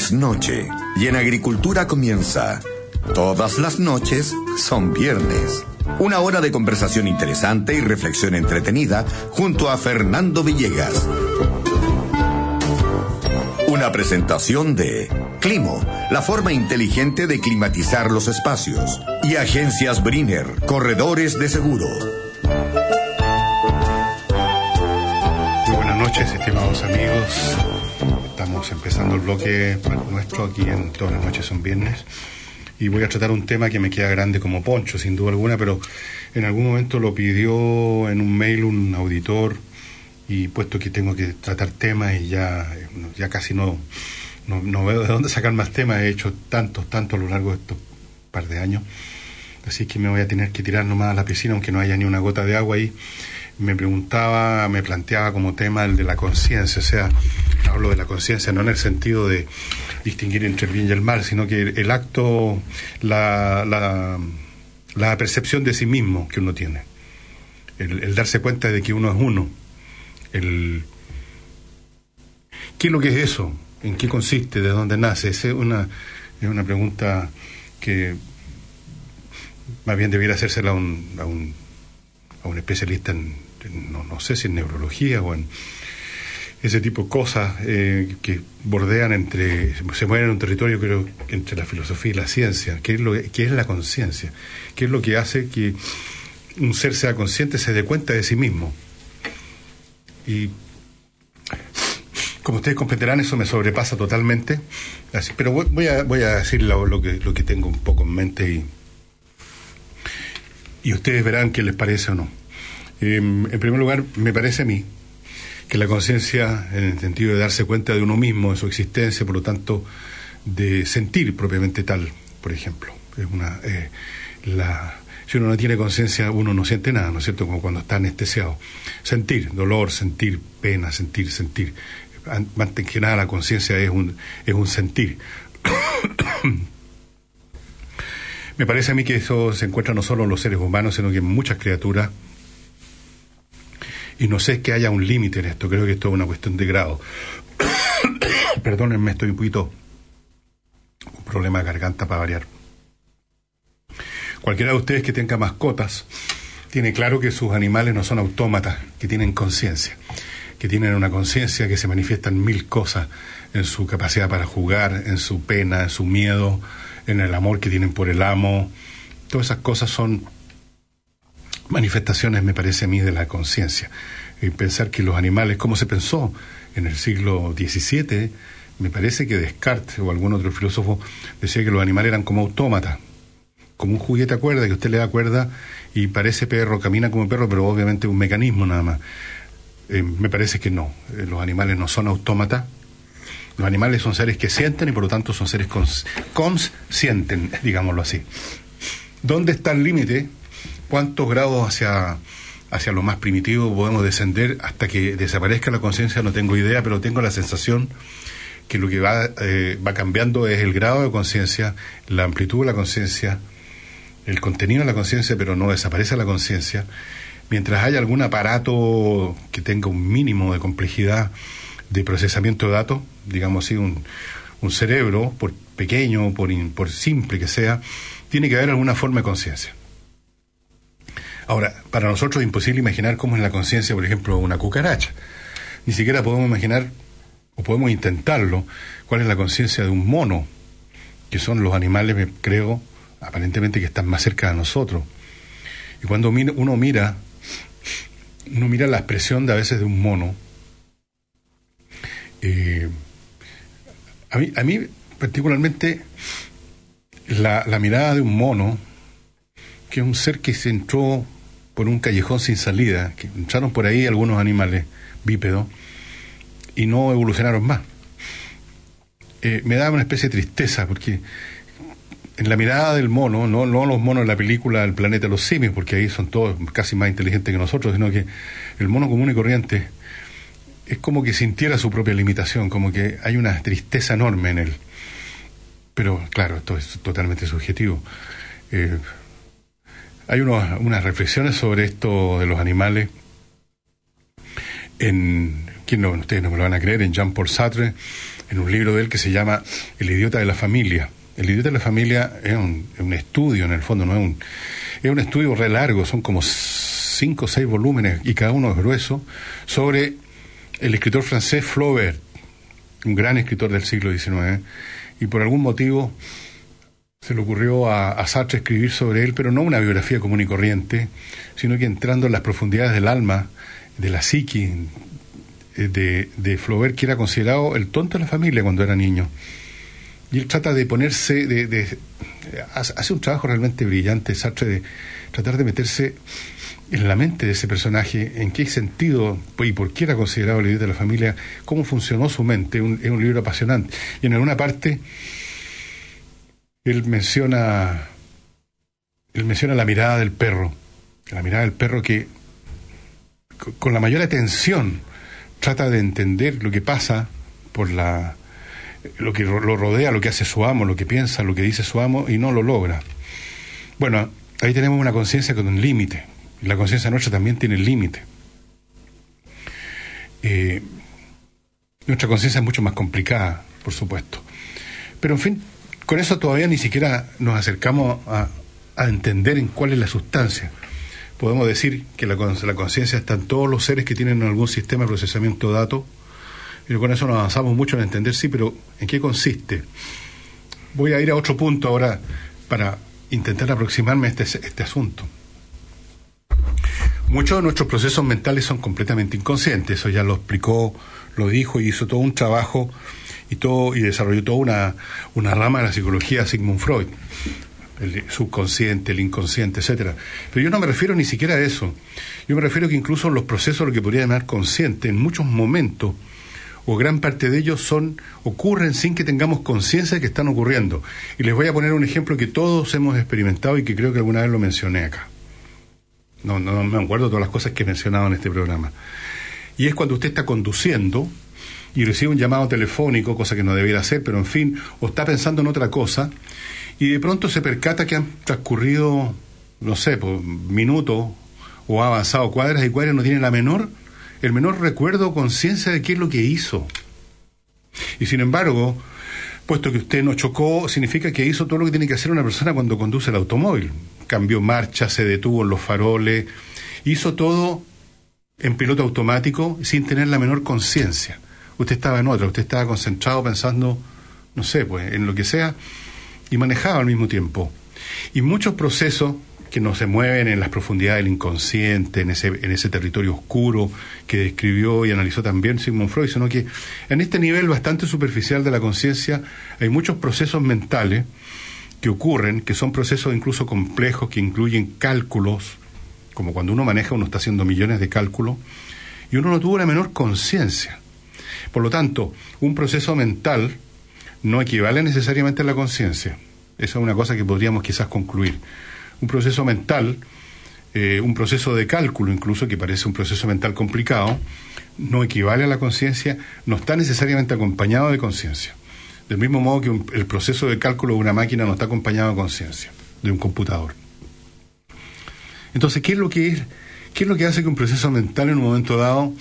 Es noche y en agricultura comienza. Todas las noches son viernes. Una hora de conversación interesante y reflexión entretenida junto a Fernando Villegas. Una presentación de Climo, la forma inteligente de climatizar los espacios. Y Agencias Briner, corredores de seguro. buenas noches, estimados amigos. Empezando el bloque nuestro aquí en Todas las noches son viernes. Y voy a tratar un tema que me queda grande como poncho, sin duda alguna, pero en algún momento lo pidió en un mail un auditor y puesto que tengo que tratar temas y ya, ya casi no, no, veo de dónde sacar más temas, he hecho tantos, tantos a lo largo de estos par de años, así que me voy a tener que tirar nomás a la piscina aunque no haya ni una gota de agua ahí. Me preguntaba, me planteaba como tema el de la conciencia, o sea, hablo de la conciencia no en el sentido de distinguir entre el bien y el mal, sino que el acto, la, la, la percepción de sí mismo que uno tiene, el darse cuenta de que uno es uno el, ¿Qué es lo que es eso? ¿En qué consiste? ¿De dónde nace? Esa es una, es una pregunta que más bien debiera hacérsela a un, a un, a un especialista en, no, no, sé si en neurología o en ese tipo de cosas eh, que bordean entre, se mueven en un territorio creo entre la filosofía y la ciencia. ¿Qué es, lo, qué es la conciencia? ¿Qué es lo que hace que un ser sea consciente, se dé cuenta de sí mismo? Y como ustedes comprenderán, eso me sobrepasa totalmente. Así, pero voy a, voy a decir lo, que, lo que tengo un poco en mente y, y ustedes verán qué les parece o no. Em, en primer lugar, me parece a mí que la conciencia, en el sentido de darse cuenta de uno mismo, de su existencia, por lo tanto, de sentir propiamente tal, por ejemplo, es una eh, la si uno no tiene conciencia, uno no siente nada, ¿no es cierto? Como cuando está anestesiado. Sentir dolor, sentir pena, sentir, sentir. Más que nada la conciencia es un, es un sentir. Me parece a mí que eso se encuentra no solo en los seres humanos, sino que en muchas criaturas. Y no sé que haya un límite en esto, creo que esto es una cuestión de grado. Perdónenme, estoy un poquito. un problema de garganta para variar. Cualquiera de ustedes que tenga mascotas tiene claro que sus animales no son autómatas, que tienen conciencia, que tienen una conciencia que se manifiesta en mil cosas, en su capacidad para jugar, en su pena, en su miedo, en el amor que tienen por el amo. Todas esas cosas son manifestaciones, me parece a mí, de la conciencia. Y pensar que los animales, como se pensó en el siglo XVII, me parece que Descartes o algún otro filósofo decía que los animales eran como autómatas, como un juguete a cuerda, que usted le da cuerda y parece perro, camina como perro, pero obviamente un mecanismo nada más. Eh, me parece que no. Eh, los animales no son autómatas. Los animales son seres que sienten y por lo tanto son seres conscienten, digámoslo así. ¿Dónde está el límite? ¿Cuántos grados hacia, hacia lo más primitivo podemos descender hasta que desaparezca la conciencia? No tengo idea, pero tengo la sensación que lo que va, eh, va cambiando es el grado de conciencia, la amplitud de la conciencia, el contenido de la conciencia, pero no desaparece la conciencia, mientras haya algún aparato que tenga un mínimo de complejidad de procesamiento de datos, digamos así, un, un cerebro, por pequeño, por, por simple que sea, tiene que haber alguna forma de conciencia. Ahora, para nosotros es imposible imaginar cómo es la conciencia, por ejemplo, una cucaracha. Ni siquiera podemos imaginar, o podemos intentarlo, cuál es la conciencia de un mono, que son los animales, creo, aparentemente que están más cerca de nosotros. Y cuando uno mira, uno mira la expresión de a veces de un mono, eh, a, mí, a mí particularmente la, la mirada de un mono, que es un ser que se entró por un callejón sin salida, que entraron por ahí algunos animales bípedos y no evolucionaron más. Eh, me da una especie de tristeza porque en la mirada del mono, no, no los monos de la película El planeta de los simios, porque ahí son todos casi más inteligentes que nosotros, sino que el mono común y corriente es como que sintiera su propia limitación, como que hay una tristeza enorme en él. Pero claro, esto es totalmente subjetivo. Eh, hay unas reflexiones sobre esto de los animales en, ¿quién no, ustedes no me lo van a creer, en Jean-Paul Sartre, en un libro de él que se llama El idiota de la familia. El idiota de la familia es un, un estudio, en el fondo, no es un, es un estudio re largo, son como cinco o seis volúmenes y cada uno es grueso, sobre el escritor francés Flaubert, un gran escritor del siglo XIX, y por algún motivo se le ocurrió a, Sartre escribir sobre él, pero no una biografía común y corriente, sino que entrando en las profundidades del alma, de la psiqui, eh, de, de Flaubert, que era considerado el tonto de la familia cuando era niño. Y él trata de ponerse, de, hace un trabajo realmente brillante, Sartre, de tratar de meterse en la mente de ese personaje, en qué sentido y por qué era considerado el líder de la familia, cómo funcionó su mente, es un libro apasionante. Y en alguna parte él menciona, él menciona la mirada del perro, la mirada del perro que con la mayor atención trata de entender lo que pasa por la lo que lo rodea, lo que hace su amo, lo que piensa, lo que dice su amo y no lo logra. Bueno, ahí tenemos una conciencia con un límite. La conciencia nuestra también tiene límite. Eh, nuestra conciencia es mucho más complicada, por supuesto. Pero en fin, con eso todavía ni siquiera nos acercamos a, entender en cuál es la sustancia. Podemos decir que la, conciencia está en todos los seres que tienen algún sistema de procesamiento de datos, y con eso nos avanzamos mucho en entender, sí, pero ¿en qué consiste? Voy a ir a otro punto ahora para intentar aproximarme a este, este asunto. Muchos de nuestros procesos mentales son completamente inconscientes, eso ya lo explicó, lo dijo y hizo todo un trabajo y todo y desarrolló toda una, una rama de la psicología Sigmund Freud, el subconsciente, el inconsciente, etcétera. Pero yo no me refiero ni siquiera a eso. Yo me refiero que incluso los procesos, lo que podría llamar consciente, en muchos momentos o gran parte de ellos son ocurren sin que tengamos conciencia de que están ocurriendo. Y les voy a poner un ejemplo que todos hemos experimentado y que creo que alguna vez lo mencioné acá. No, no, me acuerdo todas las cosas que he mencionado en este programa. Y es cuando usted está conduciendo y recibe un llamado telefónico, cosa que no debiera hacer, pero en fin, o está pensando en otra cosa, y de pronto se percata que han transcurrido, no sé, pues, minutos o ha avanzado cuadras y cuadras, no tiene la menor, el menor recuerdo o conciencia de qué es lo que hizo. Y sin embargo, puesto que usted no chocó, significa que hizo todo lo que tiene que hacer una persona cuando conduce el automóvil cambió marcha, se detuvo en los faroles, hizo todo en piloto automático sin tener la menor conciencia. Usted estaba en otra, usted estaba concentrado pensando, no sé, pues en lo que sea, y manejaba al mismo tiempo. Y muchos procesos que no se mueven en las profundidades del inconsciente, en ese, en ese territorio oscuro que describió y analizó también Sigmund Freud, sino que en este nivel bastante superficial de la conciencia hay muchos procesos mentales que ocurren, que son procesos incluso complejos, que incluyen cálculos, como cuando uno maneja, uno está haciendo millones de cálculos, y uno no tuvo la menor conciencia. Por lo tanto, un proceso mental no equivale necesariamente a la conciencia. Esa es una cosa que podríamos quizás concluir. Un proceso mental, eh, un proceso de cálculo incluso, que parece un proceso mental complicado, no equivale a la conciencia, no está necesariamente acompañado de conciencia. Del mismo modo que el proceso de cálculo de una máquina no está acompañado de conciencia, de un computador. Entonces, ¿qué es lo que es? ¿Qué es lo que hace que un proceso mental en un momento dado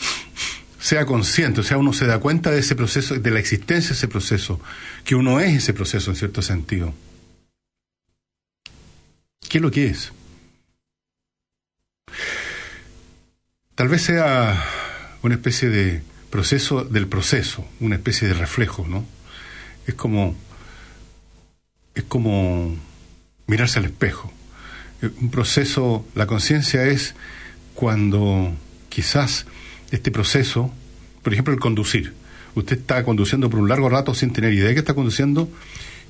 sea consciente? O sea, uno se da cuenta de ese proceso, de la existencia de ese proceso, que uno es ese proceso en cierto sentido. ¿Qué es lo que es? Tal vez sea una especie de proceso del proceso, una especie de reflejo, ¿no? es como es como mirarse al espejo. Un proceso, la conciencia es cuando quizás este proceso, por ejemplo el conducir, usted está conduciendo por un largo rato sin tener idea de que está conduciendo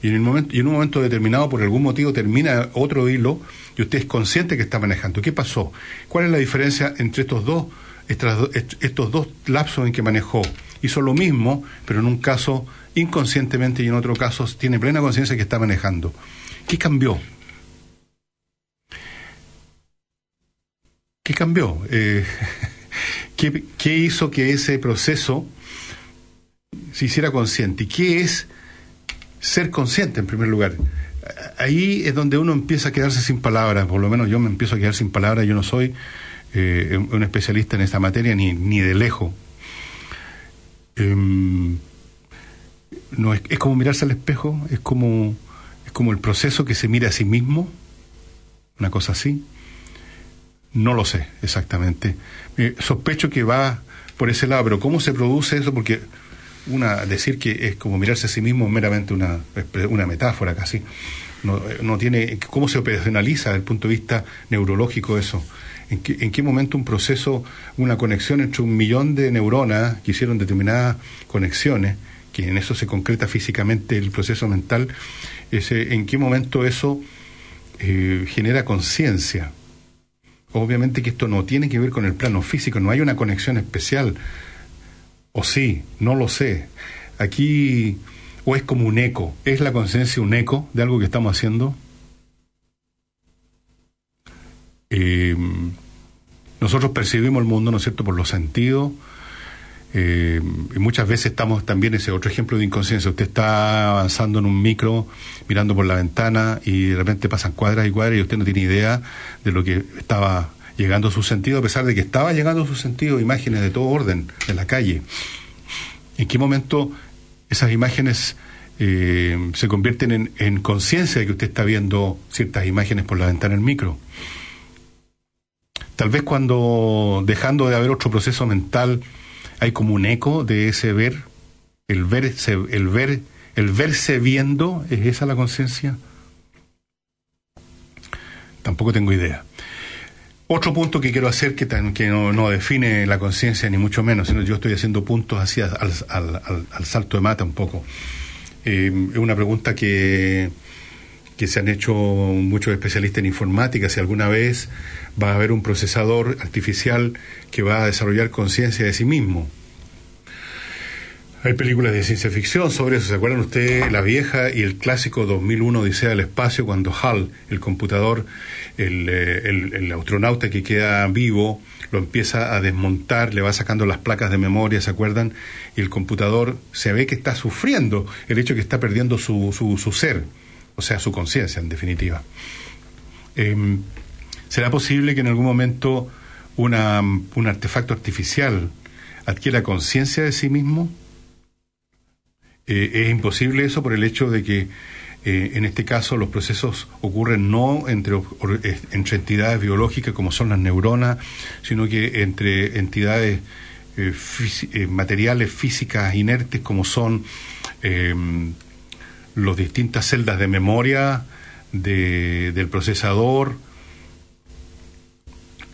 y en, un momento determinado por algún motivo termina otro hilo y usted es consciente que está manejando. ¿Qué pasó? ¿Cuál es la diferencia entre estos dos, estos dos lapsos en que manejó? Hizo lo mismo, pero en un caso inconscientemente y en otro caso tiene plena conciencia que está manejando. ¿Qué cambió? ¿Qué cambió? Eh, ¿qué, hizo que ese proceso se hiciera consciente? ¿Y qué es ser consciente en primer lugar? Ahí es donde uno empieza a quedarse sin palabras, por lo menos yo me empiezo a quedar sin palabras, yo no soy eh, un especialista en esta materia ni, ni de lejos. Em, no es, es como mirarse al espejo, es como, es como el proceso que se mira a sí mismo, una cosa así. No lo sé exactamente. Eh, sospecho que va por ese lado, pero ¿cómo se produce eso? Porque una decir que es como mirarse a sí mismo es meramente una, una metáfora casi. No, no tiene cómo se operacionaliza desde el punto de vista neurológico eso. ¿En qué, ¿En qué momento un proceso, una conexión entre un millón de neuronas que hicieron determinadas conexiones, que en eso se concreta físicamente el proceso mental, ese, en qué momento eso eh, genera conciencia? Obviamente que esto no tiene que ver con el plano físico, no hay una conexión especial. O sí, no lo sé. Aquí, o es como un eco, ¿es la conciencia un eco de algo que estamos haciendo? Eh, nosotros percibimos el mundo, ¿no es cierto?, por los sentidos. Eh, muchas veces estamos también, ese otro ejemplo de inconsciencia, usted está avanzando en un micro, mirando por la ventana y de repente pasan cuadras y cuadras y usted no tiene idea de lo que estaba llegando a su sentido, a pesar de que estaba llegando a su sentido imágenes de todo orden en la calle. ¿En qué momento esas imágenes eh, se convierten en, en conciencia de que usted está viendo ciertas imágenes por la ventana del micro? Tal vez cuando, dejando de haber otro proceso mental, hay como un eco de ese ver, el verse, el ver, el verse viendo, ¿es esa la conciencia? Tampoco tengo idea. Otro punto que quiero hacer que, que no, define la conciencia ni mucho menos, sino yo estoy haciendo puntos al, al, salto de mata un poco. Eh, es una pregunta que, que se han hecho muchos especialistas en informática, si alguna vez va a haber un procesador artificial que va a desarrollar conciencia de sí mismo. Hay películas de ciencia ficción sobre eso. ¿Se acuerdan ustedes la vieja y el clásico 2001 Odisea del Espacio cuando HAL, el computador, el, eh, el, el, astronauta que queda vivo, lo empieza a desmontar, le va sacando las placas de memoria, ¿se acuerdan? Y el computador se ve que está sufriendo el hecho que está perdiendo su, su, su ser, o sea, su conciencia en definitiva. Eh, ¿Será posible que en algún momento una, un artefacto artificial adquiera conciencia de sí mismo? Eh, es imposible eso por el hecho de que eh, en este caso los procesos ocurren no entre, eh, entre entidades biológicas como son las neuronas, sino que entre entidades materiales físicas inertes como son las distintas celdas de memoria de, del procesador,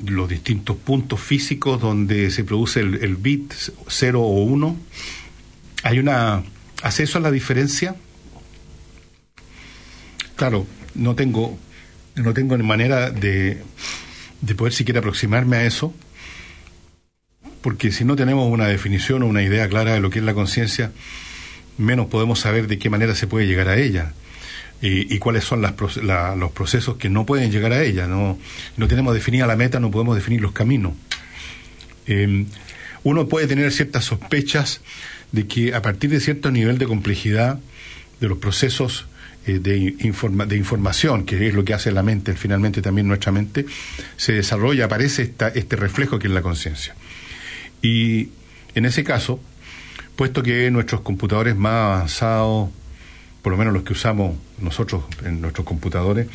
los distintos puntos físicos donde se produce el, el bit 0 o 1. Hay una... ¿Hace eso la diferencia? Claro, no tengo, no tengo manera de, de poder siquiera aproximarme a eso, porque si no tenemos una definición o una idea clara de lo que es la conciencia, menos podemos saber de qué manera se puede llegar a ella y, cuáles son las, la, los procesos que no pueden llegar a ella. No, no tenemos definida la meta, no podemos definir los caminos. Eh, uno puede tener ciertas sospechas de que a partir de cierto nivel de complejidad de los procesos eh, de, informa de información, que es lo que hace la mente, finalmente también nuestra mente, se desarrolla, aparece esta, este reflejo que es la conciencia. Y en ese caso, puesto que nuestros computadores más avanzados, por lo menos los que usamos nosotros en nuestros computadores,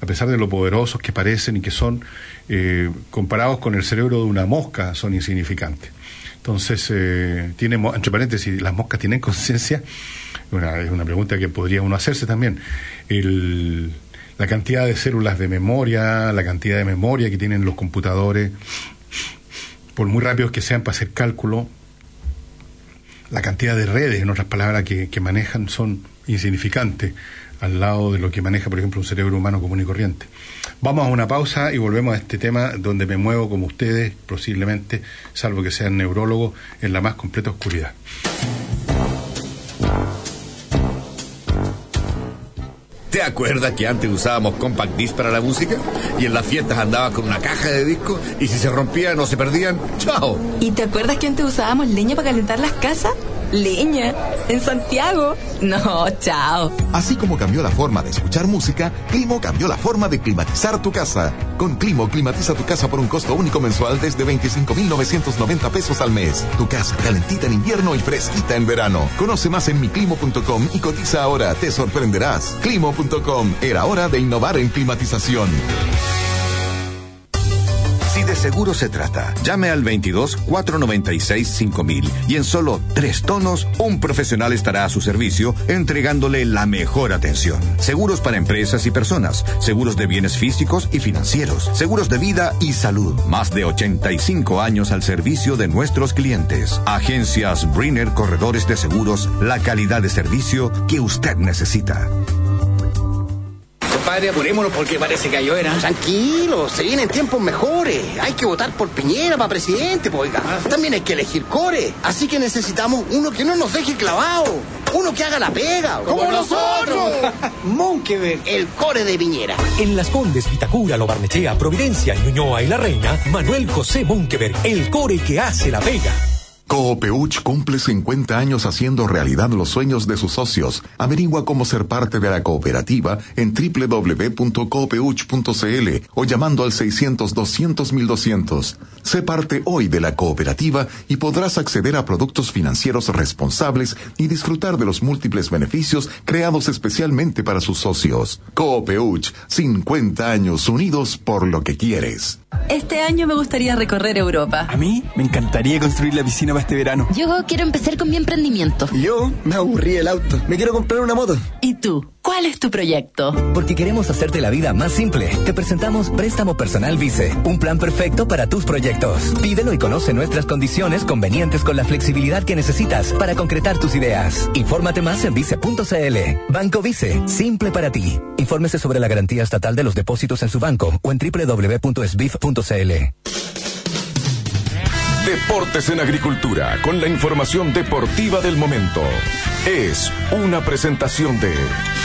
a pesar de lo poderosos que parecen y que son, eh, comparados con el cerebro de una mosca, son insignificantes. Entonces, eh, tiene, entre paréntesis, las moscas tienen conciencia. Es una pregunta que podría uno hacerse también. El, la cantidad de células de memoria, la cantidad de memoria que tienen los computadores, por muy rápidos que sean para hacer cálculo, la cantidad de redes, en otras palabras, que, que manejan son insignificantes al lado de lo que maneja, por ejemplo, un cerebro humano común y corriente. Vamos a una pausa y volvemos a este tema donde me muevo como ustedes, posiblemente, salvo que sean neurólogos, en la más completa oscuridad. ¿Te acuerdas que antes usábamos compact disc para la música? Y en las fiestas andabas con una caja de discos y si se rompían o se perdían, ¡chao! ¿Y te acuerdas que antes usábamos leña para calentar las casas? Leña. ¿En Santiago? No, chao. Así como cambió la forma de escuchar música, Climo cambió la forma de climatizar tu casa. Con Climo, climatiza tu casa por un costo único mensual desde 25,990 pesos al mes. Tu casa calentita en invierno y fresquita en verano. Conoce más en miclimo.com y cotiza ahora. Te sorprenderás. Climo.com. Era hora de innovar en climatización. De seguro se trata, llame al 22 496 5000 y en solo tres tonos, un profesional estará a su servicio entregándole la mejor atención. Seguros para empresas y personas, seguros de bienes físicos y financieros, seguros de vida y salud. Más de 85 años al servicio de nuestros clientes. Agencias Brinner Corredores de Seguros, la calidad de servicio que usted necesita. Compadre, apurémonos porque parece que hay era. Tranquilo, se vienen tiempos mejores. Hay que votar por Piñera para presidente, pues, oiga. También hay que elegir core. Así que necesitamos uno que no nos deje clavado. Uno que haga la pega. ¡Como nosotros! Monkeberg, el core de Piñera. En Las Condes, Vitacura, Lo Barnechea, Providencia, Ñuñoa y La Reina, Manuel José Monkeberg, el core que hace la pega. Coopeuch cumple 50 años haciendo realidad los sueños de sus socios. Averigua cómo ser parte de la cooperativa en www.coopeuch.cl o llamando al 600-200-1200. Sé parte hoy de la cooperativa y podrás acceder a productos financieros responsables y disfrutar de los múltiples beneficios creados especialmente para sus socios. Coopeuch, 50 años unidos por lo que quieres. Este año me gustaría recorrer Europa. A mí me encantaría construir la piscina para este verano. Yo quiero empezar con mi emprendimiento. Yo me aburrí el auto. Me quiero comprar una moto. ¿Y tú? ¿Cuál es tu proyecto? Porque queremos hacerte la vida más simple. Te presentamos Préstamo Personal Vice, un plan perfecto para tus proyectos. Pídelo y conoce nuestras condiciones convenientes con la flexibilidad que necesitas para concretar tus ideas. Infórmate más en vice.cl. Banco Vice, simple para ti. Infórmese sobre la garantía estatal de los depósitos en su banco o en www.sbif.cl. Deportes en Agricultura, con la información deportiva del momento. Es una presentación de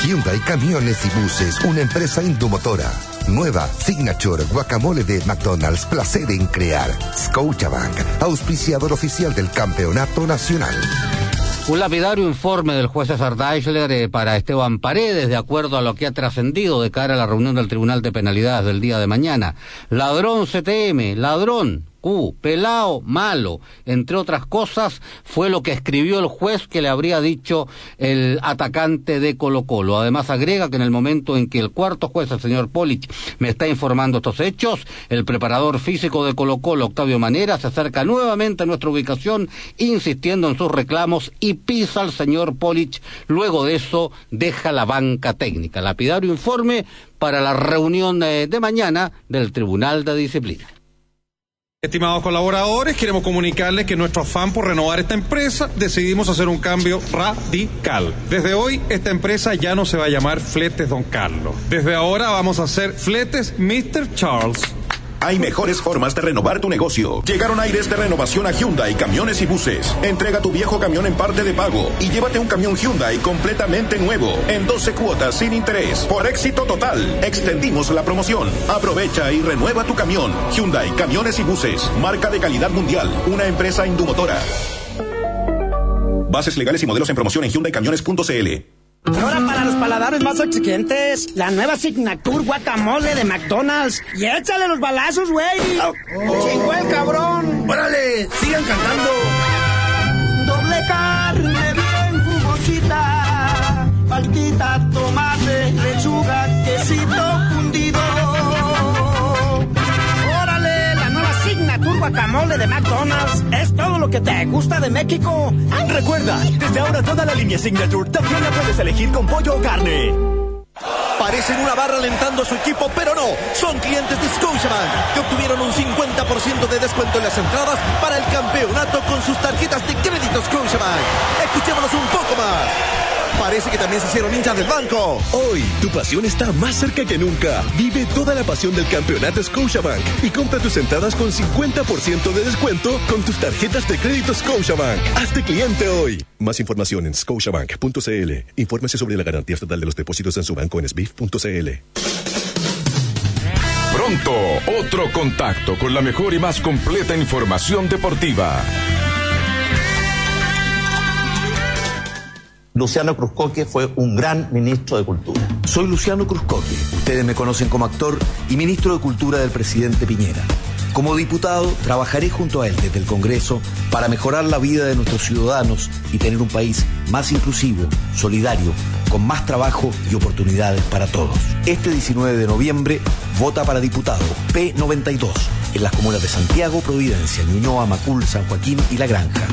Hyundai Camiones y Buses, una empresa indomotora. Nueva Signature Guacamole de McDonald's, placer en crear. Scotiabank, auspiciador oficial del Campeonato Nacional. Un lapidario informe del juez César Deichler eh, para Esteban Paredes, de acuerdo a lo que ha trascendido de cara a la reunión del Tribunal de Penalidades del día de mañana. Ladrón CTM, ladrón, Q, pelao, malo, entre otras cosas, fue lo que escribió el juez que le habría dicho el atacante de Colo Colo. Además agrega que en el momento en que el cuarto juez, el señor Polich, me está informando estos hechos, el preparador físico de Colo Colo, Octavio Manera, se acerca nuevamente a nuestra ubicación, insistiendo en sus reclamos y pisa al señor Polich. Luego de eso, deja la banca técnica. Lapidario informe para la reunión de, de mañana del Tribunal de Disciplina. Estimados colaboradores, queremos comunicarles que nuestro afán por renovar esta empresa decidimos hacer un cambio radical. Desde hoy, esta empresa ya no se va a llamar Fletes Don Carlos. Desde ahora vamos a hacer Fletes Mr. Charles. Hay mejores formas de renovar tu negocio. Llegaron aires de renovación a Hyundai Camiones y Buses. Entrega tu viejo camión en parte de pago y llévate un camión Hyundai completamente nuevo en 12 cuotas sin interés. Por éxito total, extendimos la promoción. Aprovecha y renueva tu camión. Hyundai Camiones y Buses, marca de calidad mundial, una empresa indumotora. Bases legales y modelos en promoción en hyundaicamiones.cl. Ahora para los paladares más exigentes, la nueva Signature Guacamole de McDonald's. Y échale los balazos, güey. Oh, ¡Chingó el cabrón! ¡Órale! ¡Sigan cantando! Doble carne bien jugosita, paltita, tomate, Guacamole de McDonald's. Es todo lo que te gusta de México. Recuerda, desde ahora toda la línea Signature también la puedes elegir con pollo o carne. Parecen una barra alentando a su equipo, pero no. Son clientes de Scotiabank que obtuvieron un 50% de descuento en las entradas para el campeonato con sus tarjetas de crédito Scotiabank. Escuchémonos un poco más. Parece que también se hicieron hinchas del banco. Hoy, tu pasión está más cerca que nunca. Vive toda la pasión del campeonato Scotiabank y compra tus entradas con 50% de descuento con tus tarjetas de crédito Scotiabank. Hazte cliente hoy. Más información en scotiabank.cl. Infórmese sobre la garantía estatal de los depósitos en su banco en sbif.cl. Pronto, otro contacto con la mejor y más completa información deportiva. Luciano Cruzcoque fue un gran ministro de Cultura. Soy Luciano Cruzcoque. Ustedes me conocen como actor y ministro de Cultura del presidente Piñera. Como diputado, trabajaré junto a él desde el Congreso para mejorar la vida de nuestros ciudadanos y tener un país más inclusivo, solidario, con más trabajo y oportunidades para todos. Este 19 de noviembre, vota para diputado P92 en las comunas de Santiago, Providencia, Ñuñoa, Macul, San Joaquín y La Granja.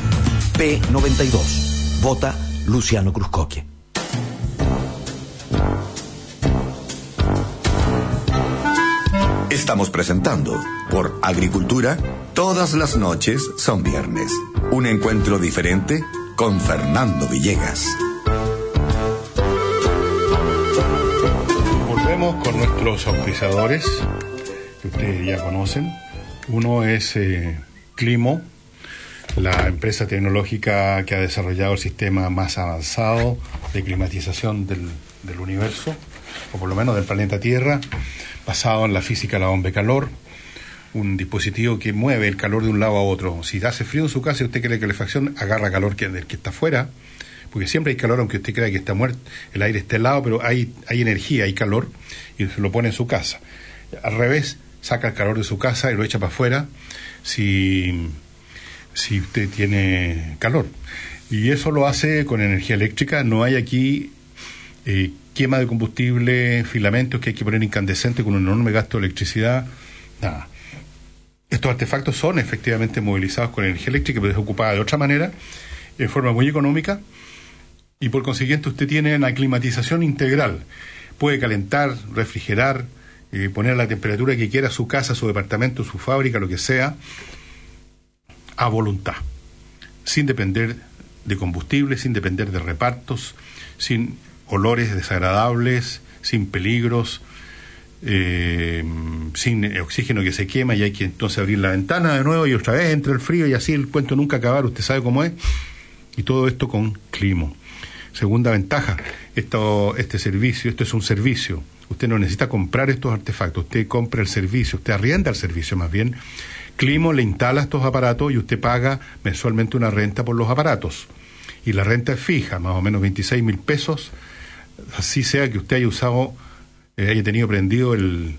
P92. Vota Luciano Cruzcoque. Estamos presentando por Agricultura, todas las noches son viernes. Un encuentro diferente con Fernando Villegas. Volvemos con nuestros auspiciadores, que ustedes ya conocen. Uno es eh, Climo, la empresa tecnológica que ha desarrollado el sistema más avanzado de climatización del, del universo, o por lo menos del planeta Tierra, basado en la física de la bomba de calor, un dispositivo que mueve el calor de un lado a otro. Si hace frío en su casa y usted cree que la calefacción, agarra calor que, del que está afuera, porque siempre hay calor aunque usted crea que está muerto, el aire está helado, pero hay, hay energía, hay calor, y se lo pone en su casa. Al revés, saca el calor de su casa y lo echa para afuera si, si usted tiene calor. Y eso lo hace con energía eléctrica, no hay aquí eh, quema de combustible, filamentos que hay que poner incandescente con un enorme gasto de electricidad, nada. Estos artefactos son efectivamente movilizados con energía eléctrica, pero es ocupada de otra manera, en forma muy económica, y por consiguiente usted tiene una climatización integral. Puede calentar, refrigerar, eh, poner la temperatura que quiera su casa, su departamento, su fábrica, lo que sea, a voluntad, sin depender de combustible, sin depender de repartos, sin olores desagradables, sin peligros, eh, sin oxígeno que se quema y hay que entonces abrir la ventana de nuevo y otra vez entra el frío y así el cuento nunca acabar, usted sabe cómo es. Y todo esto con clima. Segunda ventaja, esto, este servicio, esto es un servicio. Usted no necesita comprar estos artefactos, usted compra el servicio, usted arrienda el servicio más bien. Climo le instala estos aparatos y usted paga mensualmente una renta por los aparatos. Y la renta es fija, más o menos 26 mil pesos, así sea que usted haya usado, eh, haya tenido prendido el,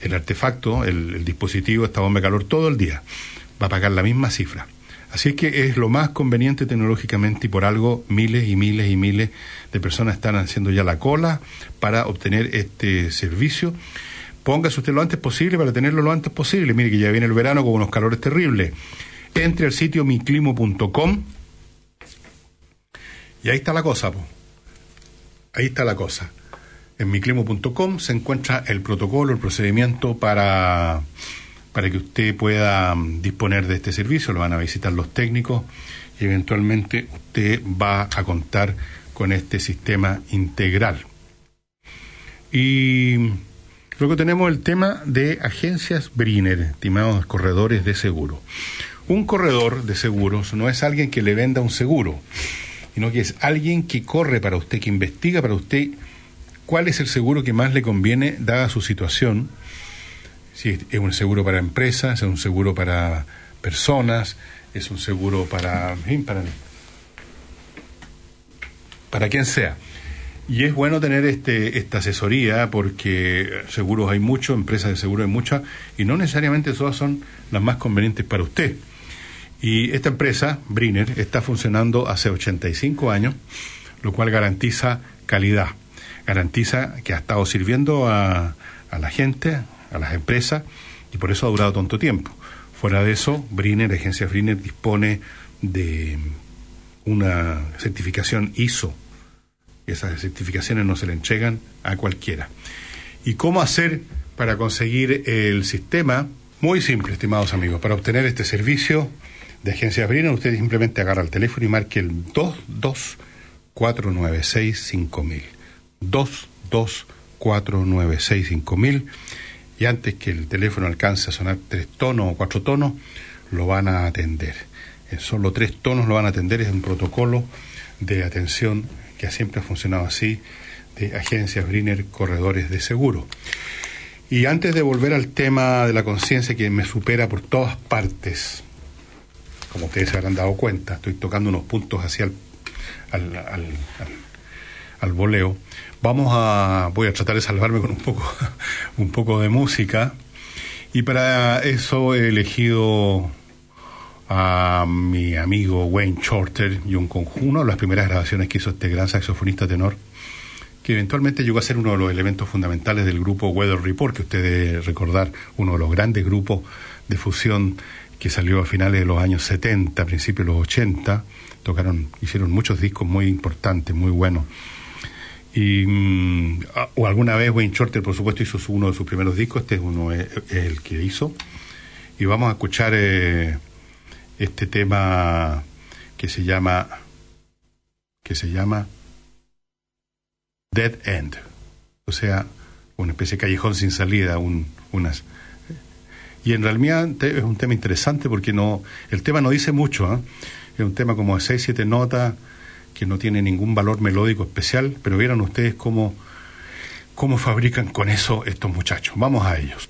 el artefacto, el, el, dispositivo, esta bomba de calor todo el día, va a pagar la misma cifra. Así que es lo más conveniente tecnológicamente y por algo miles y miles y miles de personas están haciendo ya la cola para obtener este servicio. Póngase usted lo antes posible para tenerlo lo antes posible. Mire que ya viene el verano con unos calores terribles. Entre al sitio miclimo.com y ahí está la cosa. Ahí está la cosa. En miclimo.com se encuentra el protocolo, el procedimiento para para que usted pueda disponer de este servicio, lo van a visitar los técnicos y eventualmente usted va a contar con este sistema integral. Y luego tenemos el tema de agencias Briner, estimados corredores de seguro. Un corredor de seguros no es alguien que le venda un seguro, sino que es alguien que corre para usted, que investiga para usted cuál es el seguro que más le conviene dada su situación si es un seguro para empresas, es un seguro para personas, es un seguro para, para, para quien sea. Y es bueno tener este, esta asesoría porque seguros hay muchos, empresas de seguro hay muchas, y no necesariamente todas son las más convenientes para usted. Y esta empresa, Briner, está funcionando hace 85 años, lo cual garantiza calidad, garantiza que ha estado sirviendo a, a la gente, a las empresas y por eso ha durado tanto tiempo. Fuera de eso, Briner, la agencia Briner, dispone de una certificación ISO. Esas certificaciones no se le entregan a cualquiera. ¿Y cómo hacer para conseguir el sistema? Muy simple, estimados amigos. Para obtener este servicio de agencia Briner, usted simplemente agarra el teléfono y marque el 224965000. 224965000 y antes que el teléfono alcance a sonar tres tonos o cuatro tonos, lo van a atender. En solo tres tonos lo van a atender, es un protocolo de atención siempre ha funcionado así, de agencias Briner Corredores de Seguro. Y antes de volver al tema de la conciencia que me supera por todas partes, como ustedes se habrán dado cuenta, estoy tocando unos puntos hacia el, al, al, al, voleo. Vamos a, voy a tratar de salvarme con un poco, un poco de música. Y para eso he elegido a mi amigo Wayne Shorter y un conjunto, de las primeras grabaciones que hizo este gran saxofonista tenor, que eventualmente llegó a ser uno de los elementos fundamentales del grupo Weather Report, que ustedes recordar, uno de los grandes grupos de fusión que salió a finales de los años 70, principios de los 80, tocaron, hicieron muchos discos muy importantes, muy buenos. Y, mm, o alguna vez Wayne Shorter, por supuesto, hizo uno de sus primeros discos, este es uno el que hizo. Y vamos a escuchar eh, este tema que se llama que se llama Dead End, o sea, una especie de callejón sin salida, un, unas y en realidad es un tema interesante porque no el tema no dice mucho, ¿eh? es un tema como de seis siete notas que no tiene ningún valor melódico especial, pero vieron ustedes cómo, cómo fabrican con eso estos muchachos. Vamos a ellos.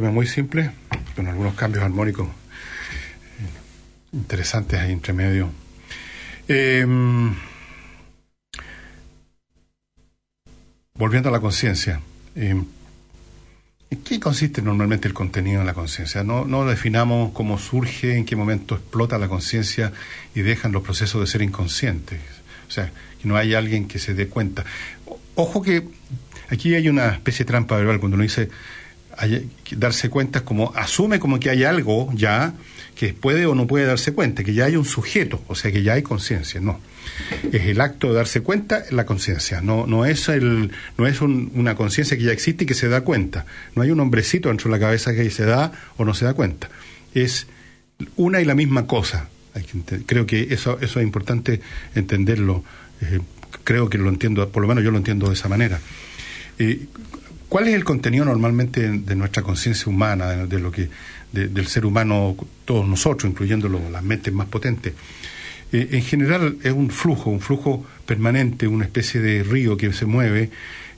Tema muy simple, con algunos cambios armónicos interesantes ahí entre medio. Em, volviendo a la conciencia. Em, ¿En qué consiste normalmente el contenido de la conciencia? No, no definamos cómo surge, en qué momento explota la conciencia y dejan los procesos de ser inconscientes. O sea, que no hay alguien que se dé cuenta. Ojo que aquí hay una especie de trampa verbal cuando uno dice darse cuenta como asume como que hay algo ya que puede o no puede darse cuenta, que ya hay un sujeto, o sea que ya hay conciencia, no. Es el acto de darse cuenta la conciencia, no, no es, el, no es una conciencia que ya existe y que se da cuenta. No hay un hombrecito dentro de la cabeza que se da o no se da cuenta. Es una y la misma cosa. Creo que eso, eso es importante entenderlo. Eh, creo que lo entiendo, por lo menos yo lo entiendo de esa manera. Eh, ¿Cuál es el contenido normalmente de nuestra conciencia humana, de, lo que, del ser humano, todos nosotros, incluyendo las mentes más potentes? Eh, en general es un flujo, un flujo permanente, una especie de río que se mueve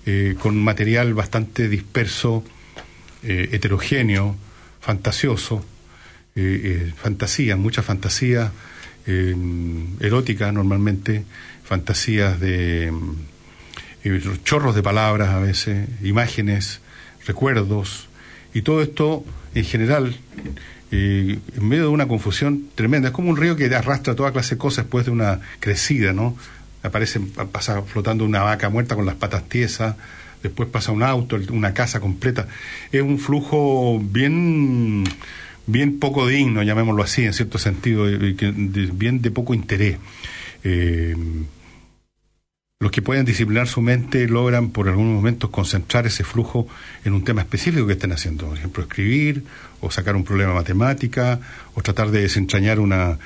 eh, con material bastante disperso, eh, heterogéneo, fantasioso, fantasía, mucha fantasía erótica normalmente, fantasías de chorros de palabras a veces, imágenes, recuerdos, y todo esto en general, en medio de una confusión tremenda, es como un río que arrastra toda clase de cosas después de una crecida, ¿no? Aparece, pasa flotando una vaca muerta con las patas tiesas, después pasa un auto, una casa completa. Es un flujo bien, bien poco digno, llamémoslo así, en cierto sentido, bien de poco interés. Eh, los que pueden disciplinar su mente logran por algunos momentos concentrar ese flujo en un tema específico que estén haciendo. Por ejemplo, escribir, o sacar un problema matemática, o tratar de desentrañar una,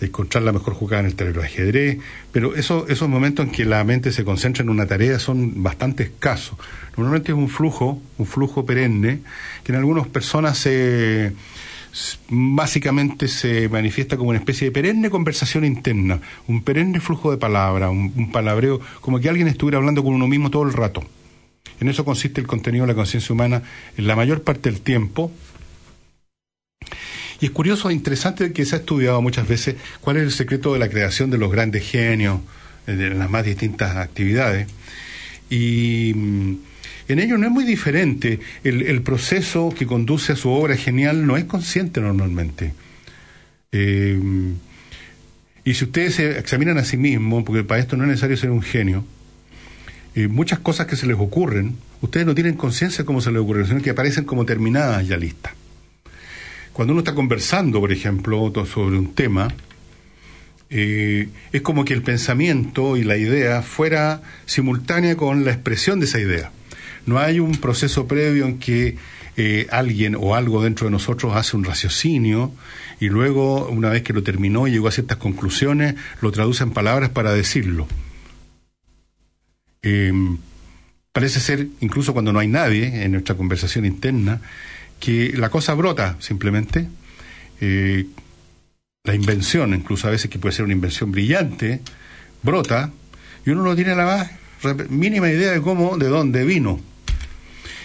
encontrar la mejor jugada en el terreno de ajedrez. Pero eso, esos momentos en que la mente se concentra en una tarea son bastante escasos. Normalmente es un flujo, un flujo perenne, que en algunas personas se básicamente se manifiesta como una especie de perenne conversación interna, un perenne flujo de palabras, un, palabreo, como que alguien estuviera hablando con uno mismo todo el rato. En eso consiste el contenido de la conciencia humana en la mayor parte del tiempo. Y es curioso e interesante que se ha estudiado muchas veces cuál es el secreto de la creación de los grandes genios en eh, las más distintas actividades. Y mm, en ello no es muy diferente. El, proceso que conduce a su obra genial no es consciente normalmente. Eh, y si ustedes se examinan a sí mismos, porque para esto no es necesario ser un genio, eh, muchas cosas que se les ocurren, ustedes no tienen conciencia de cómo se les ocurren, sino que aparecen como terminadas ya listas. Cuando uno está conversando, por ejemplo, sobre un tema, eh, es como que el pensamiento y la idea fuera simultánea con la expresión de esa idea. No hay un proceso previo en que eh, alguien o algo dentro de nosotros hace un raciocinio y luego, una vez que lo terminó y llegó a ciertas conclusiones, lo traduce en palabras para decirlo. Em, parece ser, incluso cuando no hay nadie en nuestra conversación interna, que la cosa brota simplemente. Eh, la invención, incluso a veces que puede ser una invención brillante, brota y uno no tiene la más mínima idea de cómo, de dónde vino.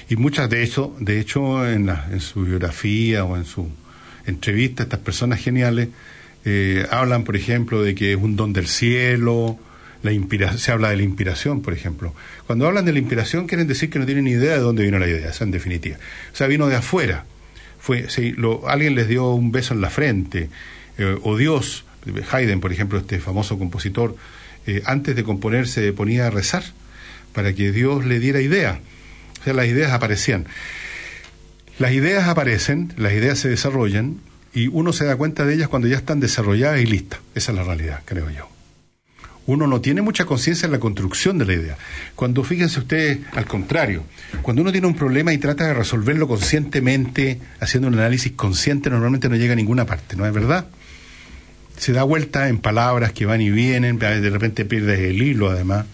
Y muchas de eso, de hecho, en, en su biografía o en su entrevista, estas personas geniales eh, hablan, por ejemplo, de que es un don del cielo, la se habla de la inspiración, por ejemplo. Cuando hablan de la inspiración quieren decir que no tienen ni idea de dónde vino la idea, en definitiva. O sea, vino de afuera. Fue, alguien les dio un beso en la frente, eh, o Dios, Haydn, por ejemplo, este famoso compositor, eh, antes de componer se ponía a rezar para que Dios le diera idea. O sea, las ideas aparecían. Las ideas aparecen, las ideas se desarrollan y uno se da cuenta de ellas cuando ya están desarrolladas y listas. Esa es la realidad, creo yo. Uno no tiene mucha conciencia en la construcción de la idea. Cuando, fíjense ustedes, al contrario, cuando uno tiene un problema y trata de resolverlo conscientemente, haciendo un análisis consciente, normalmente no llega a ninguna parte, ¿no es verdad? Se da vuelta en palabras que van y vienen, de repente pierdes el hilo, además.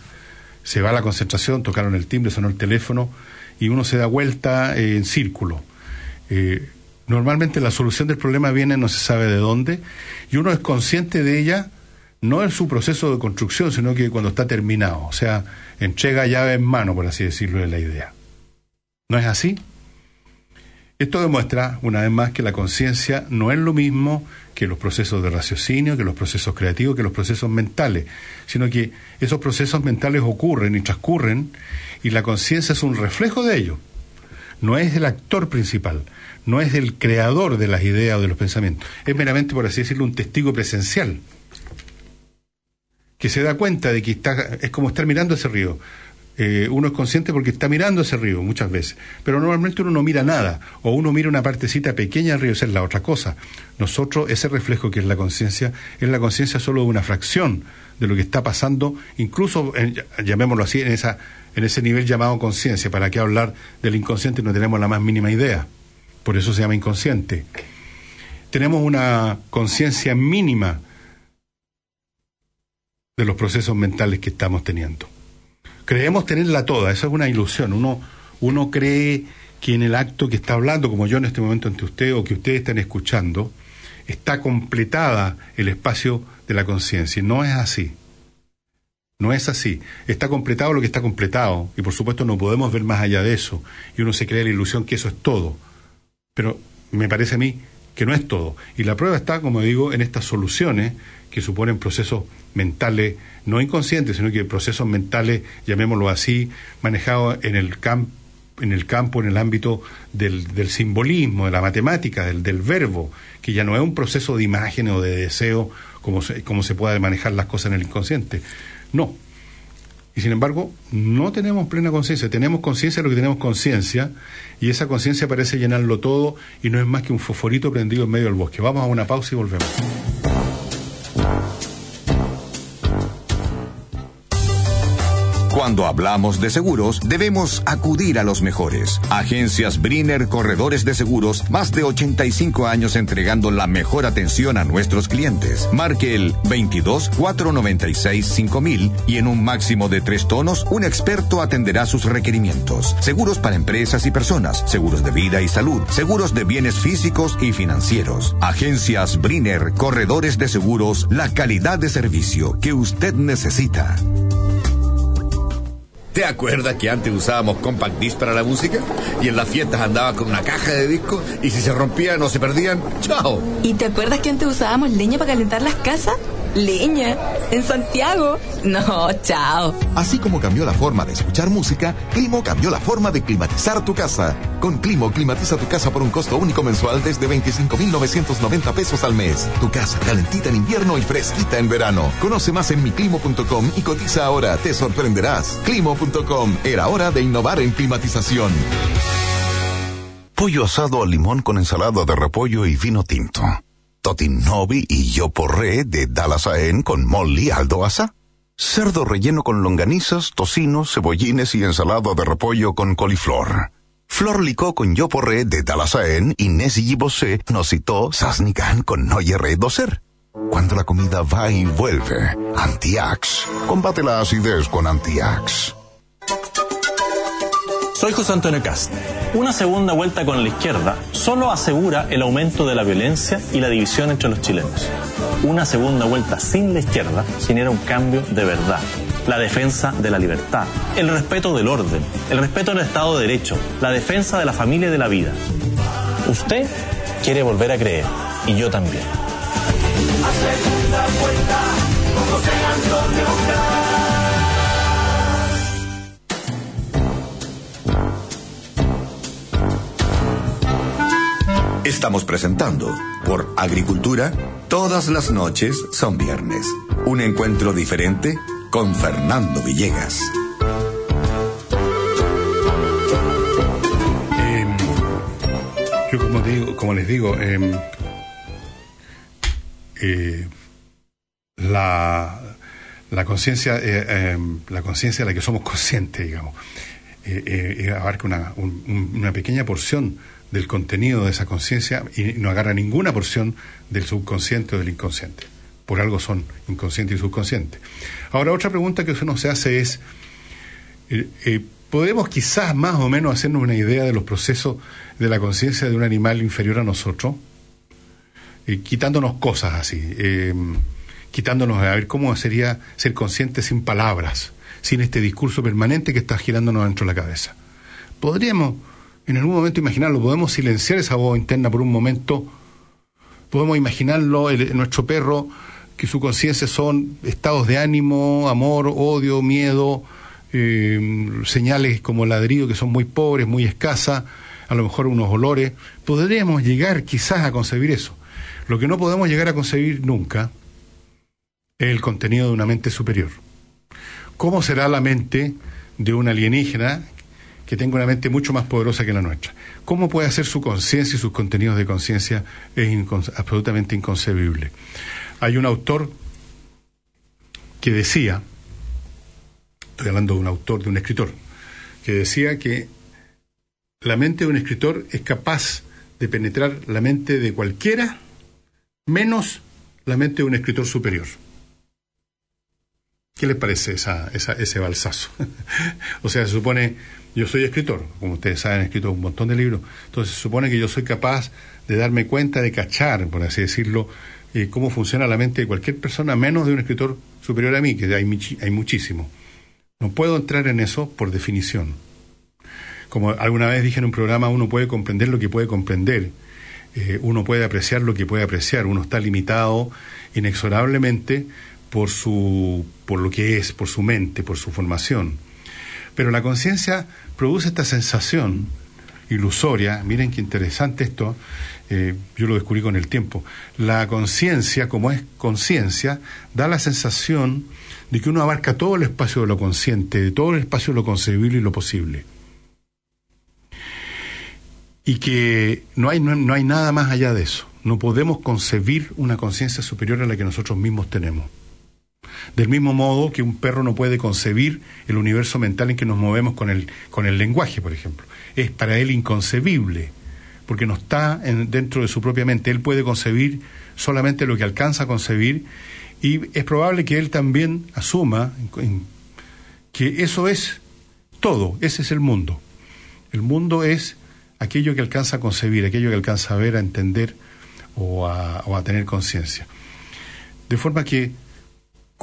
Se va la concentración, tocaron el timbre, sonó el teléfono, y uno se da vuelta eh, en círculo. Eh, normalmente la solución del problema viene no se sabe de dónde y uno es consciente de ella no en su proceso de construcción, sino que cuando está terminado, o sea, entrega llave en mano, por así decirlo, de la idea. ¿No es así? Esto demuestra, una vez más, que la conciencia no es lo mismo que los procesos de raciocinio, que los procesos creativos, que los procesos mentales, sino que esos procesos mentales ocurren y transcurren y la conciencia es un reflejo de ello. No es el actor principal, no es el creador de las ideas o de los pensamientos, es meramente, por así decirlo, un testigo presencial que se da cuenta de que está, es como estar mirando ese río. Eh, uno es consciente porque está mirando ese río muchas veces, pero normalmente uno no mira nada, o uno mira una partecita pequeña del río, esa es la otra cosa. Nosotros, ese reflejo que es la conciencia, es la conciencia solo de una fracción de lo que está pasando, incluso, llamémoslo así, en, esa, en ese nivel llamado conciencia. ¿Para qué hablar del inconsciente? No tenemos la más mínima idea. Por eso se llama inconsciente. Tenemos una conciencia mínima de los procesos mentales que estamos teniendo creemos tenerla toda, esa es una ilusión. Uno, uno cree que en el acto que está hablando, como yo en este momento ante usted o que ustedes están escuchando, está completada el espacio de la conciencia. No es así. No es así. Está completado lo que está completado. Y por supuesto no podemos ver más allá de eso. Y uno se crea la ilusión que eso es todo. Pero me parece a mí que no es todo. Y la prueba está, como digo, en estas soluciones que suponen procesos mentales, no inconscientes, sino que procesos mentales, llamémoslo así, manejados en el campo en el campo, en el ámbito del, del simbolismo, de la matemática, del, del, verbo, que ya no es un proceso de imagen o de deseo como se, como se puede manejar las cosas en el inconsciente. No. Y sin embargo, no tenemos plena conciencia, tenemos conciencia de lo que tenemos conciencia, y esa conciencia parece llenarlo todo y no es más que un fosforito prendido en medio del bosque. Vamos a una pausa y volvemos. Cuando hablamos de seguros, debemos acudir a los mejores. Agencias Briner Corredores de Seguros, más de 85 años entregando la mejor atención a nuestros clientes. Marque el 22 496 5000 y en un máximo de tres tonos, un experto atenderá sus requerimientos. Seguros para empresas y personas, seguros de vida y salud, seguros de bienes físicos y financieros. Agencias Briner Corredores de Seguros, la calidad de servicio que usted necesita. ¿Te acuerdas que antes usábamos compact disc para la música? Y en las fiestas andaba con una caja de discos y si se rompían o se perdían, ¡chao! ¿Y te acuerdas que antes usábamos leña para calentar las casas? Leña. ¿En Santiago? No, chao. Así como cambió la forma de escuchar música, Climo cambió la forma de climatizar tu casa. Con Climo, climatiza tu casa por un costo único mensual desde 25,990 pesos al mes. Tu casa calentita en invierno y fresquita en verano. Conoce más en miclimo.com y cotiza ahora. Te sorprenderás. Climo.com. Era hora de innovar en climatización. Pollo asado al limón con ensalada de repollo y vino tinto. Totinovi y yo porré de Dalasaen con Molly Aldoasa. Cerdo relleno con longanizas, tocinos, cebollines y ensalada de repollo con coliflor. Flor licó con yo porré de Dalasaen y Nessie Bosé nos citó Sasnigan con Noyerre Doser. Cuando la comida va y vuelve, Antiax. Combate la acidez con Antiax. Soy José Antonio Cast. Una segunda vuelta con la izquierda solo asegura el aumento de la violencia y la división entre los chilenos. Una segunda vuelta sin la izquierda genera un cambio de verdad. La defensa de la libertad, el respeto del orden, el respeto del Estado de Derecho, la defensa de la familia y de la vida. Usted quiere volver a creer y yo también. Segunda vuelta con José Antonio. Estamos presentando por Agricultura, todas las noches son viernes. Un encuentro diferente con Fernando Villegas. Eh, yo como, les digo, eh, eh, la, la conciencia la conciencia de la que somos conscientes, digamos, abarca una, un, una pequeña porción del contenido de esa conciencia y no agarra ninguna porción del subconsciente o del inconsciente. Por algo son inconsciente y subconsciente. Ahora, otra pregunta que uno se hace es, eh, eh, ¿podemos quizás más o menos hacernos una idea de los procesos de la conciencia de un animal inferior a nosotros? Eh, quitándonos cosas así, quitándonos a ver cómo sería ser consciente sin palabras, sin este discurso permanente que está girándonos dentro de la cabeza. ¿Podríamos en algún momento imaginarlo, podemos silenciar esa voz interna por un momento, podemos imaginarlo, el- nuestro perro, que su conciencia son estados de ánimo, amor, odio, miedo, eh, señales como ladrido que son muy pobres, muy escasas, a lo mejor unos olores. Podríamos llegar quizás a concebir eso. Lo que no podemos llegar a concebir nunca es el contenido de una mente superior. ¿Cómo será la mente de un alienígena que tenga una mente mucho más poderosa que la nuestra? ¿Cómo puede hacer su conciencia y sus contenidos de conciencia? Es absolutamente inconcebible. Hay un autor que decía, estoy hablando de un autor, de un escritor, que decía que la mente de un escritor es capaz de penetrar la mente de cualquiera, menos la mente de un escritor superior. ¿Qué les parece esa- ese balsazo? o sea, se supone, yo soy escritor, como ustedes saben, he escrito un montón de libros, entonces se supone que yo soy capaz de darme cuenta, de cachar, por así decirlo, eh, cómo funciona la mente de cualquier persona, menos de un escritor superior a mí, que hay, hay muchísimo. No puedo entrar en eso por definición. Como alguna vez dije en un programa, uno puede comprender lo que puede comprender, eh, uno puede apreciar lo que puede apreciar, uno está limitado inexorablemente por su por lo que es, por su mente, por su formación. Pero la conciencia produce esta sensación ilusoria, miren qué interesante esto, eh, yo lo descubrí con el tiempo. La conciencia, como es conciencia, da la sensación de que uno abarca todo el espacio de lo consciente, de todo el espacio de lo concebible y lo posible. Y que no hay, no, no hay nada más allá de eso. No podemos concebir una conciencia superior a la que nosotros mismos tenemos. Del mismo modo que un perro no puede concebir el universo mental en que nos movemos con el, con el lenguaje, por ejemplo. Es para él inconcebible, porque no está en- dentro de su propia mente. Él puede concebir solamente lo que alcanza a concebir y es probable que él también asuma que eso es todo, ese es el mundo. El mundo es aquello que alcanza a concebir, aquello que alcanza a ver, a entender o a, o a tener conciencia. De forma que,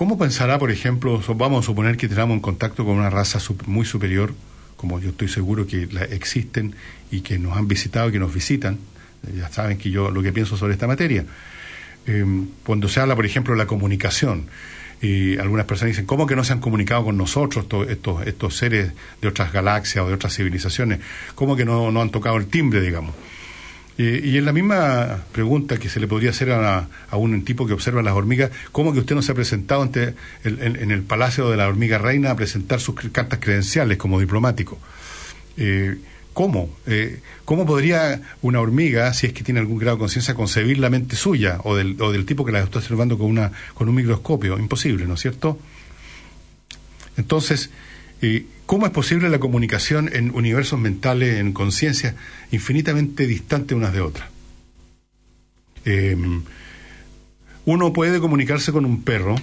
¿cómo pensará, por ejemplo, vamos a suponer que tenemos en contacto con una raza muy superior, como yo estoy seguro que existen y que nos han visitado y que nos visitan? Eh, Ya saben que yo lo que pienso sobre esta materia. Eh, cuando se habla, por ejemplo, de la comunicación, y algunas personas dicen, ¿cómo que no se han comunicado con nosotros estos, estos, estos seres de otras galaxias o de otras civilizaciones? ¿Cómo que no, no han tocado el timbre, digamos? Eh, y en la misma pregunta que se le podría hacer a, un tipo que observa las hormigas, ¿cómo que usted no se ha presentado ante el- en, el Palacio de la Hormiga Reina a presentar sus cartas credenciales como diplomático? Eh, ¿Cómo? Eh, ¿Cómo podría una hormiga, si es que tiene algún grado de conciencia, concebir la mente suya o del, o del tipo que la está observando con, una, con un microscopio? Imposible, ¿no es cierto? Entonces, ¿cómo es posible la comunicación en universos mentales, en conciencias infinitamente distantes unas de otras? Eh, uno puede comunicarse con un perro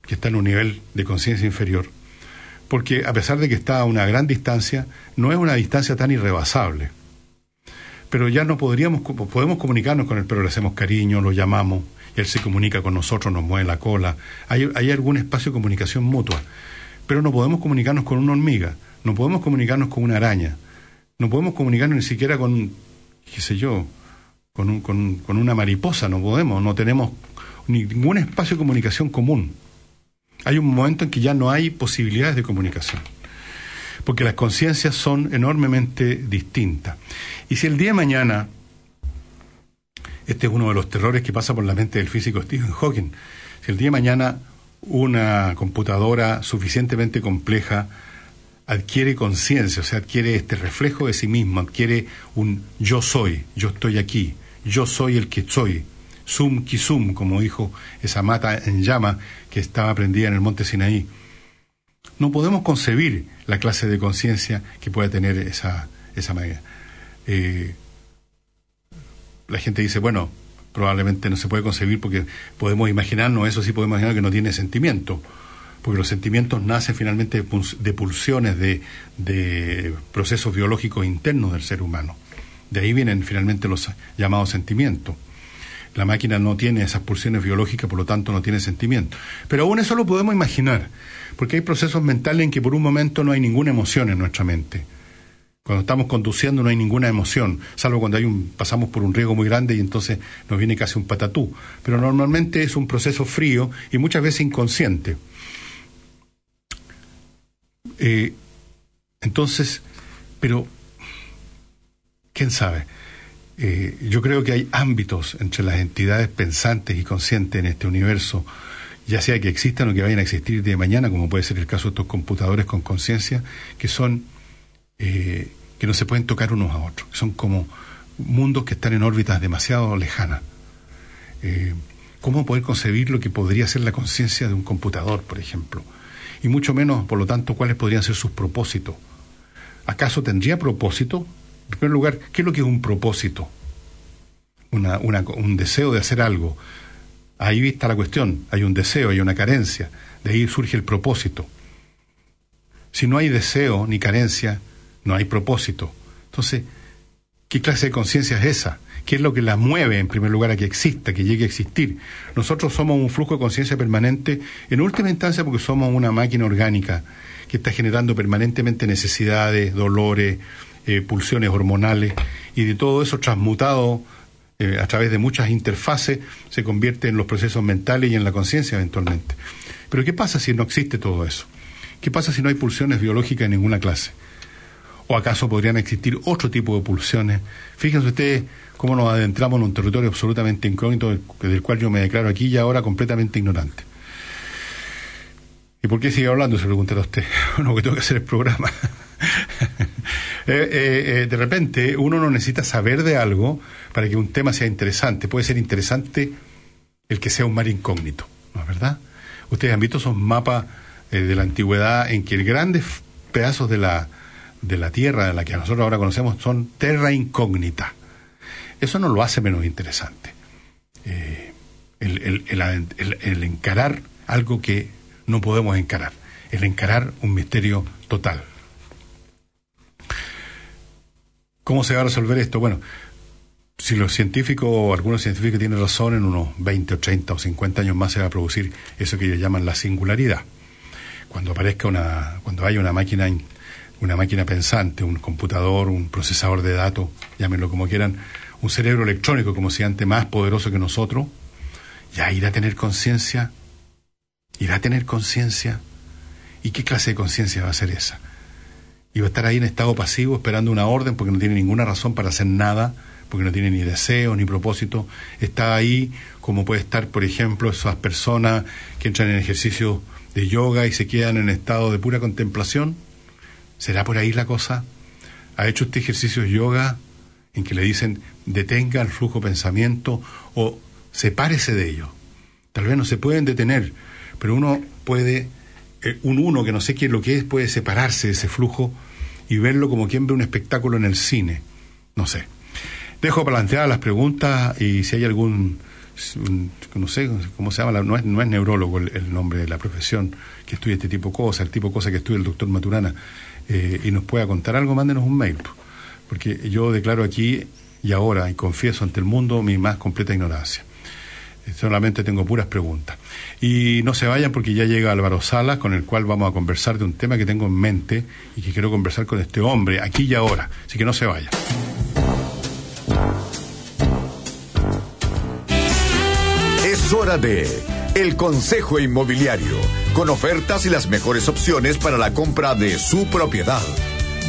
que está en un nivel de conciencia inferior, porque a pesar de que está a una gran distancia, no es una distancia tan irrebasable. Pero ya no podríamos, podemos comunicarnos con el perro, le hacemos cariño, lo llamamos, él se comunica con nosotros, nos mueve la cola. Hay algún espacio de comunicación mutua. Pero no podemos comunicarnos con una hormiga, no podemos comunicarnos con una araña, no podemos comunicarnos ni siquiera con, qué sé yo, con, un- con- con una mariposa, no podemos, no tenemos ningún espacio de comunicación común. Hay un momento en que ya no hay posibilidades de comunicación, porque las conciencias son enormemente distintas. Y si el día de mañana, este es uno de los terrores que pasa por la mente del físico Stephen Hawking, si el día de mañana una computadora suficientemente compleja adquiere conciencia, o sea, adquiere este reflejo de sí mismo, adquiere un yo soy, yo estoy aquí, yo soy el que soy, sum ki sum, como dijo esa mata en llama que estaba prendida en el monte Sinaí. No podemos concebir la clase de conciencia que pueda tener esa, esa manera. Eh, la gente dice, bueno, probablemente no se puede concebir porque podemos imaginarnos, eso sí podemos imaginar que no tiene sentimiento, porque los sentimientos nacen finalmente de, puls- de pulsiones, de, de procesos biológicos internos del ser humano. De ahí vienen finalmente los llamados sentimientos. La máquina no tiene esas pulsiones biológicas, por lo tanto no tiene sentimiento. Pero aún eso lo podemos imaginar, porque hay procesos mentales en que por un momento no hay ninguna emoción en nuestra mente. Cuando estamos conduciendo no hay ninguna emoción, salvo cuando hay un, pasamos por un riesgo muy grande y entonces nos viene casi un patatú. Pero normalmente es un proceso frío y muchas veces inconsciente. Eh, entonces, pero, ¿quién sabe? Eh, yo creo que hay ámbitos entre las entidades pensantes y conscientes en este universo, ya sea que existan o que vayan a existir de mañana, como puede ser el caso de estos computadores con conciencia, que son eh, que no se pueden tocar unos a otros, que son como mundos que están en órbitas demasiado lejanas. Eh, ¿Cómo poder concebir lo que podría ser la conciencia de un computador, por ejemplo? Y mucho menos, por lo tanto, cuáles podrían ser sus propósitos. ¿Acaso tendría propósito? En primer lugar, ¿qué es lo que es un propósito? Un deseo de hacer algo. Ahí está la cuestión. Hay un deseo, hay una carencia. De ahí surge el propósito. Si no hay deseo ni carencia, no hay propósito. Entonces, ¿qué clase de conciencia es esa? ¿Qué es lo que la mueve en primer lugar a que exista, que llegue a existir? Nosotros somos un flujo de conciencia permanente, en última instancia porque somos una máquina orgánica que está generando permanentemente necesidades, dolores, eh, pulsiones hormonales, y de todo eso transmutado eh, a través de muchas interfaces se convierte en los procesos mentales y en la conciencia eventualmente. Pero ¿qué pasa si no existe todo eso? ¿Qué pasa si no hay pulsiones biológicas en ninguna clase? ¿O acaso podrían existir otro tipo de pulsiones? Fíjense ustedes cómo nos adentramos en un territorio absolutamente incógnito del, cual yo me declaro aquí y ahora completamente ignorante. ¿Y por qué sigue hablando? Se preguntará usted. Bueno, que tengo que hacer el programa. Eh, eh, eh, de repente uno no necesita saber de algo para que un tema sea interesante. Puede ser interesante el que sea un mar incógnito, ¿no es verdad? Ustedes han visto esos mapas de la antigüedad en que grandes pedazos de la, de la Tierra, de la que nosotros ahora conocemos, son terra incógnita. Eso no lo hace menos interesante. el, el encarar algo que no podemos encarar, el encarar un misterio total. ¿Cómo se va a resolver esto? Bueno, si los científicos, algunos científicos tienen razón, en unos 20 o 30 o 50 años más se va a producir eso que ellos llaman la singularidad. Cuando aparezca una, cuando haya una máquina, una máquina pensante, un computador, un procesador de datos, llámenlo como quieran, un cerebro electrónico como si antes más poderoso que nosotros, ya irá a tener conciencia, irá a tener conciencia. ¿Y qué clase de conciencia va a ser esa? y va a estar ahí en estado pasivo esperando una orden porque no tiene ninguna razón para hacer nada, porque no tiene ni deseo ni propósito. Está ahí como puede estar, por ejemplo, esas personas que entran en ejercicio de yoga y se quedan en estado de pura contemplación. ¿Será por ahí la cosa? ¿Ha hecho este ejercicio de yoga en que le dicen detenga el flujo pensamiento o sepárese de ello? Tal vez no se pueden detener, pero uno puede eh, un uno que no sé qué es lo que es puede separarse de ese flujo y verlo como quien ve un espectáculo en el cine. No sé. Dejo planteadas las preguntas y si hay algún, no sé cómo se llama, no es, neurólogo el, nombre de la profesión que estudia este tipo de cosas, el tipo de cosas que estudia el doctor Maturana, eh, y nos pueda contar algo, mándenos un mail. Porque yo declaro aquí y ahora y confieso ante el mundo mi más completa ignorancia. Solamente tengo puras preguntas. Y no se vayan porque ya llega Álvaro Salas, con el cual vamos a conversar de un tema que tengo en mente y que quiero conversar con este hombre aquí y ahora. Así que no se vayan. Hora de El Consejo Inmobiliario, con ofertas y las mejores opciones para la compra de su propiedad.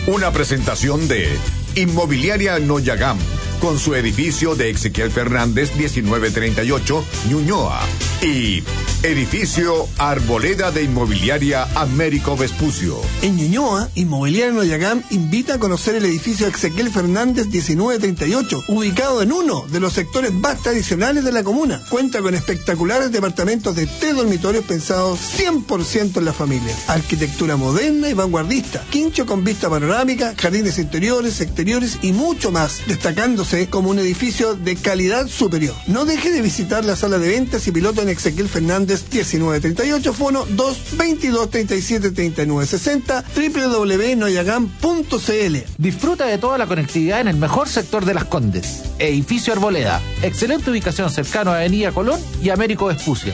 Una presentación de Inmobiliaria Noyagam con su edificio de Ezequiel Fernández 1938, Ñuñoa. Y edificio Arboleda de Inmobiliaria Américo Vespucio. En Ñuñoa, Inmobiliaria Noyagam invita a conocer el edificio Ezequiel Fernández 1938, ubicado en uno de los sectores más tradicionales de la comuna. Cuenta con espectaculares departamentos de tres dormitorios pensados 100% en la familia. Arquitectura moderna y vanguardista, quincho con vista panorámica, jardines interiores, exteriores y mucho más, destacándose como un edificio de calidad superior. No deje de visitar la sala de ventas y piloto en Ezequiel Fernández 1938, fono 222 37 39 60, www.noyagam.cl. Disfruta de toda la conectividad en el mejor sector de Las Condes. Edificio Arboleda. Excelente ubicación cercano a Avenida Colón y Américo Vespucio.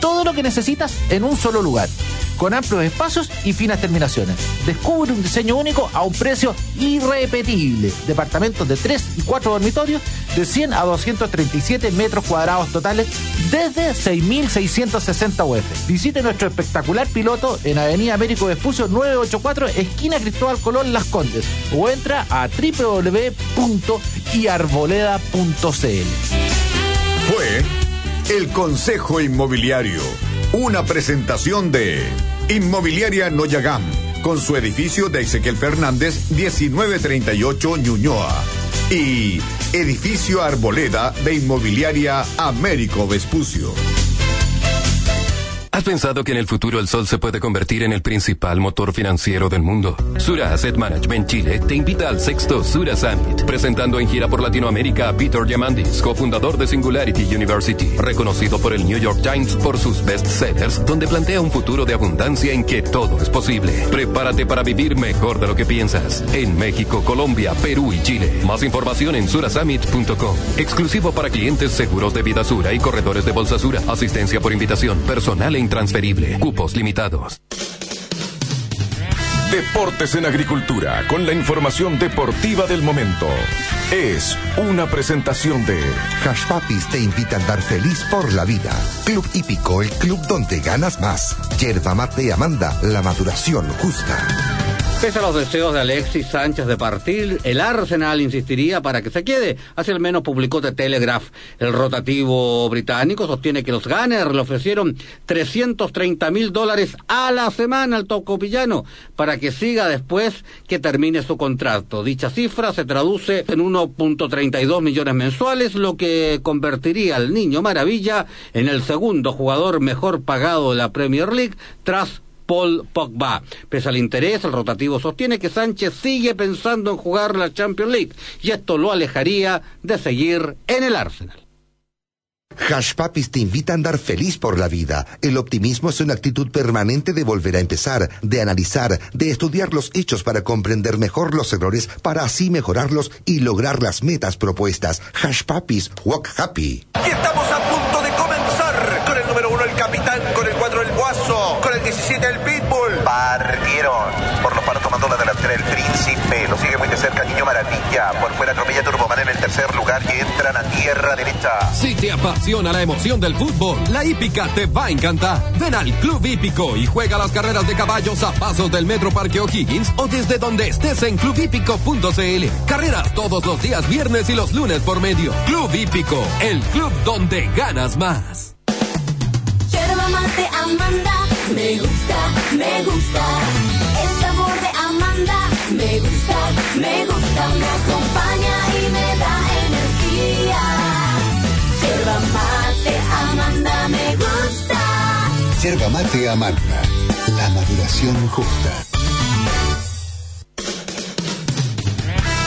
Todo lo que necesitas en un solo lugar, con amplios espacios y finas terminaciones. Descubre un diseño único a un precio irrepetible. Departamentos de 3 y 4 dormitorios de 100 a 237 metros cuadrados totales desde 6.660 UF. Visite nuestro espectacular piloto en Avenida Américo Vespucio 984, esquina Cristóbal Colón Las Condes, o entra a www.iarboleda.cl. Fue el Consejo Inmobiliario, una presentación de Inmobiliaria Noyagam, con su edificio de Ezequiel Fernández 1938 Ñuñoa y Edificio Arboleda de Inmobiliaria Américo Vespucio. ¿Has pensado que en el futuro el sol se puede convertir en el principal motor financiero del mundo? Sura Asset Management Chile te invita al sexto Sura Summit, presentando en gira por Latinoamérica a Peter Diamandis, cofundador de Singularity University, reconocido por el New York Times por sus bestsellers, donde plantea un futuro de abundancia en que todo es posible. Prepárate para vivir mejor de lo que piensas. En México, Colombia, Perú y Chile. Más información en surasummit.com. Exclusivo para clientes seguros de vida Sura y corredores de bolsa Sura. Asistencia por invitación personal e intransferible. Cupos limitados. Deportes en Agricultura, con la información deportiva del momento. Es una presentación de Hash Papis te invita a andar feliz por la vida. Club Hípico, el club donde ganas más. Yerba mate Amanda, la maduración justa. Pese a los deseos de Alexis Sánchez de partir, el Arsenal insistiría para que se quede. Así al menos publicó The Telegraph. El rotativo británico sostiene que los Gunners le ofrecieron 330 mil dólares a la semana al tocopillano para que siga después que termine su contrato. Dicha cifra se traduce en 1.32 millones mensuales, lo que convertiría al Niño Maravilla en el segundo jugador mejor pagado de la Premier League tras Paul Pogba. Pese al interés, el rotativo sostiene que Sánchez sigue pensando en jugar la Champions League y esto lo alejaría de seguir en el Arsenal. Hash Papis te invita a andar feliz por la vida. El optimismo es una actitud permanente de volver a empezar, de analizar, de estudiar los hechos para comprender mejor los errores, para así mejorarlos y lograr las metas propuestas. Hash Papis, walk happy. Y estamos a con el 17 el pitbull. Partieron. Por los paros tomando la delantera el príncipe. Lo sigue muy de cerca Niño Maravilla. Por fuera atropella Turboman en el tercer lugar y entran a tierra derecha. Si te apasiona la emoción del fútbol, la hípica te va a encantar. Ven al Club Hípico y juega las carreras de caballos a pasos del Metro Parque O'Higgins o desde donde estés en clubhípico.cl. Carreras todos los días viernes y los lunes por medio. Club Hípico, el club donde ganas más. Yerba mate Amanda, me gusta, me gusta. El sabor de Amanda, me gusta, me gusta. Me acompaña y me da energía. Yerba mate Amanda, me gusta. Yerba mate Amanda, la maduración justa.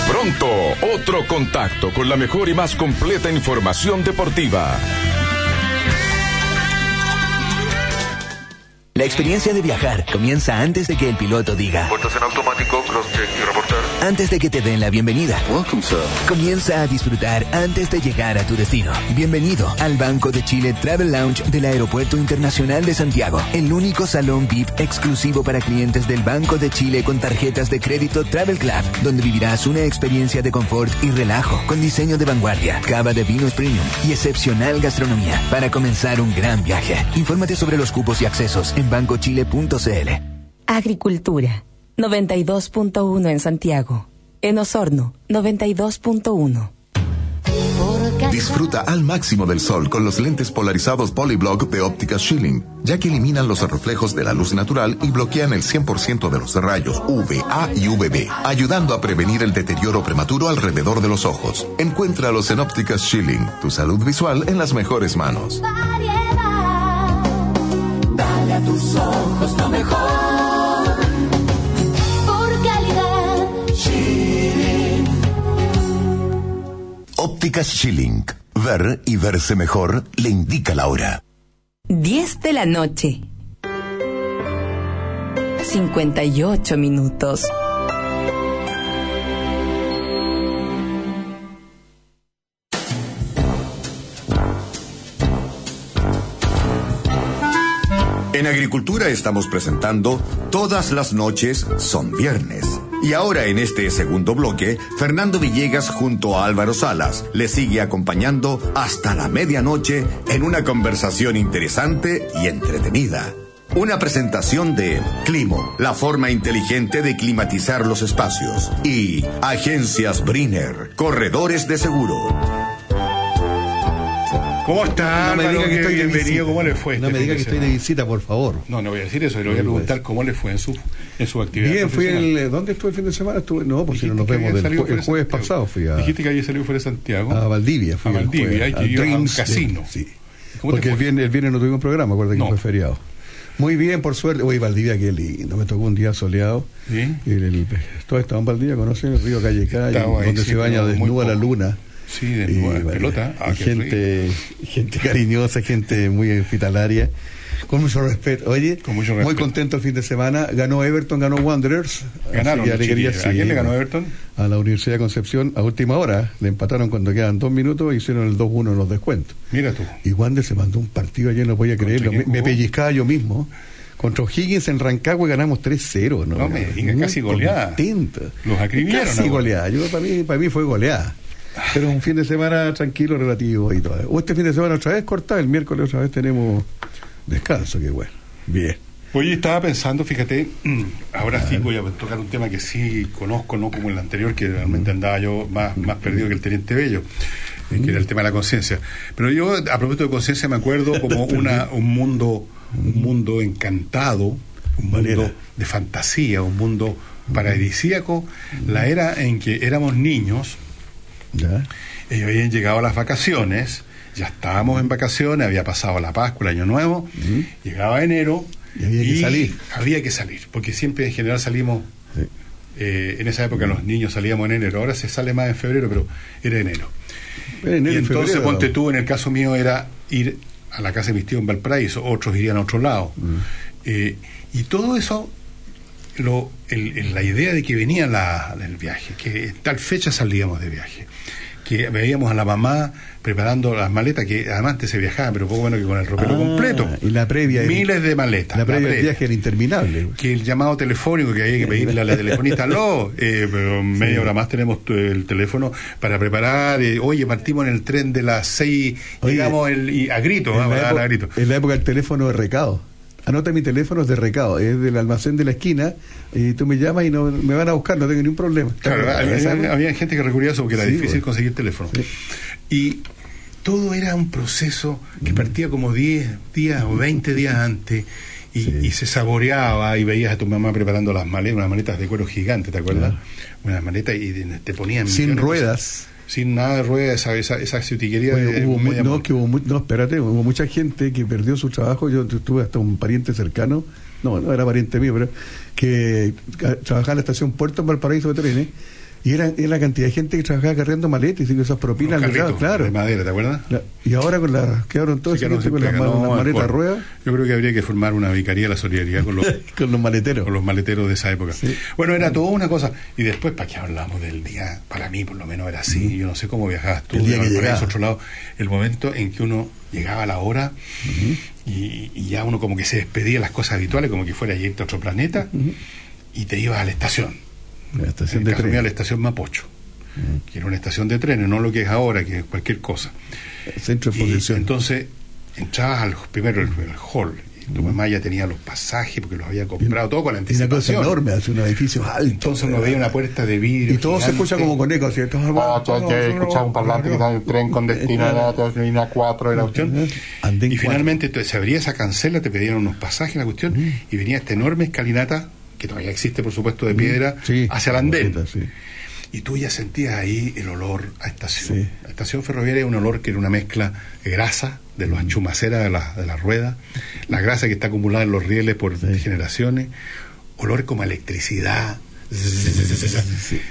Pronto, otro contacto con la mejor y más completa información deportiva. La experiencia de viajar comienza antes de que el piloto diga. Puertas en automático, crosscheck y reportar. Antes de que te den la bienvenida. Welcome, sir. Comienza a disfrutar antes de llegar a tu destino. Bienvenido al Banco de Chile Travel Lounge del Aeropuerto Internacional de Santiago. El único salón VIP exclusivo para clientes del Banco de Chile con tarjetas de crédito Travel Club, donde vivirás una experiencia de confort y relajo con diseño de vanguardia, cava de vinos premium y excepcional gastronomía para comenzar un gran viaje. Infórmate sobre los cupos y accesos en bancochile.cl. Agricultura 92.1 en Santiago. En Osorno 92.1. Disfruta al máximo del sol con los lentes polarizados Polyblock de óptica Schilling, ya que eliminan los reflejos de la luz natural y bloquean el 100% de los rayos UVA y UVB, ayudando a prevenir el deterioro prematuro alrededor de los ojos. Encuéntralos en ópticas Schilling, tu salud visual en las mejores manos. A tus ojos lo mejor. Por calidad, Schilling. Ópticas Schilling. Ver y verse mejor le indica la hora. 10 de la noche. 58 minutos. En Agricultura estamos presentando Todas las noches son viernes. Y ahora en este segundo bloque, Fernando Villegas junto a Álvaro Salas le sigue acompañando hasta la medianoche en una conversación interesante y entretenida. Una presentación de Climo, la forma inteligente de climatizar los espacios. Y Agencias Briner, corredores de seguro. ¿Cómo está? No me diga que estoy de bienvenido. visita. ¿Cómo le fue? No este me diga que estoy de visita, por favor. No, no voy a decir eso. Le voy a preguntar cómo le fue en su, en su actividad. Bien, fui el, ¿dónde estuve el fin de semana? Estuve, no, pues si no nos vemos del jue- el jueves pasado fui a, Dijiste que había salido fuera de Santiago. a Valdivia. Fui A al Valdivia, jueves, y que iba a un casino. Sí. ¿Cómo te Porque el viernes, el viernes no tuvimos programa, acuérdate que fue feriado. Muy bien, por suerte. Oye, Valdivia, qué lindo. Me tocó un día soleado. ¿Sí? Y el, el, todo estaba en Valdivia, conocen el río Calle Calle, Estaba ahí, donde sí, se baña desnuda la luna. Sí, en bueno, pelota. Ah, y gente, gente cariñosa, gente muy hospitalaria. Con mucho respeto. Oye, Con mucho muy respeto. contento el fin de semana. Ganó Everton, ganó Wanderers. Ganaron alegría. ¿A quién le ganó. Everton? A la Universidad de Concepción a última hora. Le empataron cuando quedan dos minutos y hicieron el 2-1 en los descuentos. Mira tú. Y Wander se mandó un partido ayer, no podía creerlo. Me, pellizcaba yo mismo. Contra O'Higgins en Rancagua ganamos 3-0. No, No me diga, Muy casi goleada. contento. Los acribillaron Casi goleada. Yo, para, mí, para mí fue goleada. Pero un fin de semana tranquilo, relativo y todo. O este fin de semana otra vez cortado, el miércoles otra vez tenemos descanso, que bueno. Bien. Oye, estaba pensando, fíjate, ahora sí voy a tocar un tema que sí conozco, no como el anterior, que realmente andaba yo más, más perdido que el Teniente Bello, eh, que era el tema de la conciencia. Pero yo, a propósito de conciencia, me acuerdo como una, un mundo, un mundo encantado, un mundo de fantasía, un mundo paradisíaco, la era en que éramos niños, ¿Ya? ellos habían llegado a las vacaciones, ya estábamos en vacaciones, había pasado la Pascua, el Año Nuevo, llegaba enero Y había que salir. había que salir, porque siempre en general salimos, eh, en esa época los niños salíamos en enero, ahora se sale más en febrero, pero era enero. Y entonces, febrero, ponte tú, en el caso mío era ir a la casa de mis tíos en Valparaíso, otros irían a otro lado. Eh, y todo eso, lo, el- el- la idea de que venía la, del viaje, que en tal fecha salíamos de viaje, que veíamos a la mamá preparando las maletas, que además antes se viajaba, pero poco menos que con el ropero Ah, completo. Y la previa. Miles de maletas. La previa del viaje era interminable. Que el llamado telefónico que había que pedirle a la telefonista, aló, eh, pero media hora más tenemos el teléfono para preparar, eh, oye, partimos en el tren de las seis, Oye, llegamos el- y a grito, en, vamos a a grito. en la época el teléfono de recado. Anota mi teléfono es de recado, es del almacén de la esquina y tú me llamas y no, me van a buscar, no tengo ningún problema. Claro, había, gente que recurría a eso porque era Sí, difícil bueno. conseguir teléfono. Y todo era un proceso que partía como 10 días o 20 días antes y, y se saboreaba y veías a tu mamá preparando las maletas, unas maletas de cuero gigante, ¿te acuerdas? Unas maletas y te ponían... Sin ruedas. Sin nada de ruedas, esa, esa, esa ciutiquería Oye, de hubo media no, que hubo no, espérate, hubo mucha gente que perdió su trabajo. Yo tu- tuve hasta un pariente cercano, no, no era pariente mío, pero que ca- trabajaba en la estación Puerto en Valparaíso de trenes. Y era, era la cantidad de gente que trabajaba cargando maletas y que esas propinas carritos claro. de madera, ¿te acuerdas? La- y ahora con la, quedaron todos quedaron gente con las, No, las maletas ruedas. Yo creo que habría que formar una vicaría de la solidaridad con los, con los maleteros. Con los maleteros de esa época. Bueno, era toda una cosa. Y después, ¿para qué hablamos del día? Para mí, por lo menos, era así. Yo no sé cómo viajabas tú El día que a otro lado. El momento en que uno llegaba a la hora y, y ya uno como que se despedía de las cosas habituales, como que fuera a irte a otro planeta, y te ibas a la estación. La estación en de el caso mío, tren. a la estación Mapocho, que era una estación de trenes, no lo que es ahora, que es cualquier cosa. Centro de Y exposición. entonces entrabas al primero el, el hall. Y tu mamá ya tenía los pasajes porque los había comprado todo con Y una cosa anticipación. enorme, hace un edificio alto. Entonces uno veía una puerta de vidrio. Y todo se escucha como con eco, ¿cierto? Ah, ya escuchaba un parlante que estaba en el tren con destino a la línea 4 de la cuestión. Y finalmente entonces, se abría esa cancela, te pedían unos pasajes, la cuestión, y venía esta enorme escalinata, que todavía existe, por supuesto, de piedra, hacia el andén. Y tú ya sentías ahí el olor a estación. La estación ferroviaria es un olor que era una mezcla de grasa, de los anchumaceras de la, de la rueda, la grasa que está acumulada en los rieles por generaciones, olor como a electricidad,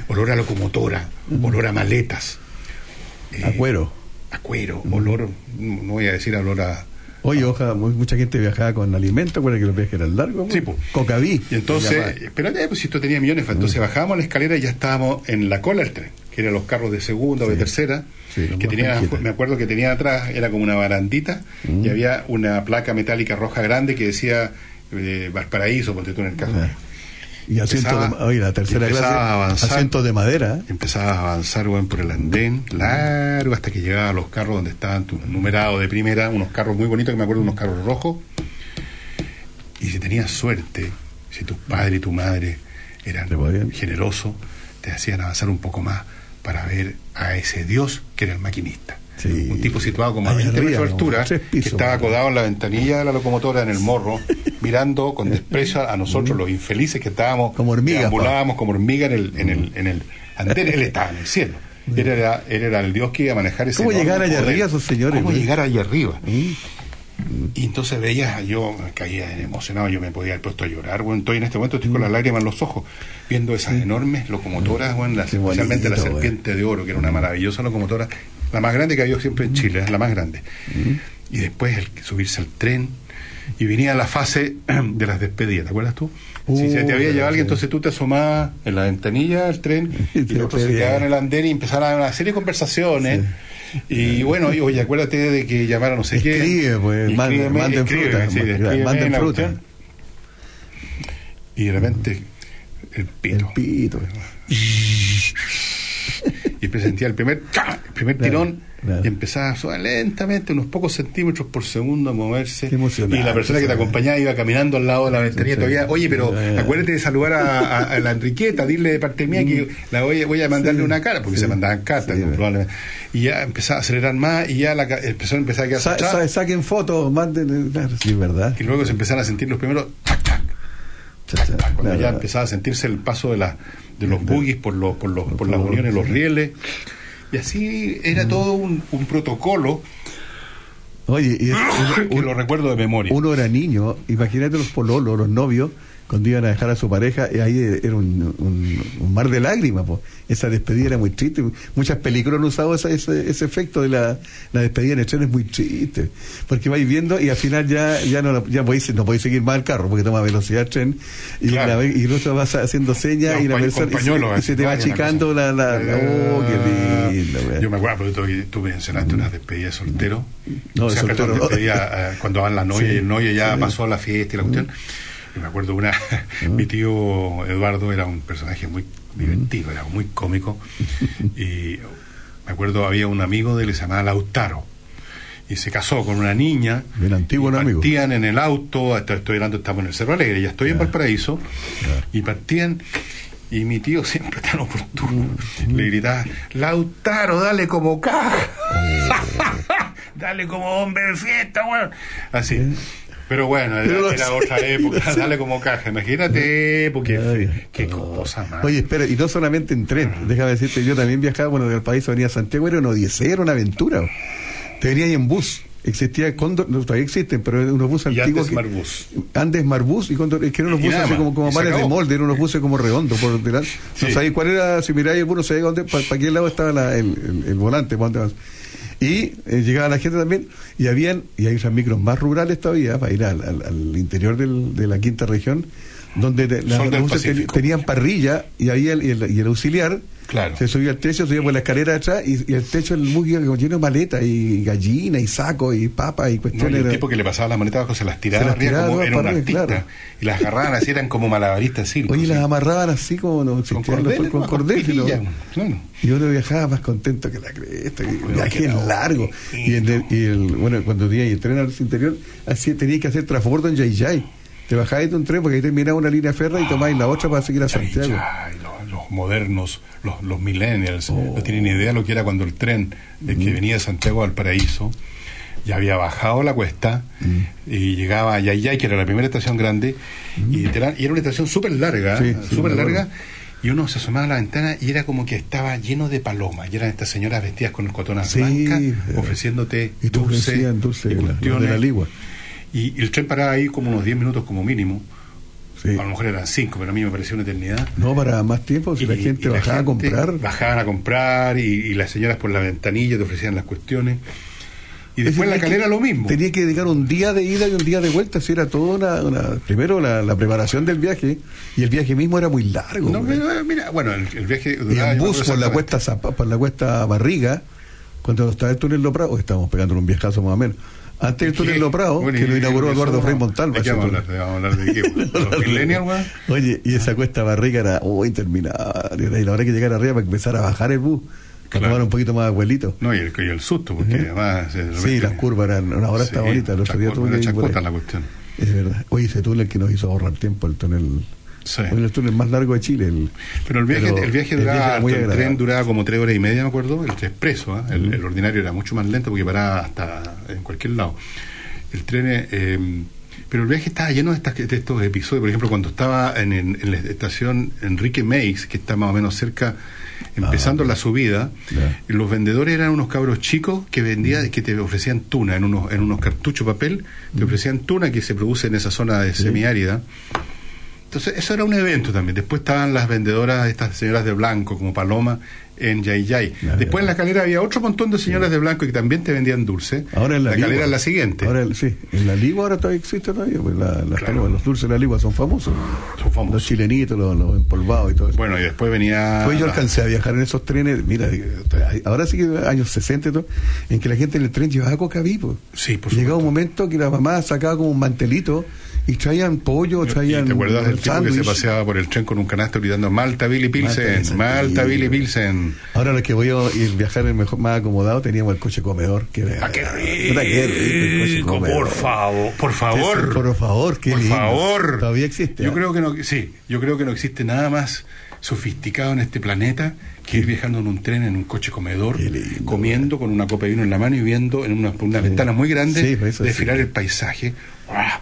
olor a locomotora, olor a maletas. A cuero. A cuero, olor, no voy a decir olor a... Oye, ojalá, mu- mucha gente viajaba con alimento, acuérdate que los viajes eran largos. Sí, pues. Cocaví. Y entonces, espérate, pues si esto tenía millones, entonces bajábamos la escalera y ya estábamos en la cola del tren. que eran los carros de segunda o de tercera, Sí, que tenía, me acuerdo que tenía atrás, era como una barandita, Mm. y había una placa metálica roja grande que decía eh, Valparaíso, ponte tú en el caso. Y asientos de, Empezaba- oye, la tercera clase, avanzar. asientos de madera. Empezabas a avanzar weón, por el andén largo hasta que llegaba a los carros donde estaban tu- numerados de primera, unos carros muy bonitos, que me acuerdo unos carros rojos. Y si tenías suerte, si tu padre y tu madre eran generosos, te hacían avanzar un poco más para ver a ese Dios que era el maquinista. Un tipo situado como a Allá 20 arriba, metros de altura, que estaba acodado en la ventanilla de la locomotora en el morro, mirando con desprecio a nosotros los infelices que estábamos como hormigas, deambulábamos como hormiga en el, en el, en el andén. Él estaba en el cielo. Él era, él era el Dios que iba a manejar ese ¿Cómo llegar allá arriba esos señores? ¿Cómo güey? llegar allá arriba? Y entonces veía, yo caía emocionado, yo me podía haber puesto a llorar, bueno, estoy en este momento estoy con las lágrimas en los ojos, viendo esas enormes locomotoras, bueno, las- especialmente la Serpiente de Oro, que era una maravillosa locomotora, la más grande que había siempre en Chile, es la más grande. Y después el subirse al tren, y venía la fase de las despedidas, ¿te acuerdas tú? si se te había Uh, llevado alguien, entonces tú te asomabas en la ventanilla del tren y otro se despedía. quedaba en el andén y empezaron una serie de conversaciones. Y bueno, y, oye, acuérdate de que llamar a no sé qué. Escribe, pues, Y manden fruta, sí, manden fruta. cuestión. Y de repente, el pito. El pito. Y presentía el primer, ¡ca! el primer tirón y empezaba a lentamente, unos pocos centímetros por segundo a moverse. y la persona que te acompañaba iba caminando al lado de la ventanilla todavía. Oye, pero Eh. acuérdate de saludar a, a- a la Enriqueta, dile de parte mía que la voy, a- voy a mandarle una cara, porque se mandaban cartas, probablemente. Y ya empezaba a acelerar más y ya la, persona empezaba a quedar Sa- sa- saquen fotos, manden. Claro, sí, verdad. y luego se empezaron a sentir los primeros tac, Cha, cha. cuando Claro. ya empezaba a sentirse el paso de, la, de los buggies por, los, por, los, por las uniones, los rieles. Y así era todo un, un protocolo Oye, y es- que lo recuerdo de memoria. uno era niño, imagínate los pololos, los novios, cuando iban a dejar a su pareja, y ahí era un, un- un mar de lágrimas. po. Esa despedida era muy triste. Muchas películas han usado esa- ese, ese efecto de la, la despedida en el tren, es muy triste. Porque vais viendo y al final ya ya no, ya podéis, no podéis seguir más el carro porque toma velocidad el tren y, Claro. la y el otro va haciendo señas y la persona y se- pañuelo, y se, te va achicando la, la, la- oh, qué lindo. Yo me acuerdo, porque tú, mencionaste unas despedidas de soltero. No, o perdón, soltero. despedida, eh, cuando van la novia Sí, y el novio ya sí. pasó la fiesta y la cuestión. Yo me acuerdo una, mi tío Eduardo era un personaje muy divertido, era muy cómico. Y me acuerdo había un amigo de él que se llamaba Lautaro. Y se casó con una niña. Bien antiguo, y partían en el auto, esto- estoy hablando, estamos en el Cerro Alegre, ya estoy en Valparaíso, y partían, y mi tío siempre tan oportuno, Mm. le gritaba, Lautaro, dale como caja, Oh. dale como hombre de fiesta, weón. Así. Pero bueno, era, Pero- era otra época, dale como caja, imagínate, porque qué cosa más. Oye, espera, y no solamente en tren, déjame decirte, yo también viajaba, bueno, del país venía a Santiago, era una odisea, era una aventura. Te venías ahí en bus, existía Cóndor, no, todavía existen, pero eran unos buses y antiguos. antes que- Marbus. Andes Marbus y Cóndor, es que eran unos buses así como, como pares de molde, eran unos buses como redondos por delante. No sabéis cuál era, si miráis alguno, sabéis dónde, para qué lado estaba la- el, el- el volante, pa' dónde vas. Y eh, llegaba la gente también, y habían, y hay esas micros más rurales todavía, para ir al, al- al interior del- de la quinta región, donde te- las tenían parrilla y había el, y el, y el auxiliar Claro. se subía al techo, subía por la escalera de atrás y, y el techo del como lleno de maletas y gallina y saco y papa y No, cuestiones. y el Era- tipo que le pasaba las maletas abajo se las tiraba Se las arriba tiraba como todas era un para arriba, artista claro. y las agarraban así eran como malabaristas circo Oye, sí. las amarraban así como no los- cordeles, con, ¿no? Con cordeles, pililla, claro. Y uno viajaba más contento que la cresta, viaje largo. Y, el- y el- bueno, cuando tenía el tren al interior, así tenía que hacer transbordo en Yayay. Te bajabas de un tren porque ahí terminaba una línea férrea y tomáis la otra para seguir a Santiago. Los, los modernos, los, los millennials, Oh. no tienen idea lo que era cuando el tren eh, que venía de Santiago al Paraíso ya había bajado la cuesta y llegaba a Yayay, que era la primera estación grande, y, era una estación súper larga, Sí, sí, súper larga, y uno se asomaba a la ventana y era como que estaba lleno de palomas, y eran estas señoras vestidas con cotonas Sí, blancas, eh, ofreciéndote Y dulce, y de la ligua. Y, y el tren paraba ahí como unos 10 minutos como mínimo. Sí. A lo mejor eran 5, pero a mí me pareció una eternidad. No, para más tiempo, si la Y- gente la bajaba gente a comprar. Bajaban a comprar y, y las señoras por la ventanilla te ofrecían las cuestiones. Y después Ese la calera lo mismo. Tenía que dedicar un día de ida y un día de vuelta, si era toda una, una- primero la, la preparación del viaje, y el viaje mismo era muy largo. No, pero, mira, bueno, el, el viaje duraba, en bus por la cuesta Zapa- por la cuesta Barriga, cuando estaba el túnel Loprado, estábamos pegando un viajazo más o menos. Antes del túnel Loprado, Bueno, que lo inauguró Eduardo Frei Montalva. ¿De qué ese vamos a hablar? ¿Vamos a hablar de los millennials, weón? Oye, y esa cuesta barriga era oh, interminable. Y la hora que llegar arriba para empezar a bajar el bus, que Claro. tomar un poquito más abuelito. No, y el, y el susto, porque además... eh, de Sí, repente- las curvas eran. Una hora Sí, está bonita, el otro día tuve una que la cuestión. Es verdad. Oye, ese túnel que nos hizo ahorrar tiempo, el túnel. Sí. El túnel más largo de Chile. el- Pero el viaje, pero el viaje el duraba, el tren duraba como tres horas y media, me acuerdo, el expreso, ¿ah? el, el ordinario era mucho más lento porque paraba hasta en cualquier lado. El tren, eh, eh, pero el viaje estaba lleno de, estas- de estos episodios, por ejemplo, cuando estaba en, en- en la estación Enrique Meix, que está más o menos cerca, empezando la subida, los vendedores eran unos cabros chicos que vendían, que te ofrecían tuna en unos, en unos cartuchos de papel, te ofrecían tuna que se produce en esa zona de semiárida. Entonces, eso era un evento también. Después estaban las vendedoras, estas señoras de blanco, como Paloma, en Yay Yay. Después en la calera había otro montón de señoras de blanco que también te vendían dulce. Ahora en la, calera Ligua. es la siguiente. Ahora, el- sí, en la Ligua ahora todavía existe todavía. pues la- las palomas, los dulces de la Ligua son famosos. Son famosos. Los chilenitos, los, los empolvados y todo eso. Bueno, y después venía... Pues yo la- alcancé a viajar en esos trenes, mira, ahora sí que años 60 y todo, en que la gente en el tren llevaba coca vivo. Sí, por Llegaba un momento que la mamá sacaba como un mantelito y traían pollo, traían ¿Y ¿Te acuerdas del tipo que se paseaba por el tren con un canasto gritando Malta Billy Pilsen, Malta, sí. Billy Pilsen? Ahora los que voy a ir viajar el mejor, más acomodado teníamos el coche comedor. Que era, ¡Ah, qué rico el coche comedor. Por favor, por favor. Por favor, qué Por lindo. favor. Todavía existe. Yo ¿ah? creo que no, sí, yo creo que no existe nada más sofisticado en este planeta que ir viajando en un tren, en un coche comedor, comiendo con una copa de vino en la mano y viendo en una, por una ventana muy grande Sí, desfilar sí. el paisaje. Ra.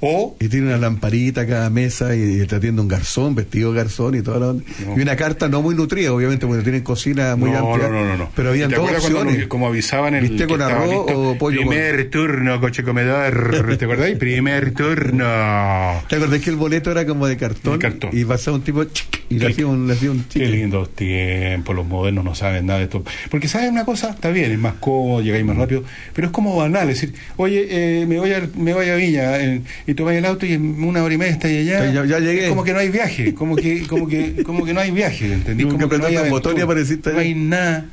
O Y tiene una lamparita cada mesa y, y te atiende un garzón, vestido de garzón y toda la onda. Y una carta no muy nutrida, obviamente, porque tienen cocina muy no, amplia. no, no, no, no. Pero habían ¿Te dos cuando opciones. nos- como avisaban el con arroz listo? o pollo con- Primer turno, coche comedor. ¿Te acuerdas? Primer turno. ¿Te acordás que el boleto era como de cartón? Y pasaba un tipo chic, y le hacía un, le hacía un Qué lindos tiempos, los modernos no saben nada de esto. Porque saben una cosa, está bien, es más cómodo, llegáis más rápido, pero es como banal, es decir, oye, eh, me voy a, me voy a Viña eh, y tomáis el auto y en una hora y media estáis allá. Ya- ya llegué. Es como que no hay viaje, como que, como que, como que no hay viaje, ¿entendí? Como que que no hay botón y apareciste No allá. hay nada,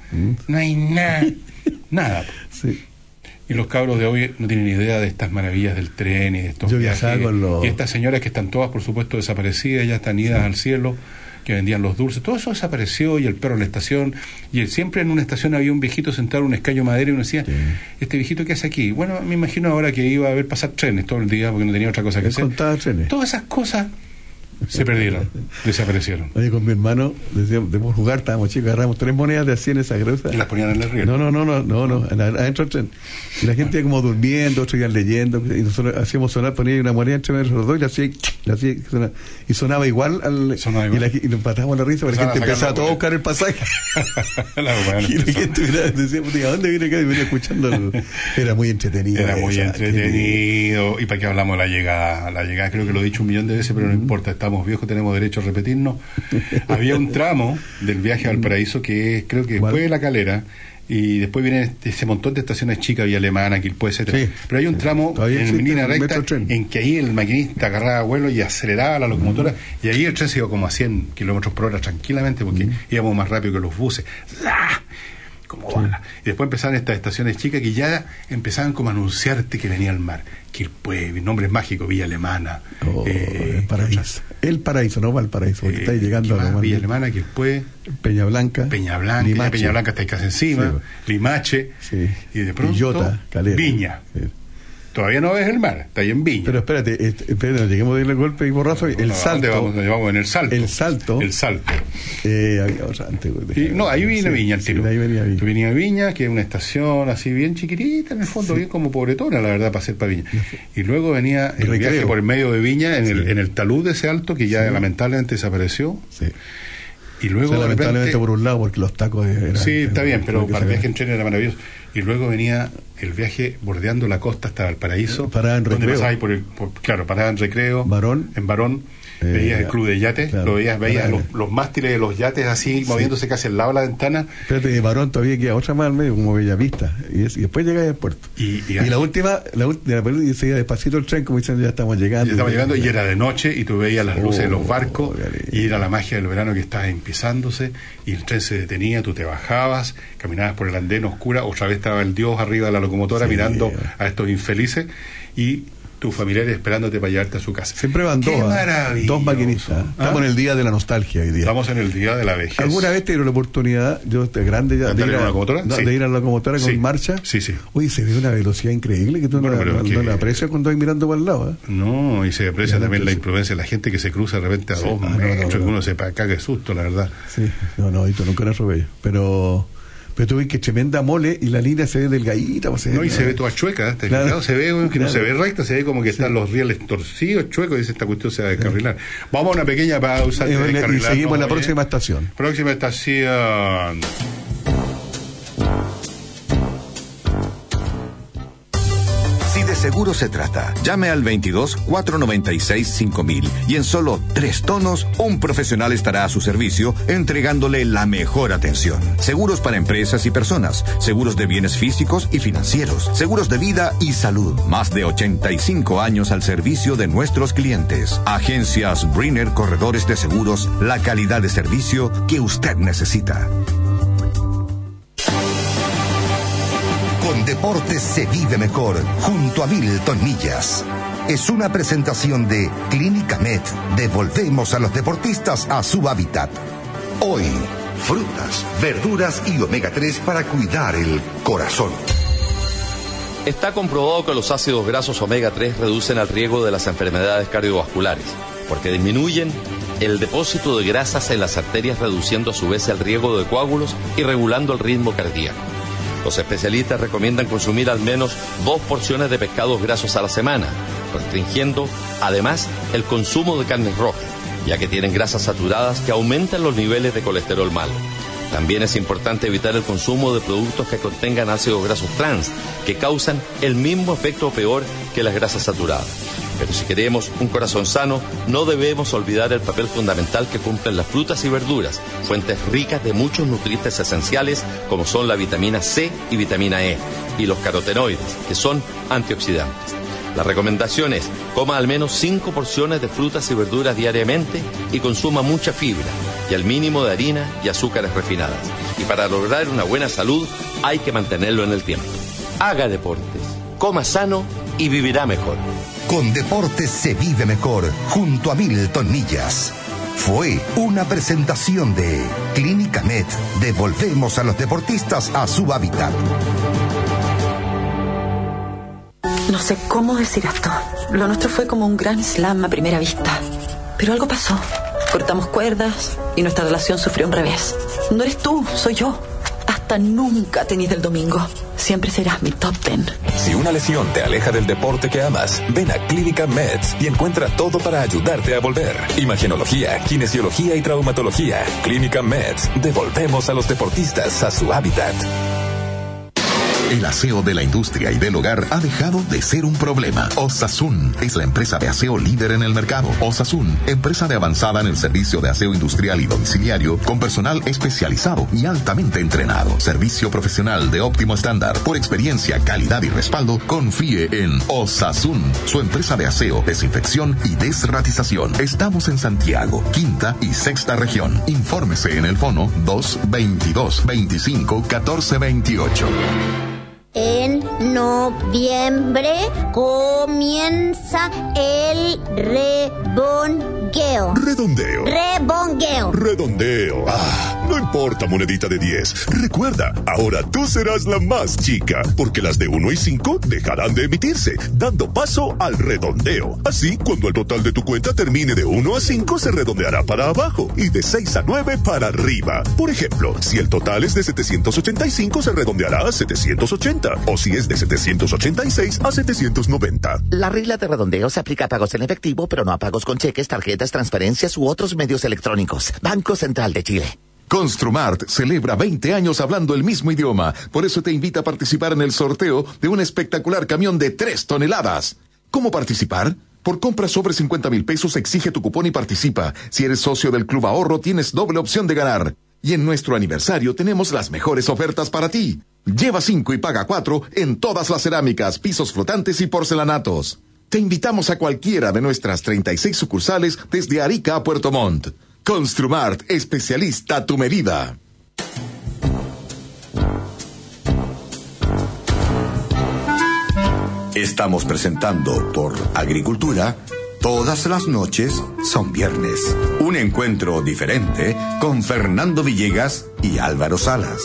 no hay nada, nada. Sí. Y los cabros de hoy no tienen idea de estas maravillas del tren y de estos Yo viajes. con los- Y estas señoras que están todas, por supuesto, desaparecidas, ya están idas al cielo, que vendían los dulces. Todo eso desapareció y el perro en la estación. Y siempre en una estación había un viejito sentado en un escaño de madera y uno decía, ¿este viejito qué hace aquí? Bueno, me imagino ahora que iba a ver pasar trenes todo el día porque no tenía otra cosa que hacer. trenes. Todas esas cosas se perdieron, desaparecieron. Oye, con mi hermano, decíamos, debemos jugar, estábamos chicos, agarramos tres monedas de 100 esa gruesa. Y las ponían en el río. No, no, no, no, no, no, adentro del tren. Y la gente iba como durmiendo, otros iban leyendo, y nosotros hacíamos sonar, ponía una moneda entre medio de los dos y la hacía, la hacía y sonaba igual, al, Y, la, y nos empatábamos la risa, porque la gente a empezaba todo a la buscar el pasaje. La y la gente miraba, decía, "Puta, ¿a dónde viene acá? Y venía escuchando. Era muy entretenido. Era muy esa, entretenido. ¿Y para qué hablamos de la llegada? La llegada creo que lo he dicho un millón de veces, pero no importa, estamos viejos, tenemos derecho a repetirnos. Había un tramo del viaje al paraíso que es, creo que fue la calera. Y después viene este- ese montón de estaciones chicas, Vía Alemana, Quilpue, etcétera. Pero hay un tramo en línea recta en que ahí el maquinista agarraba vuelo y aceleraba la locomotora y ahí el tren se iba como a 100 kilómetros por hora tranquilamente porque íbamos más rápido que los buses. Como bala. Y después empezaban estas estaciones chicas que ya empezaban como a anunciarte que venía el mar. Quilpue, nombres mágicos, Villa Alemana. eh, el paraíso. El paraíso, no va al paraíso, porque eh, estáis llegando ¿qué a más? más Villa. Alemana, Quilpue, Peña Blanca. Peña Blanca, Limache. Peña Blanca está ahí casi encima, Sí. Limache, Sí. y de pronto Villota, Calera. Viña. Todavía no ves el mar, está ahí en Viña. Pero espérate, este, espérate, lleguemos a darle golpe y borrazo. el ¿A dónde salto. vamos? En el salto. El salto. El salto. Eh, había antes, güey, Y, no, ahí viene Sí, Viña el tiro. de ahí venía Viña. Venía Viña, que es una estación así bien chiquitita en el fondo, bien como pobretona, la verdad, para ser para Viña. Y luego venía el Recreo. viaje por el medio de Viña, en, el, en el talud de ese alto, que ya lamentablemente desapareció. Sí. Y luego. O sea, de lamentablemente repente- por un lado, porque los tacos eran. Sí, está bien, pero que para viaje en tren era maravilloso. Y luego venía el viaje bordeando la costa hasta Valparaíso. Parada en Recreo. por el, por- claro, parada en recreo. Varón. En Varón. veías el club de yates, lo veías, veías los, los mástiles de los yates así, moviéndose casi al lado de la ventana. Espérate, de varón todavía queda otra más al medio, como Bellavista. Y, es- y después llega al puerto. Y, Y la última, la última, la película, y seguía despacito el tren, como diciendo, ya estamos llegando. Ya estaba llegando y era de noche y tú veías las luces de los Oh, barcos y era la magia del verano que estaba empezándose y el tren se detenía, tú te bajabas, caminabas por el andén oscura, otra vez estaba el dios arriba de la locomotora mirando a estos infelices y tus familiares esperándote para llevarte a su casa. Siempre van dos, maravilloso. dos maquinistas. ¿ah? Estamos en el día de la nostalgia hoy día. Estamos en el día de la vejez. ¿Alguna vez te dieron la oportunidad, yo de grande ya, ¿De ir, a, una locomotora? no, Sí. de ir a la locomotora con Sí. marcha? Sí, sí. Oye, se ve una velocidad increíble que tú Bueno, no, la- que- no la aprecias cuando vas mirando para el lado. ¿ah? No, y se aprecia Ya, también la entonces- imprudencia de la gente que se cruza de repente a Sí. dos Ah, metros, no. que uno se caga de susto, la verdad. Sí, no, no, esto nunca era bello. Pero, pero tú ves que tremenda mole y la línea se ve delgadita. pues, No, y se ve toda chueca, ¿eh? ¿Te has Claro. Se ve, que no se ve recta, se ve como que están los rieles torcidos, chuecos, y dice esta cuestión se va a descarrilar. Vamos a una pequeña pausa. Eh, y seguimos en la oye. próxima estación. Próxima estación. Seguro se trata, llame al 22 496 5000 y en solo tres tonos un profesional estará a su servicio entregándole la mejor atención. Seguros para empresas y personas, seguros de bienes físicos y financieros, seguros de vida y salud. Más de 85 años al servicio de nuestros clientes. Agencias Brinner Corredores de Seguros, la calidad de servicio que usted necesita. Con deportes se vive mejor, junto a Milton Millas. Es una presentación de Clínica Med. Devolvemos a los deportistas a su hábitat. Hoy, frutas, verduras y omega 3 para cuidar el corazón. Está comprobado que los ácidos grasos omega 3 reducen el riesgo de las enfermedades cardiovasculares, porque disminuyen el depósito de grasas en las arterias, reduciendo a su vez el riesgo de coágulos y regulando el ritmo cardíaco. Los especialistas recomiendan consumir al menos dos porciones de pescados grasos a la semana, restringiendo además el consumo de carnes rojas, ya que tienen grasas saturadas que aumentan los niveles de colesterol malo. También es importante evitar el consumo de productos que contengan ácidos grasos trans, que causan el mismo efecto peor que las grasas saturadas. Pero si queremos un corazón sano, no debemos olvidar el papel fundamental que cumplen las frutas y verduras, fuentes ricas de muchos nutrientes esenciales como son la vitamina C y vitamina E, y los carotenoides, que son antioxidantes. La recomendación es coma al menos 5 porciones de frutas y verduras diariamente y consuma mucha fibra y al mínimo de harina y azúcares refinadas. Y para lograr una buena salud hay que mantenerlo en el tiempo. Haga deportes, coma sano y vivirá mejor. Con deportes se vive mejor, junto a Milton Millas. Fue una presentación de Clínica Med. Devolvemos a los deportistas a su hábitat. No sé cómo decir esto. Lo nuestro fue como un gran slam a primera vista. Pero algo pasó. Cortamos cuerdas y nuestra relación sufrió un revés. No eres tú, soy yo. Nunca tenis del domingo. Siempre serás mi top ten. Si una lesión te aleja del deporte que amas, ven a Clínica Meds y encuentra todo para ayudarte a volver. Imagenología, kinesiología y traumatología. Clínica Meds. Devolvemos a los deportistas a su hábitat. El aseo de la industria y del hogar ha dejado de ser un problema. Osasun es la empresa de aseo líder en el mercado. Osasun, empresa de avanzada en el servicio de aseo industrial y domiciliario con personal especializado y altamente entrenado. Servicio profesional de óptimo estándar. Por experiencia, calidad y respaldo, confíe en Osasun, su empresa de aseo, desinfección y desratización. Estamos en Santiago, quinta y sexta región. Infórmese en el fono 222 25 14 28. En noviembre comienza el rebongueo. Redondeo. Rebongueo. Redondeo. Ah, no importa, monedita de 10. Recuerda, ahora tú serás la más chica, porque las de 1 y 5 dejarán de emitirse, dando paso al redondeo. Así, cuando el total de tu cuenta termine de 1 a 5, se redondeará para abajo y de 6 a 9 para arriba. Por ejemplo, si el total es de 785, se redondeará a 780. O si es de 786 a 790. La regla de redondeo se aplica a pagos en efectivo, pero no a pagos con cheques, tarjetas, transferencias u otros medios electrónicos. Banco Central de Chile. Construmart celebra 20 años hablando el mismo idioma. Por eso te invita a participar en el sorteo de un espectacular camión de 3 toneladas. ¿Cómo participar? Por compras sobre 50 mil pesos exige tu cupón y participa. Si eres socio del Club Ahorro tienes doble opción de ganar. Y en nuestro aniversario tenemos las mejores ofertas para ti. Lleva 5 y paga 4 en todas las cerámicas, pisos flotantes y porcelanatos. Te invitamos a cualquiera de nuestras 36 sucursales desde Arica a Puerto Montt. Construmart, especialista a tu medida. Estamos presentando por Agricultura. Todas las noches son viernes. Un encuentro diferente con Fernando Villegas y Álvaro Salas.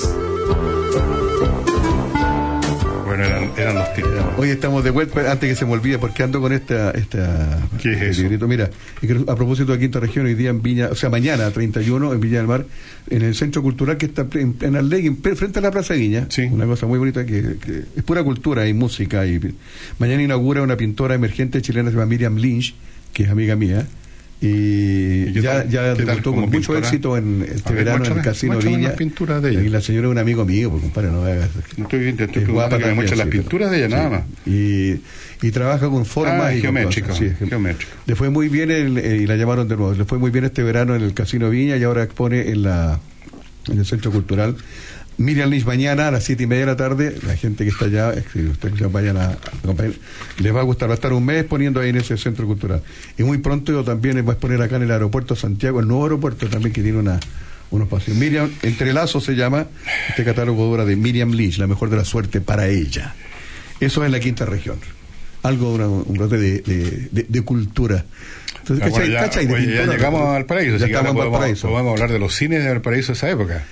Bueno, eran, eran los tiempos. Hoy estamos de vuelta, antes que se me olvide, porque ando con esta... esta ¿Qué es eso? librito. Mira, que a propósito de quinta región, hoy día en Viña, o sea, mañana, 31, en Viña del Mar, en el centro cultural que está en, en Arlegui, frente a la Plaza Viña, una cosa muy bonita que, que es pura cultura y música. y Mañana inaugura una pintora emergente chilena, se llama Miriam Lynch, que es amiga mía. Y ya, tal? ya ¿Qué tal debutó con mucho pintora? éxito en este ver, verano en el Casino Viña. pinturas de ella. Y la señora es un amigo mío, pues compadre, no hagas. No estoy, te estoy Es guapa que me muestres las pinturas de ella, sí. nada más. Y, y trabaja con formas Ah, y con geométrico, cosas, sí, geométrico. Le fue muy bien el- eh, y la llamaron de nuevo. Le fue muy bien este verano en el Casino Viña y ahora expone en la en el Centro Cultural. Miriam Lynch mañana a las siete y media de la tarde. La gente que está allá, eh, si ustedes ya vayan a acompañar, les va a gustar. Va a estar un mes poniendo ahí en ese Centro Cultural. Y muy pronto yo también voy a exponer acá en el aeropuerto de Santiago, el nuevo aeropuerto también que tiene una unos paseos. Miriam, Entrelazo se llama este catálogo de obra de Miriam Lynch, la mejor de la suerte para ella. Eso es en la quinta región. Algo, una- un brote de, de, de- de cultura. Entonces, Ah, ¿cachai? ya, ¿cachai? De oye, ya llegamos ¿no? a Valparaíso, Ya así que estamos ahora podemos, podemos hablar de los cines de Valparaíso de esa época.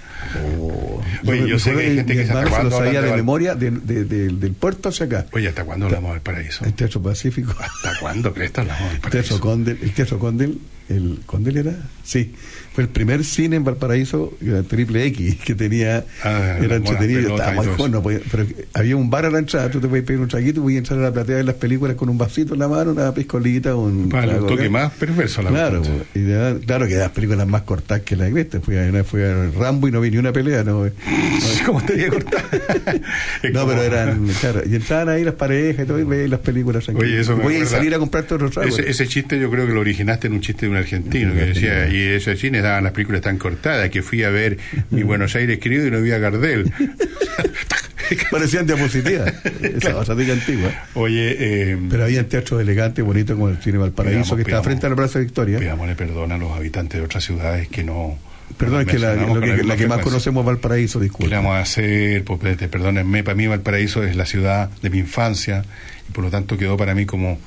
Oye, me yo sé que hay gente que se cuándo lo sabía de memoria de- de- de- del puerto hacia acá. Oye, ¿hasta cuándo hablamos del paraíso? El Teatro Pacífico. ¿Hasta cuándo crees que hablamos del El paraíso? Teatro Condel, el Teatro Condel, el Condel era, sí, fue el primer cine en Valparaíso, era triple X, que tenía, Ah, era entretenido, no pero había un bar a la entrada, tú te podías pedir un traguito, podías entrar a la platea de las películas con un vasito en la mano, una piscolita, un Para un toque acá. más perverso la Claro, y de- claro que las películas más cortas que la viste, fui a, fui a Rambo y no vi ni una pelea, no, ¿Cómo te digo cortar? no, pero eran, claro, y entraban ahí las parejas y todo, y veías las películas. Oye, eso me Voy a salir a comprarte otro trago. Ese, ese chiste yo creo que lo originaste en un chiste de un argentino que decía, y esos cines daban las películas tan cortadas que fui a ver mi Buenos Aires querido y no vi a Gardel. Parecían diapositivas. Esa de antigua. Oye, eh, Pero había teatros elegantes, bonitos, como el Cine Valparaíso, que estaba pidamos. frente a la Plaza Victoria. pidámosle perdón a los habitantes de otras ciudades que no... Perdón, es que la, lo que, misma la que más frecuencia. conocemos es Valparaíso, ¿Qué disculpe. vamos a hacer? Pues, perdónenme, para mí Valparaíso es la ciudad de mi infancia y por lo tanto quedó para mí como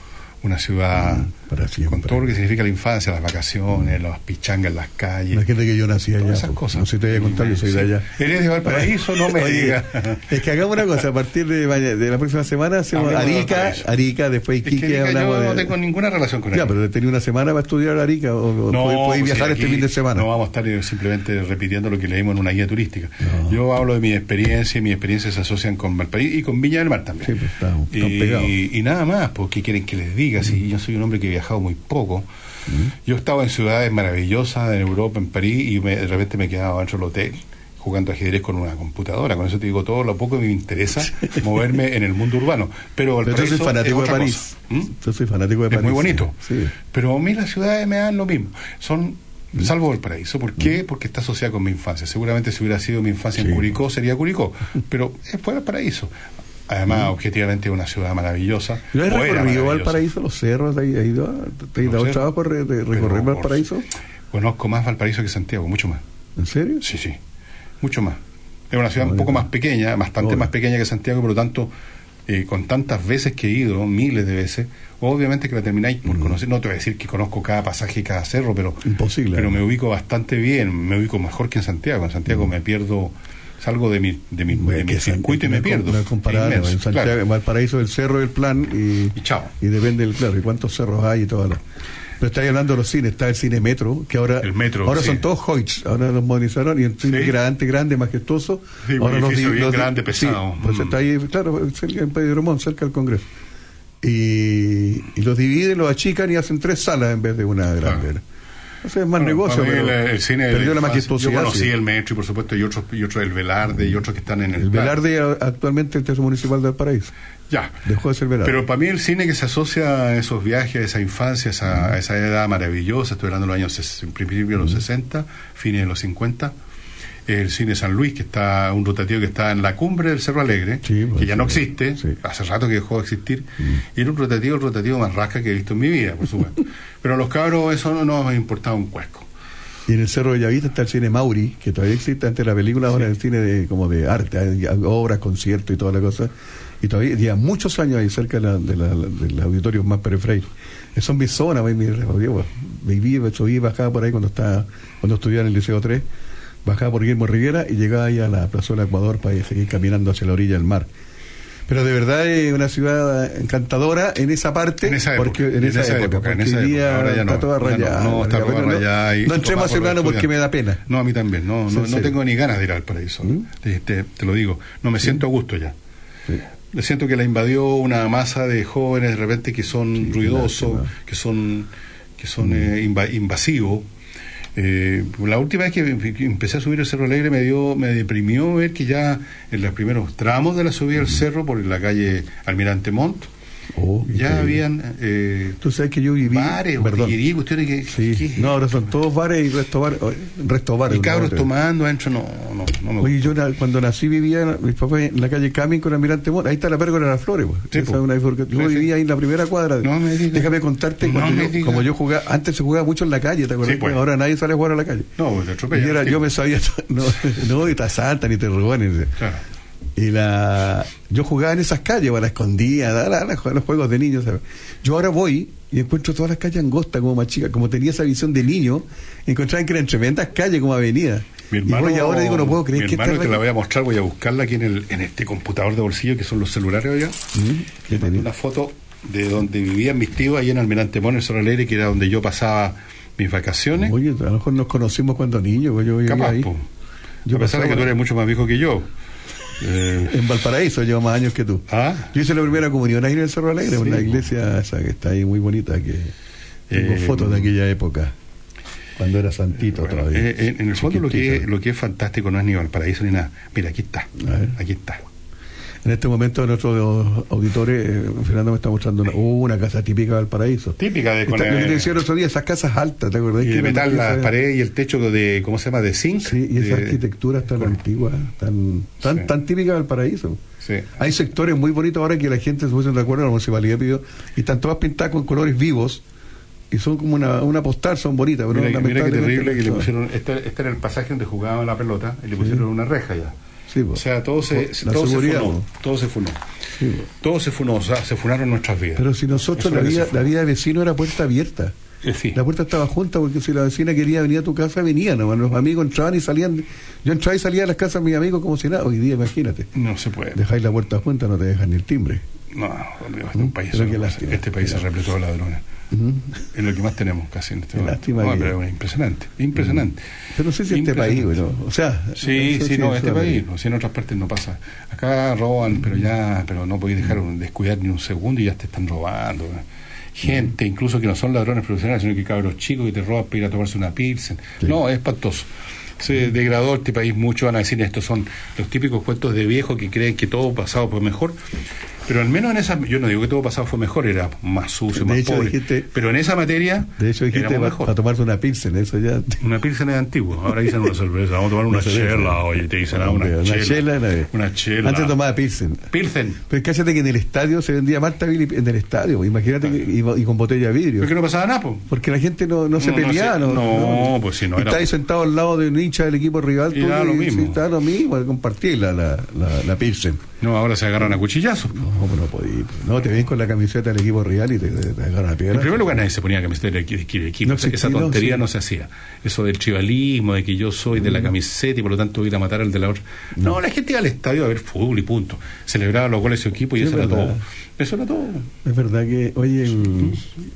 una ciudad con todo lo que significa la infancia, las vacaciones, las pichangas en las calles. Imagínate que yo nací allá. Todas esas pues, cosas. No sé si te voy a contar, yo soy de allá. ¿Eres de Valparaíso? No me digas. Es que hagamos una cosa, a partir de, la próxima semana hacemos Arica. Arica, después Es que Iquique, Arica yo no de... tengo ninguna relación con Ya, Arica. pero tenía una semana para estudiar Arica o, No, podéis- podéis pues, viajar este fin de semana. No vamos a estar eh, simplemente repitiendo lo que leímos en una guía turística. Yo hablo de mi experiencia y mis experiencias se asocian con Valparaíso y con Viña del Mar también. Sí, pues estamos, estamos pegados. y, y nada más, pues, ¿qué quieren que les diga? Si yo soy un hombre que he viajado muy poco. Yo he estado en ciudades maravillosas, en Europa, en París, y me- de repente me he quedado dentro del hotel jugando ajedrez con una computadora. Con eso te digo todo lo poco que me interesa moverme en el mundo urbano. Pero Pero yo soy fanático de París. cosa. ¿Mm? Yo soy fanático de Es París. muy bonito. Sí. Pero a mí las ciudades me dan lo mismo. Son, Mm. salvo el paraíso. ¿Por qué? Porque está asociada con mi infancia. Seguramente si hubiera sido mi infancia en Curicó, sería Curicó. Pero es fuera el paraíso. Además, objetivamente es una ciudad maravillosa. ¿No has recorrido. Valparaíso, los cerros? ¿Te has ido, te has dado trabajo de recorrer Valparaíso? Conozco más Valparaíso que Santiago, mucho más. ¿En serio? Sí, sí. Mucho más. Es una ciudad un poco más pequeña, bastante Obvio. más pequeña que Santiago, por lo tanto, eh, con tantas veces que he ido, miles de veces, obviamente que la termináis por conocer. No te voy a decir que conozco cada pasaje y cada cerro, pero, Imposible. pero me ubico bastante bien, me ubico mejor que en Santiago. En Santiago me pierdo, salgo de mi, de mi, de mi circuito y me pierdo. com- No es comparable. Es inmenso, en Santiago, claro. en Valparaíso, el cerro del plan y, Y chao. y depende del claro y cuántos cerros hay y todo lo. Pero estáis hablando de los cines, está el cine Metro, que ahora, El Metro, ahora sí. son todos Hoyts, ahora los modernizaron y el cine Sí. grande, grande, majestuoso. Sí, ahora los bien los grande, pesado. pues Mm. está ahí, claro, cerca en Pedro Montt, cerca del Congreso. Y, y los dividen, los achican y hacen tres salas en vez de una grande. Ese es más Bueno, negocio, pero el, cine perdió la majestuosidad. Yo conocí sí. el Metro y por supuesto y otros y otros el Velarde y otros que están en el, El plan. Velarde actualmente el Teatro Municipal del Paraíso. Ya. Dejó de ser Velarde. Pero para mí el cine que se asocia a esos viajes, a esa infancia, a esa, a esa edad maravillosa, estoy hablando de los años, en principio de los 60, fines de los 50, el cine San Luis, que está, un rotativo que está en la cumbre del Cerro Alegre, que ya no existe, hace rato que dejó de existir, y era un rotativo, el rotativo más rasca que he visto en mi vida, por supuesto. Pero a los cabros eso no nos importaba un cuesco. Y en el Cerro de Llavita está el cine Mauri, que todavía existe antes de la película, ahora el cine de, como de arte, hay obras, conciertos y toda la cosa. Y todavía lleva muchos años ahí cerca de la, de la- del auditorio más Pérez Freire. Esas son mis zonas, mi, mi, yo, viví, subí, bajaba por ahí cuando estaba, cuando estudiaba en el Liceo 3, bajaba por Guillermo Rivera y llegaba ahí a la plazuela Ecuador para seguir caminando hacia la orilla del mar. Pero de verdad es una ciudad encantadora en esa parte, En esa época, porque en, esa, época, en porque esa época, ahora ya no, está toda ahora no, rayada. no, está toda rayada no su entremos a porque me da pena. No, a mí también, no, Sí, no, en no tengo ni ganas de ir al paraíso, te, te- te lo digo, no me siento a gusto ya. Le siento que la invadió una masa de jóvenes de repente que son ruidosos, que son que son eh, inva- invasivos. Eh, la última vez que, que empecé a subir el Cerro Alegre me dio, me deprimió ver que ya en los primeros tramos de la subida del cerro por la calle Almirante Montt ya habían eh, Tú sabes que yo viví. bares, perdón. cuestiones que, Sí, no, ahora son todos bares y resto bares. oh, resto bares y cabros ¿no? tomando adentro, no, no, no me Oye, yo na- cuando nací vivía, mis papás en la calle Camin con Almirante Mont, ahí está la pérgola de las flores. pues. Esa po. es una bifurcación. yo Sí, vivía ahí en la primera cuadra. Déjame contarte, cuando yo- como yo jugaba, antes se jugaba mucho en la calle, ¿te acuerdas? Pues. Ahora nadie sale a jugar a la calle. No, pues te atropellan, yo me sabía, no, no, y te asaltan y te roban. y- Y la, yo jugaba en esas calles, a la escondía, a la- a la- a los juegos de niños. ¿sabes? Yo ahora voy y encuentro todas las calles angostas como más chicas, como tenía esa visión de niño, encontraba que eran tremendas calles como avenidas. Mi y hermano, voy ahora y digo, no puedo creer mi que hermano esta te la voy a mostrar, voy a buscarla aquí en, el, en este computador de bolsillo que son los celulares allá. ¿Qué tenía? Una foto de donde vivían mis tíos ahí en Almirante Mon, en Cerro Alegre, que era donde yo pasaba mis vacaciones. Oye, a lo mejor nos conocimos cuando niños, pues yo vivía Capaz, ahí. po. Yo a pesar de que tú eres mucho más viejo que yo. Eh, En Valparaíso llevo más años que tú. Yo hice la primera comunión ahí en el Cerro Alegre, Sí, una po. iglesia esa que está ahí muy bonita, que tengo Eh, fotos de aquella época, cuando era santito bueno, todavía. eh, en el fondo lo que, es, lo que es fantástico no es ni Valparaíso ni nada. Mira, aquí está. Aquí está. En este momento nuestros auditores, eh, Fernando me está mostrando una, uh, una casa típica de Valparaíso. Típica de con el- te decía el otro día, esas casas altas, ¿te acordás? Y que de eran metal las paredes y el techo de, ¿cómo se llama? De zinc. Sí, y esa De- arquitectura tan antigua, tan tan, tan típica del paraíso. Sí. Hay sectores muy bonitos ahora que la gente se puso de acuerdo, la municipalidad pidió, y están todas pintadas con colores vivos, y son como una, una postal, son bonitas. Pero Mira, mira qué lamentablemente terrible que le no. pusieron. Este, este era el pasaje donde jugaban la pelota y le pusieron una reja ya. O sea, todo se, todo se funó. ¿no? Todo se funó. Todo se funó, o sea, se funaron nuestras vidas. Pero si nosotros la vida, la vida de vecino era puerta abierta. Eh, La puerta estaba junta porque si la vecina quería venir a tu casa, venía, ¿no? los amigos entraban y salían. Yo entraba y salía de las casas de mis amigos como si nada. Hoy día, imagínate. No se puede. Dejáis la puerta junta, no te dejan ni el timbre. No, amigo, este, es un país, Pero pasa. lástima. este país se repletó de ladrones. Ujú. Es lo que más tenemos casi en este momento. lástima No, que- pero es impresionante, impresionante. Pero no sé si este país, bueno, o sea. Sí, no sí, si no, en este país, no, si en otras partes no pasa. Acá roban, pero ya, pero no podéis dejar un- descuidar ni un segundo y ya te están robando. Gente, incluso que no son ladrones profesionales, sino que cabros chicos que te roban para ir a tomarse una pilsen. No, es espantoso. Se degradó este país mucho, van a decir estos son los típicos cuentos de viejo que creen que todo pasado fue mejor. Pero al menos en esa, yo no digo que todo pasado fue mejor, era más sucio, De más hecho, pobre. dijiste- pero en esa materia, De hecho, dijiste para, mejor. para tomarse una pilsen, eso ya. Una pilsen es antiguo, ahora dicen una cerveza, vamos a tomar una chela, oye, te dicen ah, una, chela. chela, una chela. Antes tomaba pilsen. Pilsen. Pero cállate que en el estadio se vendía Marta Billy en el estadio. Imagínate que, y, y con botella de vidrio. ¿Por qué no pasaba nada, po? Porque la gente no, no se peleaba. No, no, pues si no era- Está ahí sentado al lado de un hincha del equipo rival. Y tú, da lo mismo. sí, da lo mismo, compartir la, la, la, la Pilsen. No, ahora se agarran a cuchillazos. No, pues no podí. No, te ven con la camiseta del equipo rival y te, te, agarran a piedra. En primer lugar, nadie se ponía camiseta del equi- del equipo. No Esa- Esa tontería sí. no se hacía. Eso del chivalismo, de que yo soy de la camiseta y por lo tanto voy a matar al de la otra. No, la gente iba al estadio a ver fútbol y punto. Celebraba los goles de su equipo y Sí, eso es era todo. Eso era todo. Es verdad que, oye,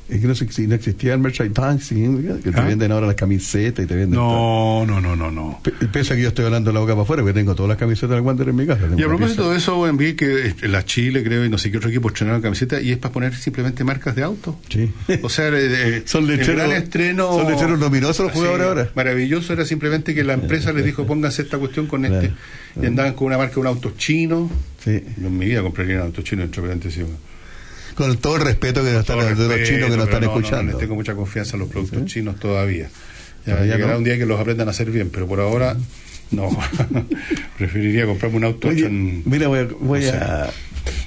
es que no, se- no existía el merchandising, que te ¿Ah? venden ahora las camisetas y te venden. No, no, no, no, no. P- Pese a que yo estoy hablando la boca para afuera, porque tengo todas las camisetas del Wander en mi casa. Y a propósito de eso, en vi que eh, la Chile, creo, y no sé qué otro equipo estrenaron camiseta y es para poner simplemente marcas de auto. Sí. O sea, eh, Son lecheros- gran estreno. son lecheros luminosos los jugadores ahora. Maravilloso era simplemente que la empresa les dijo pónganse esta cuestión con este. Y andaban con una marca de un auto chino. Sí. En mi vida compraría un auto chino entre paréntesis. Con todo el respeto que nos están, de los chinos que nos están no, no, no escuchando. les tengo mucha confianza en los productos chinos todavía. Ya Todavía llegará no. un día que los aprendan a hacer bien, pero por ahora no. Preferiría comprarme un auto Oye, en- mira, voy, a, voy sé. a-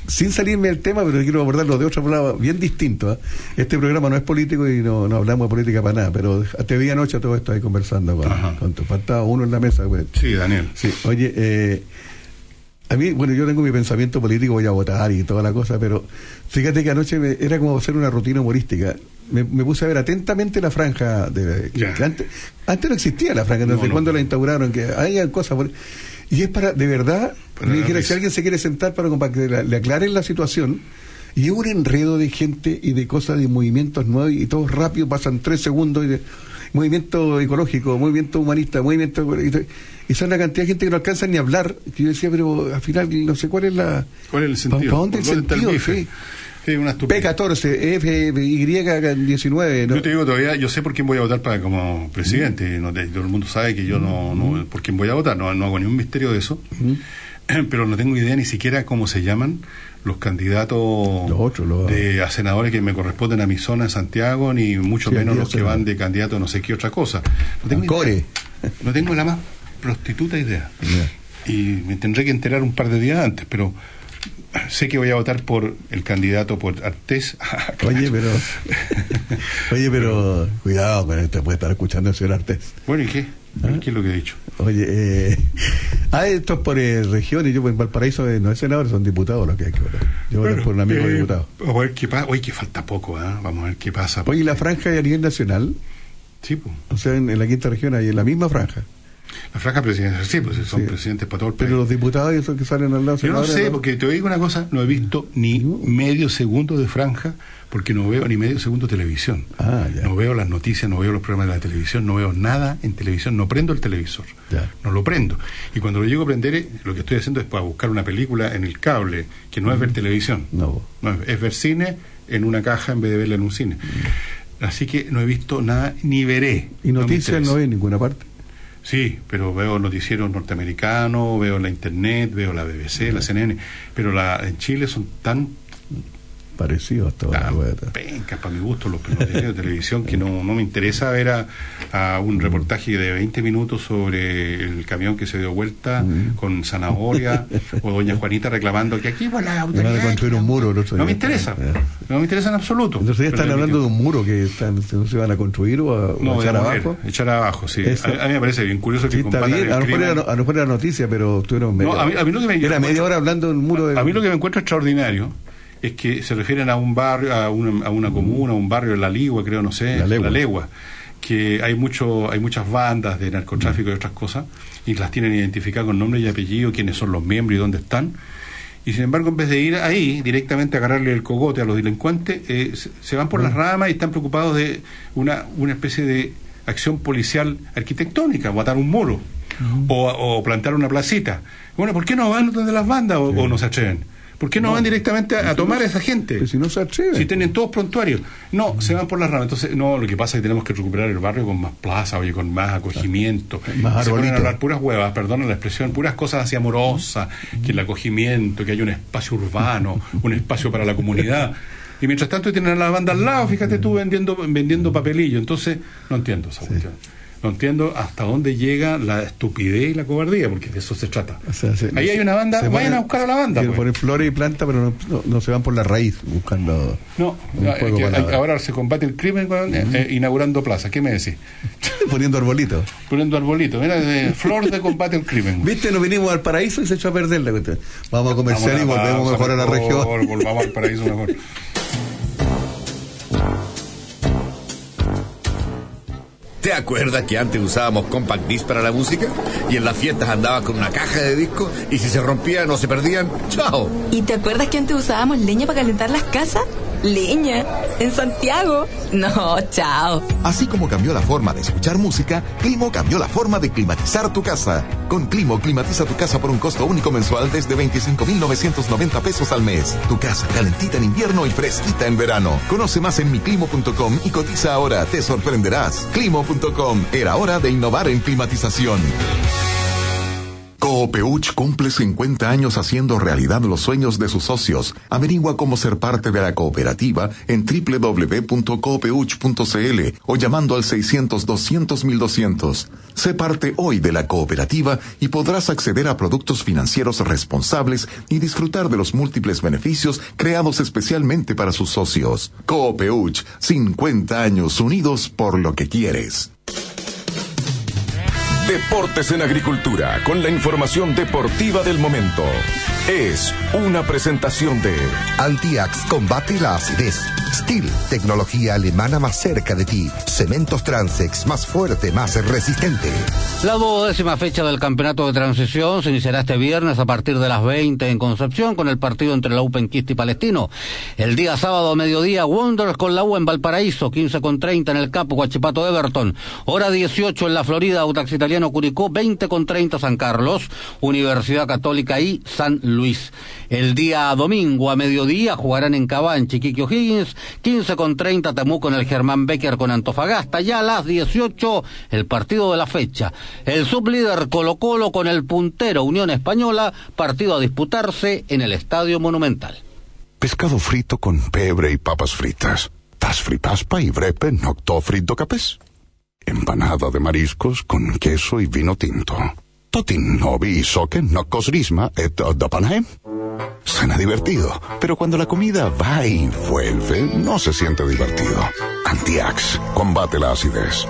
Sin salirme del tema, pero quiero abordarlo de otro lado bien distinto. ¿ah? Este programa no es político y no, no hablamos de política para nada, pero te vi anoche todo esto ahí conversando con, con tu faltaba uno en la mesa. pues. Sí, Daniel. Sí, oye, eh, a mí, bueno, yo tengo mi pensamiento político, voy a votar y toda la cosa, pero fíjate que anoche me- era como hacer una rutina humorística. Me, me puse a ver atentamente la franja de que antes, antes no existía la franja, No, desde no. cuando la instauraron, que hay cosas por- y es para, de verdad, Para si alguien se quiere sentar para, para que le, le aclaren la situación, y es un enredo de gente y de cosas, de movimientos nuevos, y todos rápido, pasan tres segundos, y de- movimiento ecológico, movimiento humanista, movimiento... Y, son una cantidad de gente que no alcanza ni a hablar, que yo decía, pero al final no sé cuál es la... ¿Cuál es el sentido? ¿Para dónde el ¿Por dónde está el sentido? bife? Sí. Sí, una estupidez. P14, FY19, ¿no? Yo te digo todavía, yo sé por quién voy a votar para como presidente. no te- todo el mundo sabe que yo no, no por quién voy a votar. No, no hago ningún misterio de eso. Pero no tengo idea ni siquiera cómo se llaman los candidatos de a senadores que me corresponden a mi zona en Santiago, ni mucho Sí, menos los que van de candidato a no sé qué otra cosa. No tengo Core. No tengo la más prostituta idea. Y me tendré que enterar un par de días antes, pero sé que voy a votar por el candidato por Artés. Oye, pero... Oye, pero... Cuidado con esto, puede estar escuchando el señor Artés. Bueno, ¿y qué? ¿Qué es lo que he dicho? Oye, eh, ah, esto es por eh, regiones. Yo en Valparaíso eh, no es senador, son diputados los que hay que votar. Yo voy a votar por un amigo eh, diputado. Vamos a ver qué pasa. Oye, que falta poco, ¿ah? Vamos a ver qué pasa. Oye, ¿y la franja a nivel nacional? Sí, pues. O sea, en, en la quinta región hay en la misma franja. La franja presidencial, sí, pues son presidentes para todo el país. Pero los diputados y esos que salen al lado Yo no sé, porque te digo una cosa, no he visto ni medio segundo de franja, porque no veo ni medio segundo televisión. Ah, No veo las noticias, no veo los programas de la televisión, no veo nada en televisión, no prendo el televisor. No lo prendo. Y cuando lo llego a prender, eh, lo que estoy haciendo es para buscar una película en el cable, que no es ver televisión. No. es, es ver cine en una caja en vez de verla en un cine. Así que no he visto nada, ni veré. Y No noticias no, hay en ninguna parte. Sí, pero veo noticieros norteamericanos, veo la internet, veo la BBC, la CNN, pero la, en Chile son tan Parecidos todos. pencas para mi gusto los de televisión que no, no me interesa ver a, a un reportaje de 20 minutos sobre el camión que se dio vuelta con zanahoria o doña Juanita reclamando que aquí pues, la Van a construir un muro el otro no día. me interesa, no me interesa en absoluto. Entonces ya están hablando de un muro que están, no se van a construir o a, no, echar abajo. echar abajo, sí. Eso. A, mí me parece bien curioso que está bien. A lo, mejor era, a lo mejor era noticia, pero estuvieron media No, a mí- a mí lo que me- Era media hora hablando de un muro de... A mí lo que me encuentro extraordinario es que se refieren a un barrio, a una, a una comuna, a un barrio de La Ligua, creo, no sé, La Legua. Legua, que hay mucho, hay muchas bandas de narcotráfico y otras cosas, y las tienen identificadas con nombre y apellido, quiénes son los miembros y dónde están. Y sin embargo, en vez de ir ahí directamente a agarrarle el cogote a los delincuentes, eh, se, van por las ramas y están preocupados de una, una especie de acción policial arquitectónica, matar un muro o, o plantar una placita. Bueno, ¿por qué no van donde las bandas o, o no se atreven? ¿Por qué no, van directamente a, a tomar a esa gente? si no se atreven. Si tienen todos prontuarios. No, se van por las ramas. Entonces, no, lo que pasa es que tenemos que recuperar el barrio con más plaza, oye, con más acogimiento. Más se ponen a hablar puras huevas, perdón la expresión, puras cosas así amorosas, que el acogimiento, que hay un espacio urbano, un espacio para la comunidad. Y mientras tanto tienen a la banda al lado, fíjate tú vendiendo, vendiendo papelillo. Entonces, no entiendo esa cuestión. No entiendo hasta dónde llega la estupidez y la cobardía, porque de eso se trata. O sea, se- Ahí hay una banda, se vayan ponen- a buscar a la banda. quieren pues. poner flores y plantas, pero no, no- no se van por la raíz buscando No, hay- ahora se combate el crimen eh, eh, inaugurando plazas. ¿Qué me decís? poniendo arbolitos. Poniendo arbolitos. Mira, de flor de combate el crimen. Viste, nos vinimos al paraíso y se echó a perder la cuestión. Vamos a comercial y Vamos a la volvemos pausa, mejor a la mejor, región. Volvamos al paraíso mejor. ¿Te acuerdas que antes usábamos compact disc para la música? Y en las fiestas andaba con una caja de discos y si se rompían o se perdían, ¡chao! ¿Y te acuerdas que antes usábamos leña para calentar las casas? Leña. En Santiago. No, chao. Así como cambió la forma de escuchar música, Climo cambió la forma de climatizar tu casa. Con Climo, climatiza tu casa por un costo único mensual desde 25,990 pesos al mes. Tu casa calentita en invierno y fresquita en verano. Conoce más en miclimo.com y cotiza ahora. Te sorprenderás. Climo.com. Era hora de innovar en climatización. Coopeuch cumple 50 años haciendo realidad los sueños de sus socios. Averigua cómo ser parte de la cooperativa en www.coopeuch.cl o llamando al 600-200-1200. Sé parte hoy de la cooperativa y podrás acceder a productos financieros responsables y disfrutar de los múltiples beneficios creados especialmente para sus socios. Coopeuch, 50 años unidos por lo que quieres. Deportes en Agricultura, con la información deportiva del momento. Es una presentación de Antiax combate la acidez. Steel, tecnología alemana más cerca de ti. Cementos Transex, más fuerte, más resistente. La duodécima fecha del campeonato de transición se iniciará este viernes a partir de las 20 en Concepción con el partido entre la U Penquista y Palestino. El día sábado a mediodía, Wanderers con la U en Valparaíso, 15 con 30 en el Capo, Guachipato Everton. Hora 18 en la Florida, Autax Italiano Curicó, 20 con 30 San Carlos, Universidad Católica y San Luis. El día domingo a mediodía jugarán en Cabán, Chiquique Higgins, 15 con 30 Temuco en el Germán Becker con Antofagasta. Ya a las 18 el partido de la fecha. El sublíder Colo Colo con el puntero Unión Española, partido a disputarse en el Estadio Monumental. Pescado frito con pebre y papas fritas. Tas fripaspa y brepe nocto frito capes. Empanada de mariscos con queso y vino tinto. Totin novi soque nocos risma et. Suena divertido, pero cuando la comida va y vuelve, no se siente divertido. Antiax, combate la acidez.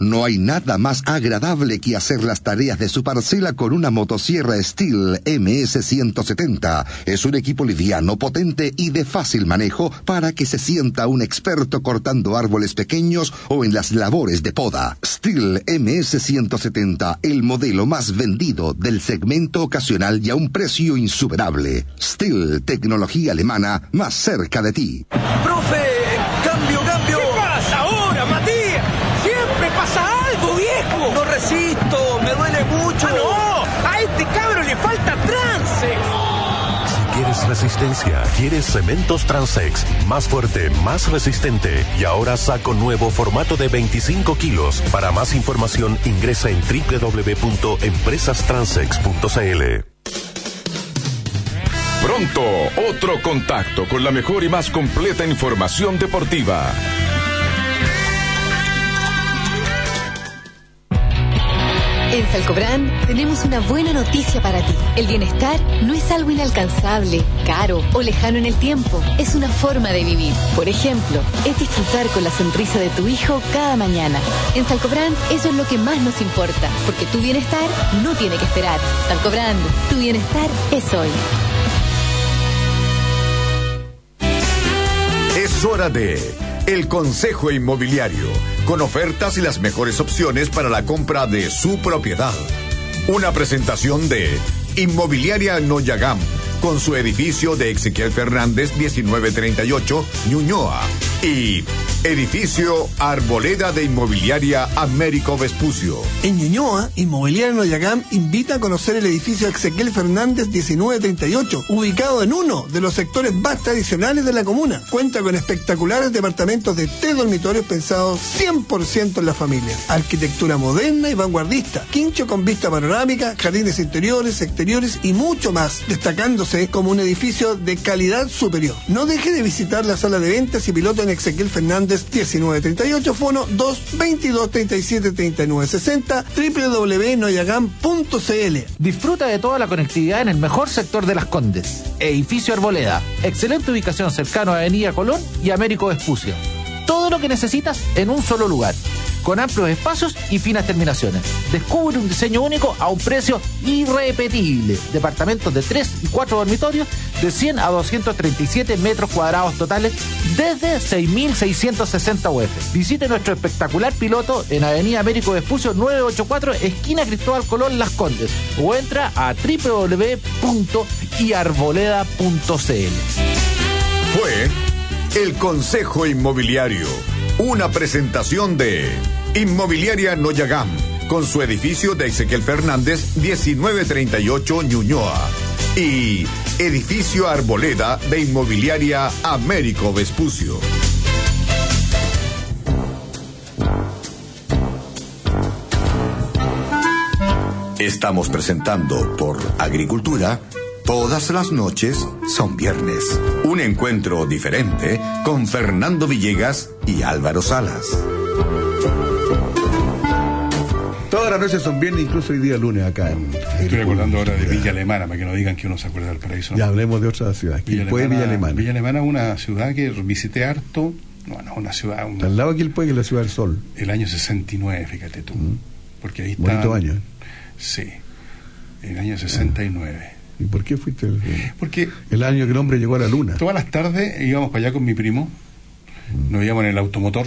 No hay nada más agradable que hacer las tareas de su parcela con una motosierra Steel MS-170. Es un equipo liviano, potente y de fácil manejo para que se sienta un experto cortando árboles pequeños o en las labores de poda. Steel MS-170, el modelo más vendido del segmento ocasional y a un precio insuperable. Steel, tecnología alemana más cerca de ti. ¡Profe! ¿Quieres cementos Transex? Más fuerte, más resistente. Y ahora saco nuevo formato de 25 kilos. Para más información ingresa en www.empresastransex.cl. Pronto, otro contacto con la mejor y más completa información deportiva. En Salcobrand tenemos una buena noticia para ti. El bienestar no es algo inalcanzable, caro o lejano en el tiempo. Es una forma de vivir. Por ejemplo, es disfrutar con la sonrisa de tu hijo cada mañana. En Salcobrand eso es lo que más nos importa, porque tu bienestar no tiene que esperar. Salcobrand, tu bienestar es hoy. Es hora de El Consejo Inmobiliario, con ofertas y las mejores opciones para la compra de su propiedad. Una presentación de Inmobiliaria Noyagam, con su edificio de Ezequiel Fernández 1938, Ñuñoa. Y edificio Arboleda de Inmobiliaria Américo Vespucio. En Ñuñoa, Inmobiliaria Noyagam invita a conocer el edificio Ezequiel Fernández 1938, ubicado en uno de los sectores más tradicionales de la comuna. Cuenta con espectaculares departamentos de tres dormitorios pensados 100% en la familia. Arquitectura moderna y vanguardista, quincho con vista panorámica, jardines interiores, exteriores y mucho más, destacándose como un edificio de calidad superior. No deje de visitar la sala de ventas y piloto en Ezequiel Fernández 1938, fono 2 22 37 39 60, www.noyagam.cl. Disfruta de toda la conectividad en el mejor sector de Las Condes. Edificio Arboleda. Excelente ubicación cercano a Avenida Colón y Américo Vespucio. Todo lo que necesitas en un solo lugar. Con amplios espacios y finas terminaciones. Descubre un diseño único a un precio irrepetible. Departamentos de 3 y 4 dormitorios de 100 a 237 metros cuadrados totales desde 6.660 UF. Visite nuestro espectacular piloto en Avenida Américo Vespucio 984, esquina Cristóbal Colón Las Condes, o entra a www.iarboleda.cl. Fue el Consejo Inmobiliario. Una presentación de Inmobiliaria Noyagam, con su edificio de Ezequiel Fernández 1938 Ñuñoa. Y Edificio Arboleda de Inmobiliaria Américo Vespucio. Estamos presentando por Agricultura Todas las noches son viernes. Un encuentro diferente con Fernando Villegas y Álvaro Salas. Todas las noches son viernes, incluso hoy día lunes acá en. Estoy recordando ahora de Villa Alemana, para que no digan que uno se acuerda del paraíso. Ya hablemos de otra ciudad. Quilpué, Villa Alemana. Villa Alemana, una ciudad que visité harto. Bueno, una ciudad. Una, Al lado de Quilpué, que es la ciudad del sol. El año 69, fíjate tú. Porque ahí está. Bonito año. Sí, el año 69. ¿Y por qué fuiste? El, Porque el año que el hombre llegó a la luna. Todas las tardes íbamos para allá con mi primo, nos íbamos en el automotor,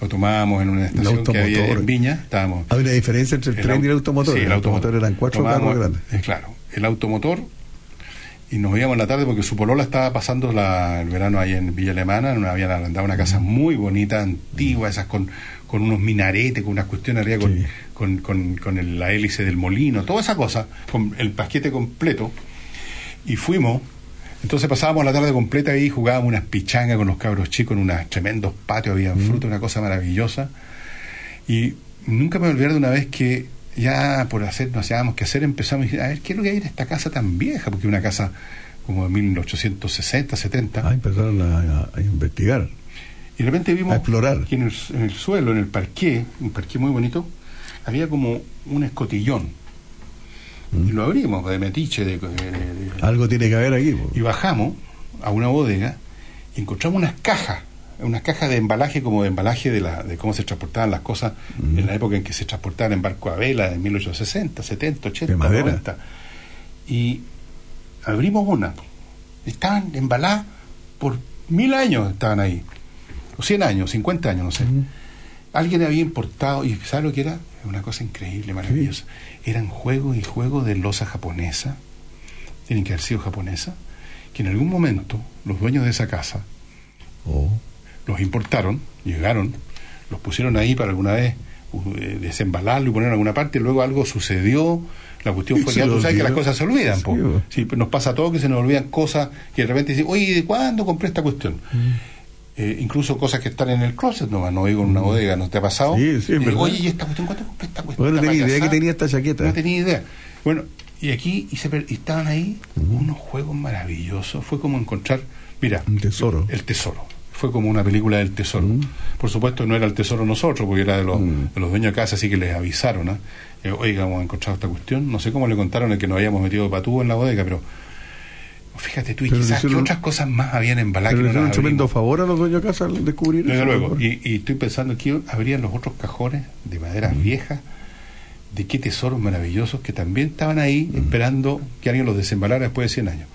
lo tomábamos en una estación que había en Viña, estábamos... Hay una diferencia entre el, tren y el automotor. Sí, el, automotor. eran cuatro carros grandes. Eh, claro, el automotor y nos íbamos en la tarde porque su polola estaba pasando la, el verano ahí en Villa Alemana, nos habían arrendado una casa muy bonita, antigua, esas con, con unos minaretes, con unas cuestiones arriba, con, Sí. con, con, con el- la hélice del molino, toda esa cosa, con el pasquete completo. Y fuimos, entonces pasábamos la tarde completa ahí, jugábamos unas pichangas con los cabros chicos en unos tremendos patios, había fruta, una cosa maravillosa. Y nunca me olvidé de una vez que ya por hacer, no sabíamos qué hacer, empezamos a decir, a ver, ¿qué es lo que hay en esta casa tan vieja? Porque una casa como de 1860, 70. Ah, empezaron a, a- a investigar. Y de repente vimos A explorar. que en el, en el suelo, en el parqué, un parqué muy bonito, había como un escotillón. Mm. Y lo abrimos de metiche, de, de- de- Algo tiene que haber aquí. po. y bajamos a una bodega y encontramos unas cajas, unas cajas de embalaje como de embalaje de, la, de cómo se transportaban las cosas Mm. en la época en que se transportaban en barco a vela, en 1860, 70, 80, De madera. 90. Y abrimos una. Estaban embaladas por mil años, estaban ahí. O 100 años, 50 años, no sé. Alguien había importado, y ¿sabes lo que era? Una cosa increíble, maravillosa. Eran juegos y juegos de losa japonesa, tienen que haber sido japonesa, que en algún momento los dueños de esa casa Oh. Los importaron, llegaron, los pusieron ahí para alguna vez uh, eh, desembalarlo y ponerlo en alguna parte, luego algo sucedió, la cuestión fue que tú sabes que las cosas se olvidan, po. Sí, pues nos pasa a todos que se nos olvidan cosas que de repente dicen, oye, ¿de cuándo compré esta cuestión? Mm. Eh, incluso cosas que están en el closet nomás, no digo en una bodega, ¿no te ha pasado? Mm. Sí, verdad. Oye, ¿y esta cuestión cuándo compré esta cuestión? Bueno, no tenía idea que payasada". tenía esta chaqueta. No tenía idea. Bueno, y aquí y se per- y estaban ahí unos juegos maravillosos. Fue como encontrar, mira, Un tesoro. el tesoro. Fue como una película del tesoro. Por supuesto, no era el tesoro nosotros, porque era de los, de los dueños de casa, así que les avisaron. ¿ah? Eh, Oiga, hemos encontrado esta cuestión. No sé cómo le contaron el que nos habíamos metido patúo en la bodega, pero fíjate tú, y Pero quizás que otras cosas más habían embaladas Pero que no un tremendo favor a los dueños de casa al descubrir Desde eso. luego. Y, y estoy pensando que habrían los otros cajones de maderas viejas, de qué tesoros maravillosos que también estaban ahí esperando que alguien los desembalara después de 100 años.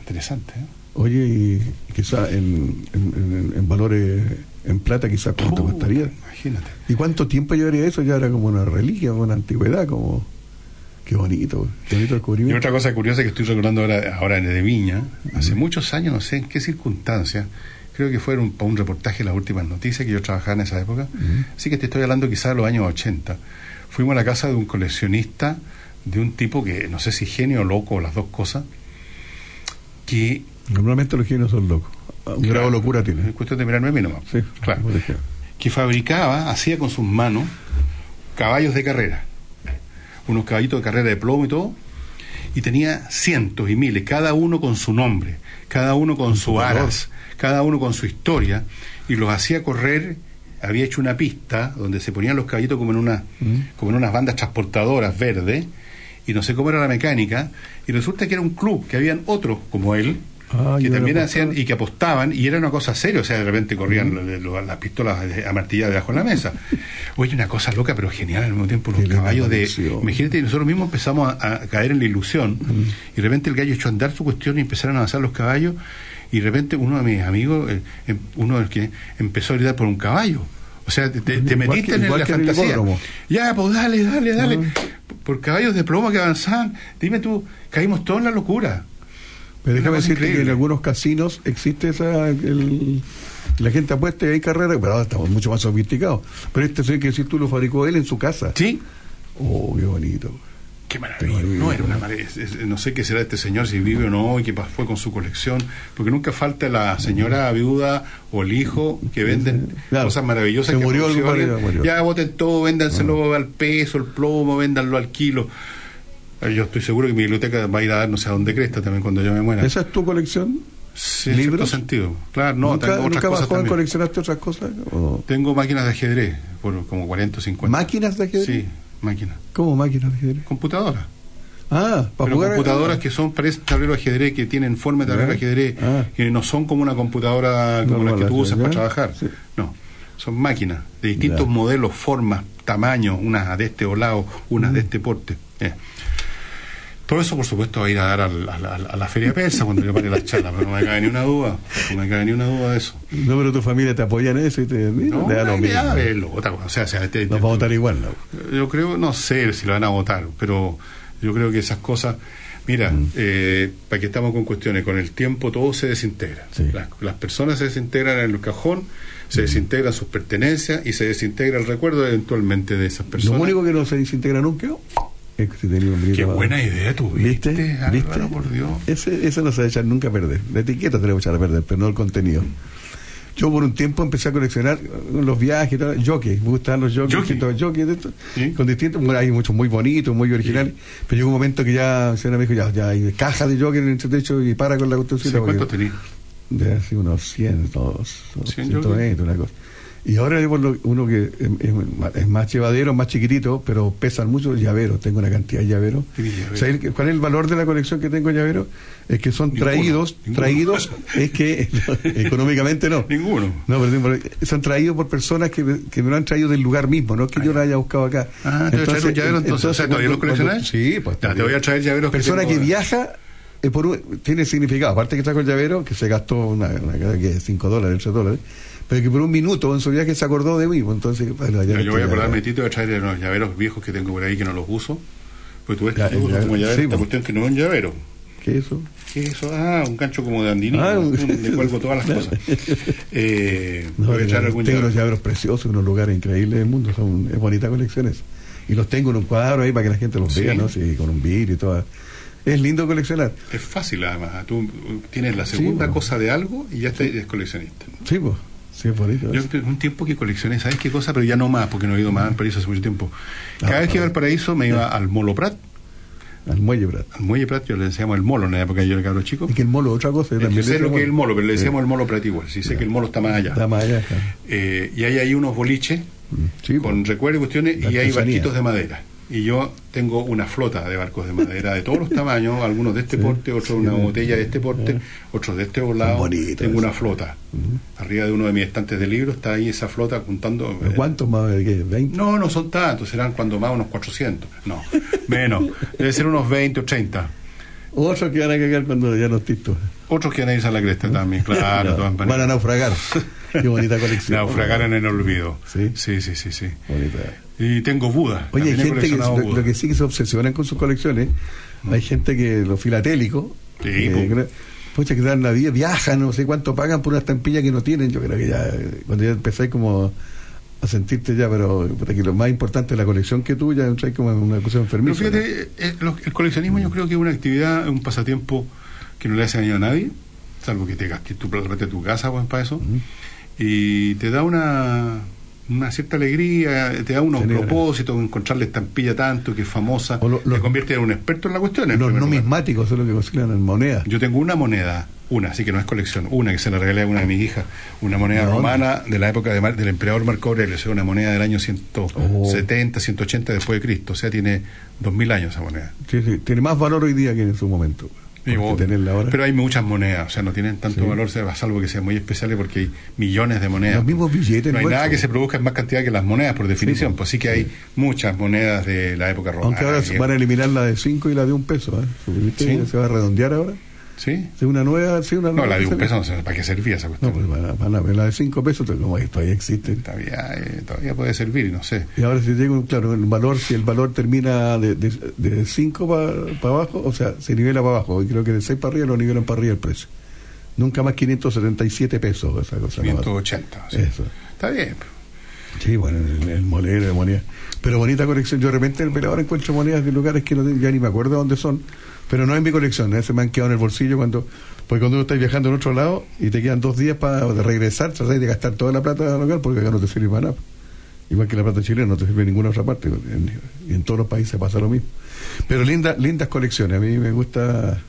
Interesante, ¿eh? Oye, y quizá en, en, valores en plata, quizás cuánto Puta, costaría. Imagínate. ¿Y cuánto tiempo llevaría eso? Ya era como una reliquia, una antigüedad, como. Qué bonito, qué bonito Y descubrimiento. otra cosa curiosa que estoy recordando ahora, ahora en de Viña, hace muchos años, no sé en qué circunstancias, creo que fue un, para un reportaje de las últimas noticias que yo trabajaba en esa época, así que te estoy hablando quizás de los años 80. Fuimos a la casa de un coleccionista, de un tipo que no sé si genio o loco o las dos cosas, que Normalmente los genios son locos. Un grado de locura tiene. Es cuestión de mirarme a mí nomás. Sí, claro. Que fabricaba, hacía con sus manos caballos de carrera. Unos caballitos de carrera de plomo y todo. Y tenía cientos y miles, cada uno con su nombre, cada uno con su aras, cada uno con su historia. Y los hacía correr. Había hecho una pista donde se ponían los caballitos como en, una, como en unas bandas transportadoras verdes. Y no sé cómo era la mecánica. Y resulta que era un club, que habían otros como él, Ah, que también hacían y que apostaban y era una cosa seria, o sea, de repente corrían lo- lo- las pistolas amartilladas debajo de la mesa. Oye, una cosa loca pero genial al mismo tiempo, los caballos de... Imagínate, nosotros mismos empezamos a, a caer en la ilusión y de repente el gallo echó a andar su cuestión y empezaron a avanzar los caballos y de repente uno de mis amigos, eh, em- uno de los que empezó a gritar por un caballo. O sea, te, te- metiste que- en la el fantasía. hipódromo. Ya, pues dale, dale, dale. Por caballos de plomo que avanzaban. Dime tú, caímos todos en la locura. Pero déjame decirte que en algunos casinos existe esa. El, la gente apuesta y hay carreras, pero ahora estamos mucho más sofisticados. Pero este sé que decir tú lo fabricó él en su casa. Sí. Oh, qué bonito. Qué maravilla. No, era una maravilla. No sé qué será este señor, si vive o no, y qué fue con su colección. Porque nunca falta la señora viuda o el hijo que venden cosas maravillosas. Se que murió marido, murió. Ya voten todo, véndanselo al peso, al plomo, véndanlo al kilo. Eh, Yo estoy seguro que mi biblioteca va a ir a dar no sé a dónde cresta también cuando yo me muera. ¿Esa es tu colección? Sí, en cierto ¿Libros? sentido. Claro, no, ¿Nunca, tengo otras ¿nunca más cosas también. coleccionaste otras cosas? ¿O Tengo máquinas de ajedrez, por como 40 o 50. ¿Máquinas de ajedrez? Sí, máquinas. ¿Cómo máquinas de ajedrez? Computadoras. Ah, para Pero jugar. computadoras que son, parecen tablero de ajedrez, que tienen forma de tablero de ajedrez, Ah. que no son como una computadora como la que tú usas para trabajar. No, son máquinas de distintos Ya. modelos, formas, tamaños, unas de este lado, unas Mm. de este porte. Todo eso, por supuesto, va a ir a dar a, la, a la feria persa cuando yo pare la charla, pero no me cabe ni una duda, no me cabe ni una duda de eso. No, pero tu familia te apoya en eso y te. mira, No, te da lo otra cosa, o sea, o sea, te- Nos vamos a votar igual, ¿no? yo creo, no sé si lo van a votar, pero yo creo que esas cosas, mira, Mm. eh, para que estamos con cuestiones, con el tiempo todo se desintegra. Las, las personas se desintegran en el cajón, Mm. se desintegran sus pertenencias y se desintegra el recuerdo eventualmente de esas personas. Lo único que no se desintegra nunca un Qué buena idea tuviste, ¿Viste? Álvaro, ¿Viste? por Dios. Ese, ese no se debe echar nunca a perder. La etiqueta se debe echar a perder, pero no el contenido. Yo por un tiempo empecé a coleccionar los viajes, y todo, jockey, me gustaban los jockeys, distintos jockeys de estos, con distintos, bueno, hay muchos muy bonitos, muy originales, pero llegó un momento que ya, señora me dijo, ya, ya hay cajas de jockey en el entretecho y para con la cuestión. ¿Sí, ¿Cuántos tenías? De así unos 100, todos, 100 120, una cosa. Y ahora lo- uno que es, es más- llevadero, más chiquitito, pero pesan mucho, llaveros. Tengo una cantidad de llaveros. ¿Sabes qué- cuál es el valor de la colección que tengo de llaveros? Es que son traídos, traídos, es que económicamente no. Ninguno. No, pero, son traídos por personas que, me- que me lo han traído del lugar mismo, no es que yo lo haya buscado acá. Ah, te voy a traer un llavero entonces. O sea, ¿todavía cuando- lo coleccionas? cuando- Sí, pues. Ya, te voy a traer llaveros que Persona tengo- que viaja eh, por un- tiene significado. Aparte que trajo el llavero, que se gastó una, una que 5 dólares, 3 dólares, pero que por un minuto en su viaje se acordó de mí. pues, Entonces, bueno, ya No, yo voy a acordarme de ti, te voy a traer unos llaveros viejos que tengo por ahí que no los uso. Pues tú ves que uso ya, como llavero, sí, esta pues. cuestión que no es un llavero. ¿Qué es eso? ¿Qué es eso? Ah, un gancho como de andinito, Ah, un- donde cuelgo todas las cosas. Eh, No, voy a echar algún tengo llavero. llaveros preciosos en unos lugares increíbles del mundo. Son es bonitas colecciones. Y los tengo en un cuadro ahí para que la gente los Sí. vea, ¿no? Sí, con un vidrio y todo. Es lindo coleccionar. Es fácil además. Tú tienes la segunda pues. cosa de algo y ya estás es coleccionista. Sí, pues. Sí, es bonito. Yo un tiempo que coleccioné, ¿sabes qué cosa? Pero ya no más, porque no he ido más al paraíso hace mucho tiempo. Cada Ah, vez que iba al paraíso me iba al Molo Prat. Al Muelle Prat. Al Muelle Prat, yo le decíamos el Molo en la época que yo era cabro chico. Y que el molo, otra cosa. yo sé lo que es el molo, pero le decíamos Sí. el Molo Prat igual. Sí sé que el Molo está más allá. Está más allá. claro. Eh, y hay ahí unos boliches con recuerdos y cuestiones y hay barquitos de madera. Y yo tengo una flota de barcos de madera de todos los tamaños, algunos de este porte, otros una botella de este porte, otros de este volado. bonitos Tengo una flota. Arriba de uno de mis estantes de libros está ahí esa flota juntando. eh, ¿Cuántos más? ¿Qué? ¿20? No, no son tantos, serán cuando más unos 400. No, menos. Debe ser unos 20 o 30. Otros que van a cagar cuando ya no estés tú. Otros que van a irse a la cresta también, claro. Van a naufragar. Qué bonita colección. Naufragar en el olvido. Sí, sí, sí, sí. sí. Bonita. Y tengo Buda. Oye, hay gente que lo, Buda. lo que sí que se obsesionan con sus colecciones. Hay gente que los filatélicos, Sí, eh, pucha, que dan la vida, viajan, no sé cuánto pagan por una estampilla que no tienen. Yo creo que ya, cuando ya empezáis como a sentirte ya, pero que lo más importante es la colección que tú, ya entráis como una cosa Pero enfermiza. ¿no? fíjate, eh, lo- el coleccionismo yo creo que es una actividad, un pasatiempo que no le hace daño a nadie, salvo que te gastes tu plata de tu casa pues, para eso, y te da una, una cierta alegría, te da unos propósitos, encontrarle estampilla tanto que es famosa, te convierte en un experto en la cuestión. en Los lugar. numismáticos son los que coleccionan en moneda. Yo tengo una moneda, una, así que no es colección, una que se la regalé a una de mis hijas, una moneda romana de la época de Mar- del emperador Marco Aurelio, o sea, una moneda del año Oh. 170, 180 después de Cristo, o sea, tiene 2000 años esa moneda. Sí, sí, tiene más valor hoy día que en su momento. Ahora. Pero hay muchas monedas, o sea, no tienen tanto Sí. valor, salvo que sean muy especiales porque hay millones de monedas. Los mismos billetes. No hay nada que se produzca en más cantidad que las monedas, por definición. Sí, pues sí que hay muchas monedas de la época romana. Aunque ahora y- van a eliminar la de 5 y la de un peso. ¿eh? ¿Se va a redondear ahora? ¿Sí? Sí, una nueva, sí, una No, la de un peso, no sé para qué servía esa No, cuestión. pues van a, van a ver la de 5 pesos, como todavía existe. Todavía, eh, todavía puede servir, no sé. Y ahora si tengo, claro, el valor, si el valor termina de 5 para abajo, o sea, se nivela para abajo, y creo que de 6 para arriba lo nivelan para arriba el precio. Nunca más 577 pesos esa cosa. no va. 180. sí. Eso. Está bien. Sí, bueno, el, el molero de moneda. Pero bonita colección. Yo de repente velador encuentro monedas de lugares que no, ya ni me acuerdo dónde son. Pero no en mi colección, ¿eh? se me han quedado en el bolsillo cuando. Porque cuando uno está viajando en otro lado y te quedan dos días para regresar, tratar de gastar toda la plata local porque acá no te sirve para nada. Igual que la plata chilena no te sirve en ninguna otra parte. En- en todos los países pasa lo mismo. Pero linda, lindas colecciones. A mí me gusta,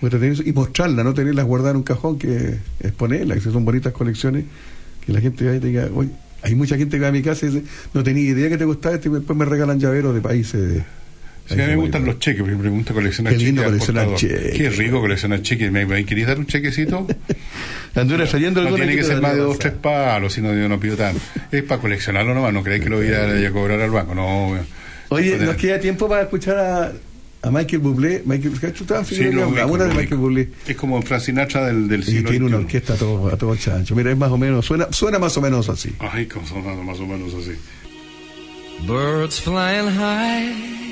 me tener eso y mostrarlas, no tenerlas guardadas en un cajón, que exponerlas. Que son bonitas colecciones que la gente vaya y diga, oye, hay mucha gente que va a mi casa y dice, no tenía idea que te gustaba esto y después me regalan llaveros de países. Sí, a mí me gustan los cheques, porque me gusta coleccionar Qué lindo cheques. coleccionar cheques. Qué rico coleccionar cheques. ¿Me, me querés dar un chequecito? Andura saliendo No alguna tiene que ser más de dos, tres palos, si no, yo no pido tanto. Es para coleccionarlo nomás, no creéis que lo voy a, a cobrar al banco, no. Oye, nos queda tiempo para escuchar a, a Michael Bublé. Michael, ¿tú estabas Sí, lo una de Michael Bublé. Es como Frank Sinatra del, del Y siglo tiene una orquesta a todo, a todo chancho. Mira, es más o menos, suena, suena más o menos así. Ay, como son más o menos así. Birds flying high.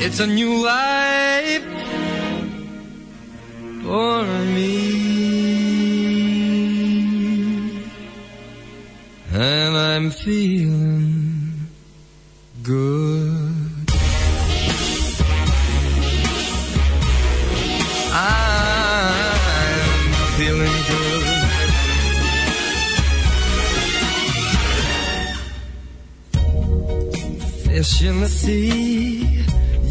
It's a new life for me. And I'm feeling good. I'm feeling good. Fish in the sea,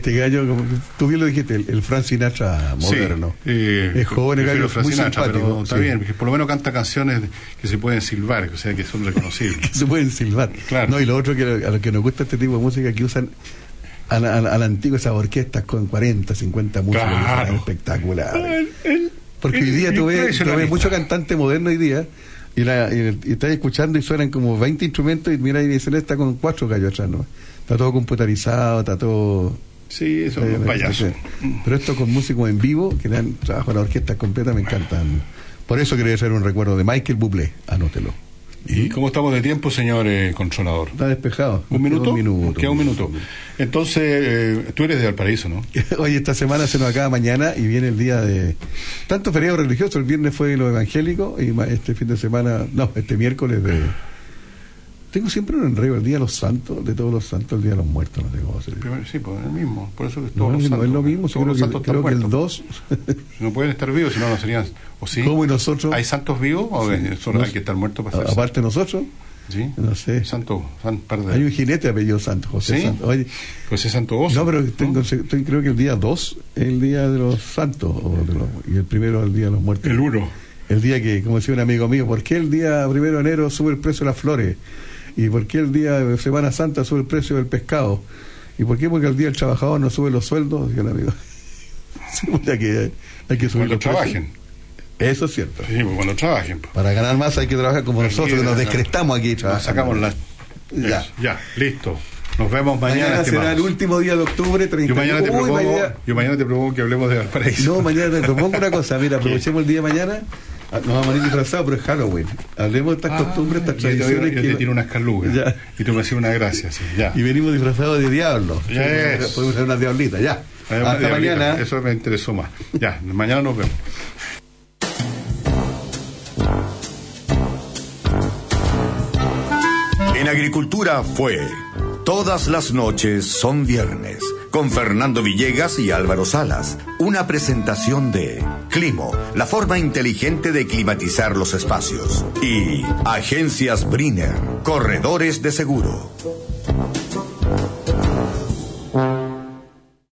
Este gallo, como tú bien lo dijiste, el, el Frank Sinatra moderno. Sí, eh, es joven, el gallo, Frank muy Sinatra, simpático. pero está sí. bien, porque por lo menos canta canciones que se pueden silbar, o sea, que son reconocibles. se pueden silbar. No, y lo otro que a lo que nos gusta este tipo de música que usan a la, a la- antigua esas orquestas con 40, 50 músicos que Claro. espectaculares. Porque hoy día tú ves, tú ves mucho cantante moderno hoy día y, la, y, y estás escuchando y suenan como 20 instrumentos y mira y dicen está con cuatro gallos atrás, ¿no? Está todo computarizado, está todo... Sí, eso Eh, es un payaso. Pero esto con músicos en vivo, que le dan trabajo a la orquesta completa, me encantan. Por eso quería hacer un recuerdo de Michael Bublé, anótelo. ¿Y cómo estamos de tiempo, señor eh, controlador? Está despejado. ¿Un minuto? Un minuto. Queda un minuto. Entonces, eh, tú eres de Valparaíso, ¿no? Oye, esta semana se nos acaba mañana y viene el día de tanto feriado religioso. El viernes fue lo evangélico y este fin de semana, no, este miércoles de. Tengo siempre un enredo, el día de los santos, de todos los santos, el día de los muertos, no. Primero, sí, pues el mismo. Por eso que No, todos los no santos, es lo mismo, todos creo que, creo el muertos. 2. No pueden estar vivos, si no, no serían. ¿O sí? ¿Cómo y nosotros? ¿Hay santos vivos o Sí. solo No hay que estar muertos para ser Aparte nosotros, Sí. no sé. Santo, san. Hay un jinete apellido Santo, José ¿Sí? Santo. Oye, José Santo Oso. no, pero tengo, creo que el día 2 es el día de los santos o de los- y el primero el día de los muertos. El uno. El día que, como decía un amigo mío, ¿por qué el día primero de enero sube el precio de las flores? ¿Y por qué el día de Semana Santa sube el precio del pescado? ¿Y por qué? Porque el día del trabajador no sube los sueldos, decía un amigo. Sí, pues, hay que, hay que subir Cuando los precios. trabajen. Eso es cierto. Sí, pues cuando trabajen. pues. Para ganar más hay que trabajar como nosotros, que nos descrestamos aquí. Nos trabajando. sacamos las. Ya. Ya, listo. Nos vemos mañana. Mañana será el último día de octubre, 30 Yo mañana, te Uy, propongo, mañana- yo mañana te propongo que hablemos de Valparaíso. No, mañana te propongo una cosa. Mira, aprovechemos el día de mañana. Ah, Nos vamos a ir disfrazados, pero es Halloween. Hablemos de estas costumbres, estas Yo te, tradiciones. yo que- te tiro unas calugas. Ya. Y tú me haces una gracia, sí. Ya. Y venimos disfrazados de diablo. Yes. Sí, Podemos hacer una diablita, ya. Una Hasta diablita. mañana. Eso me interesó más. Ya, mañana nos vemos. En agricultura fue Todas las noches son viernes con Fernando Villegas y Álvaro Salas. Una presentación de Climo, la forma inteligente de climatizar los espacios. Y Agencias Briner, corredores de seguro.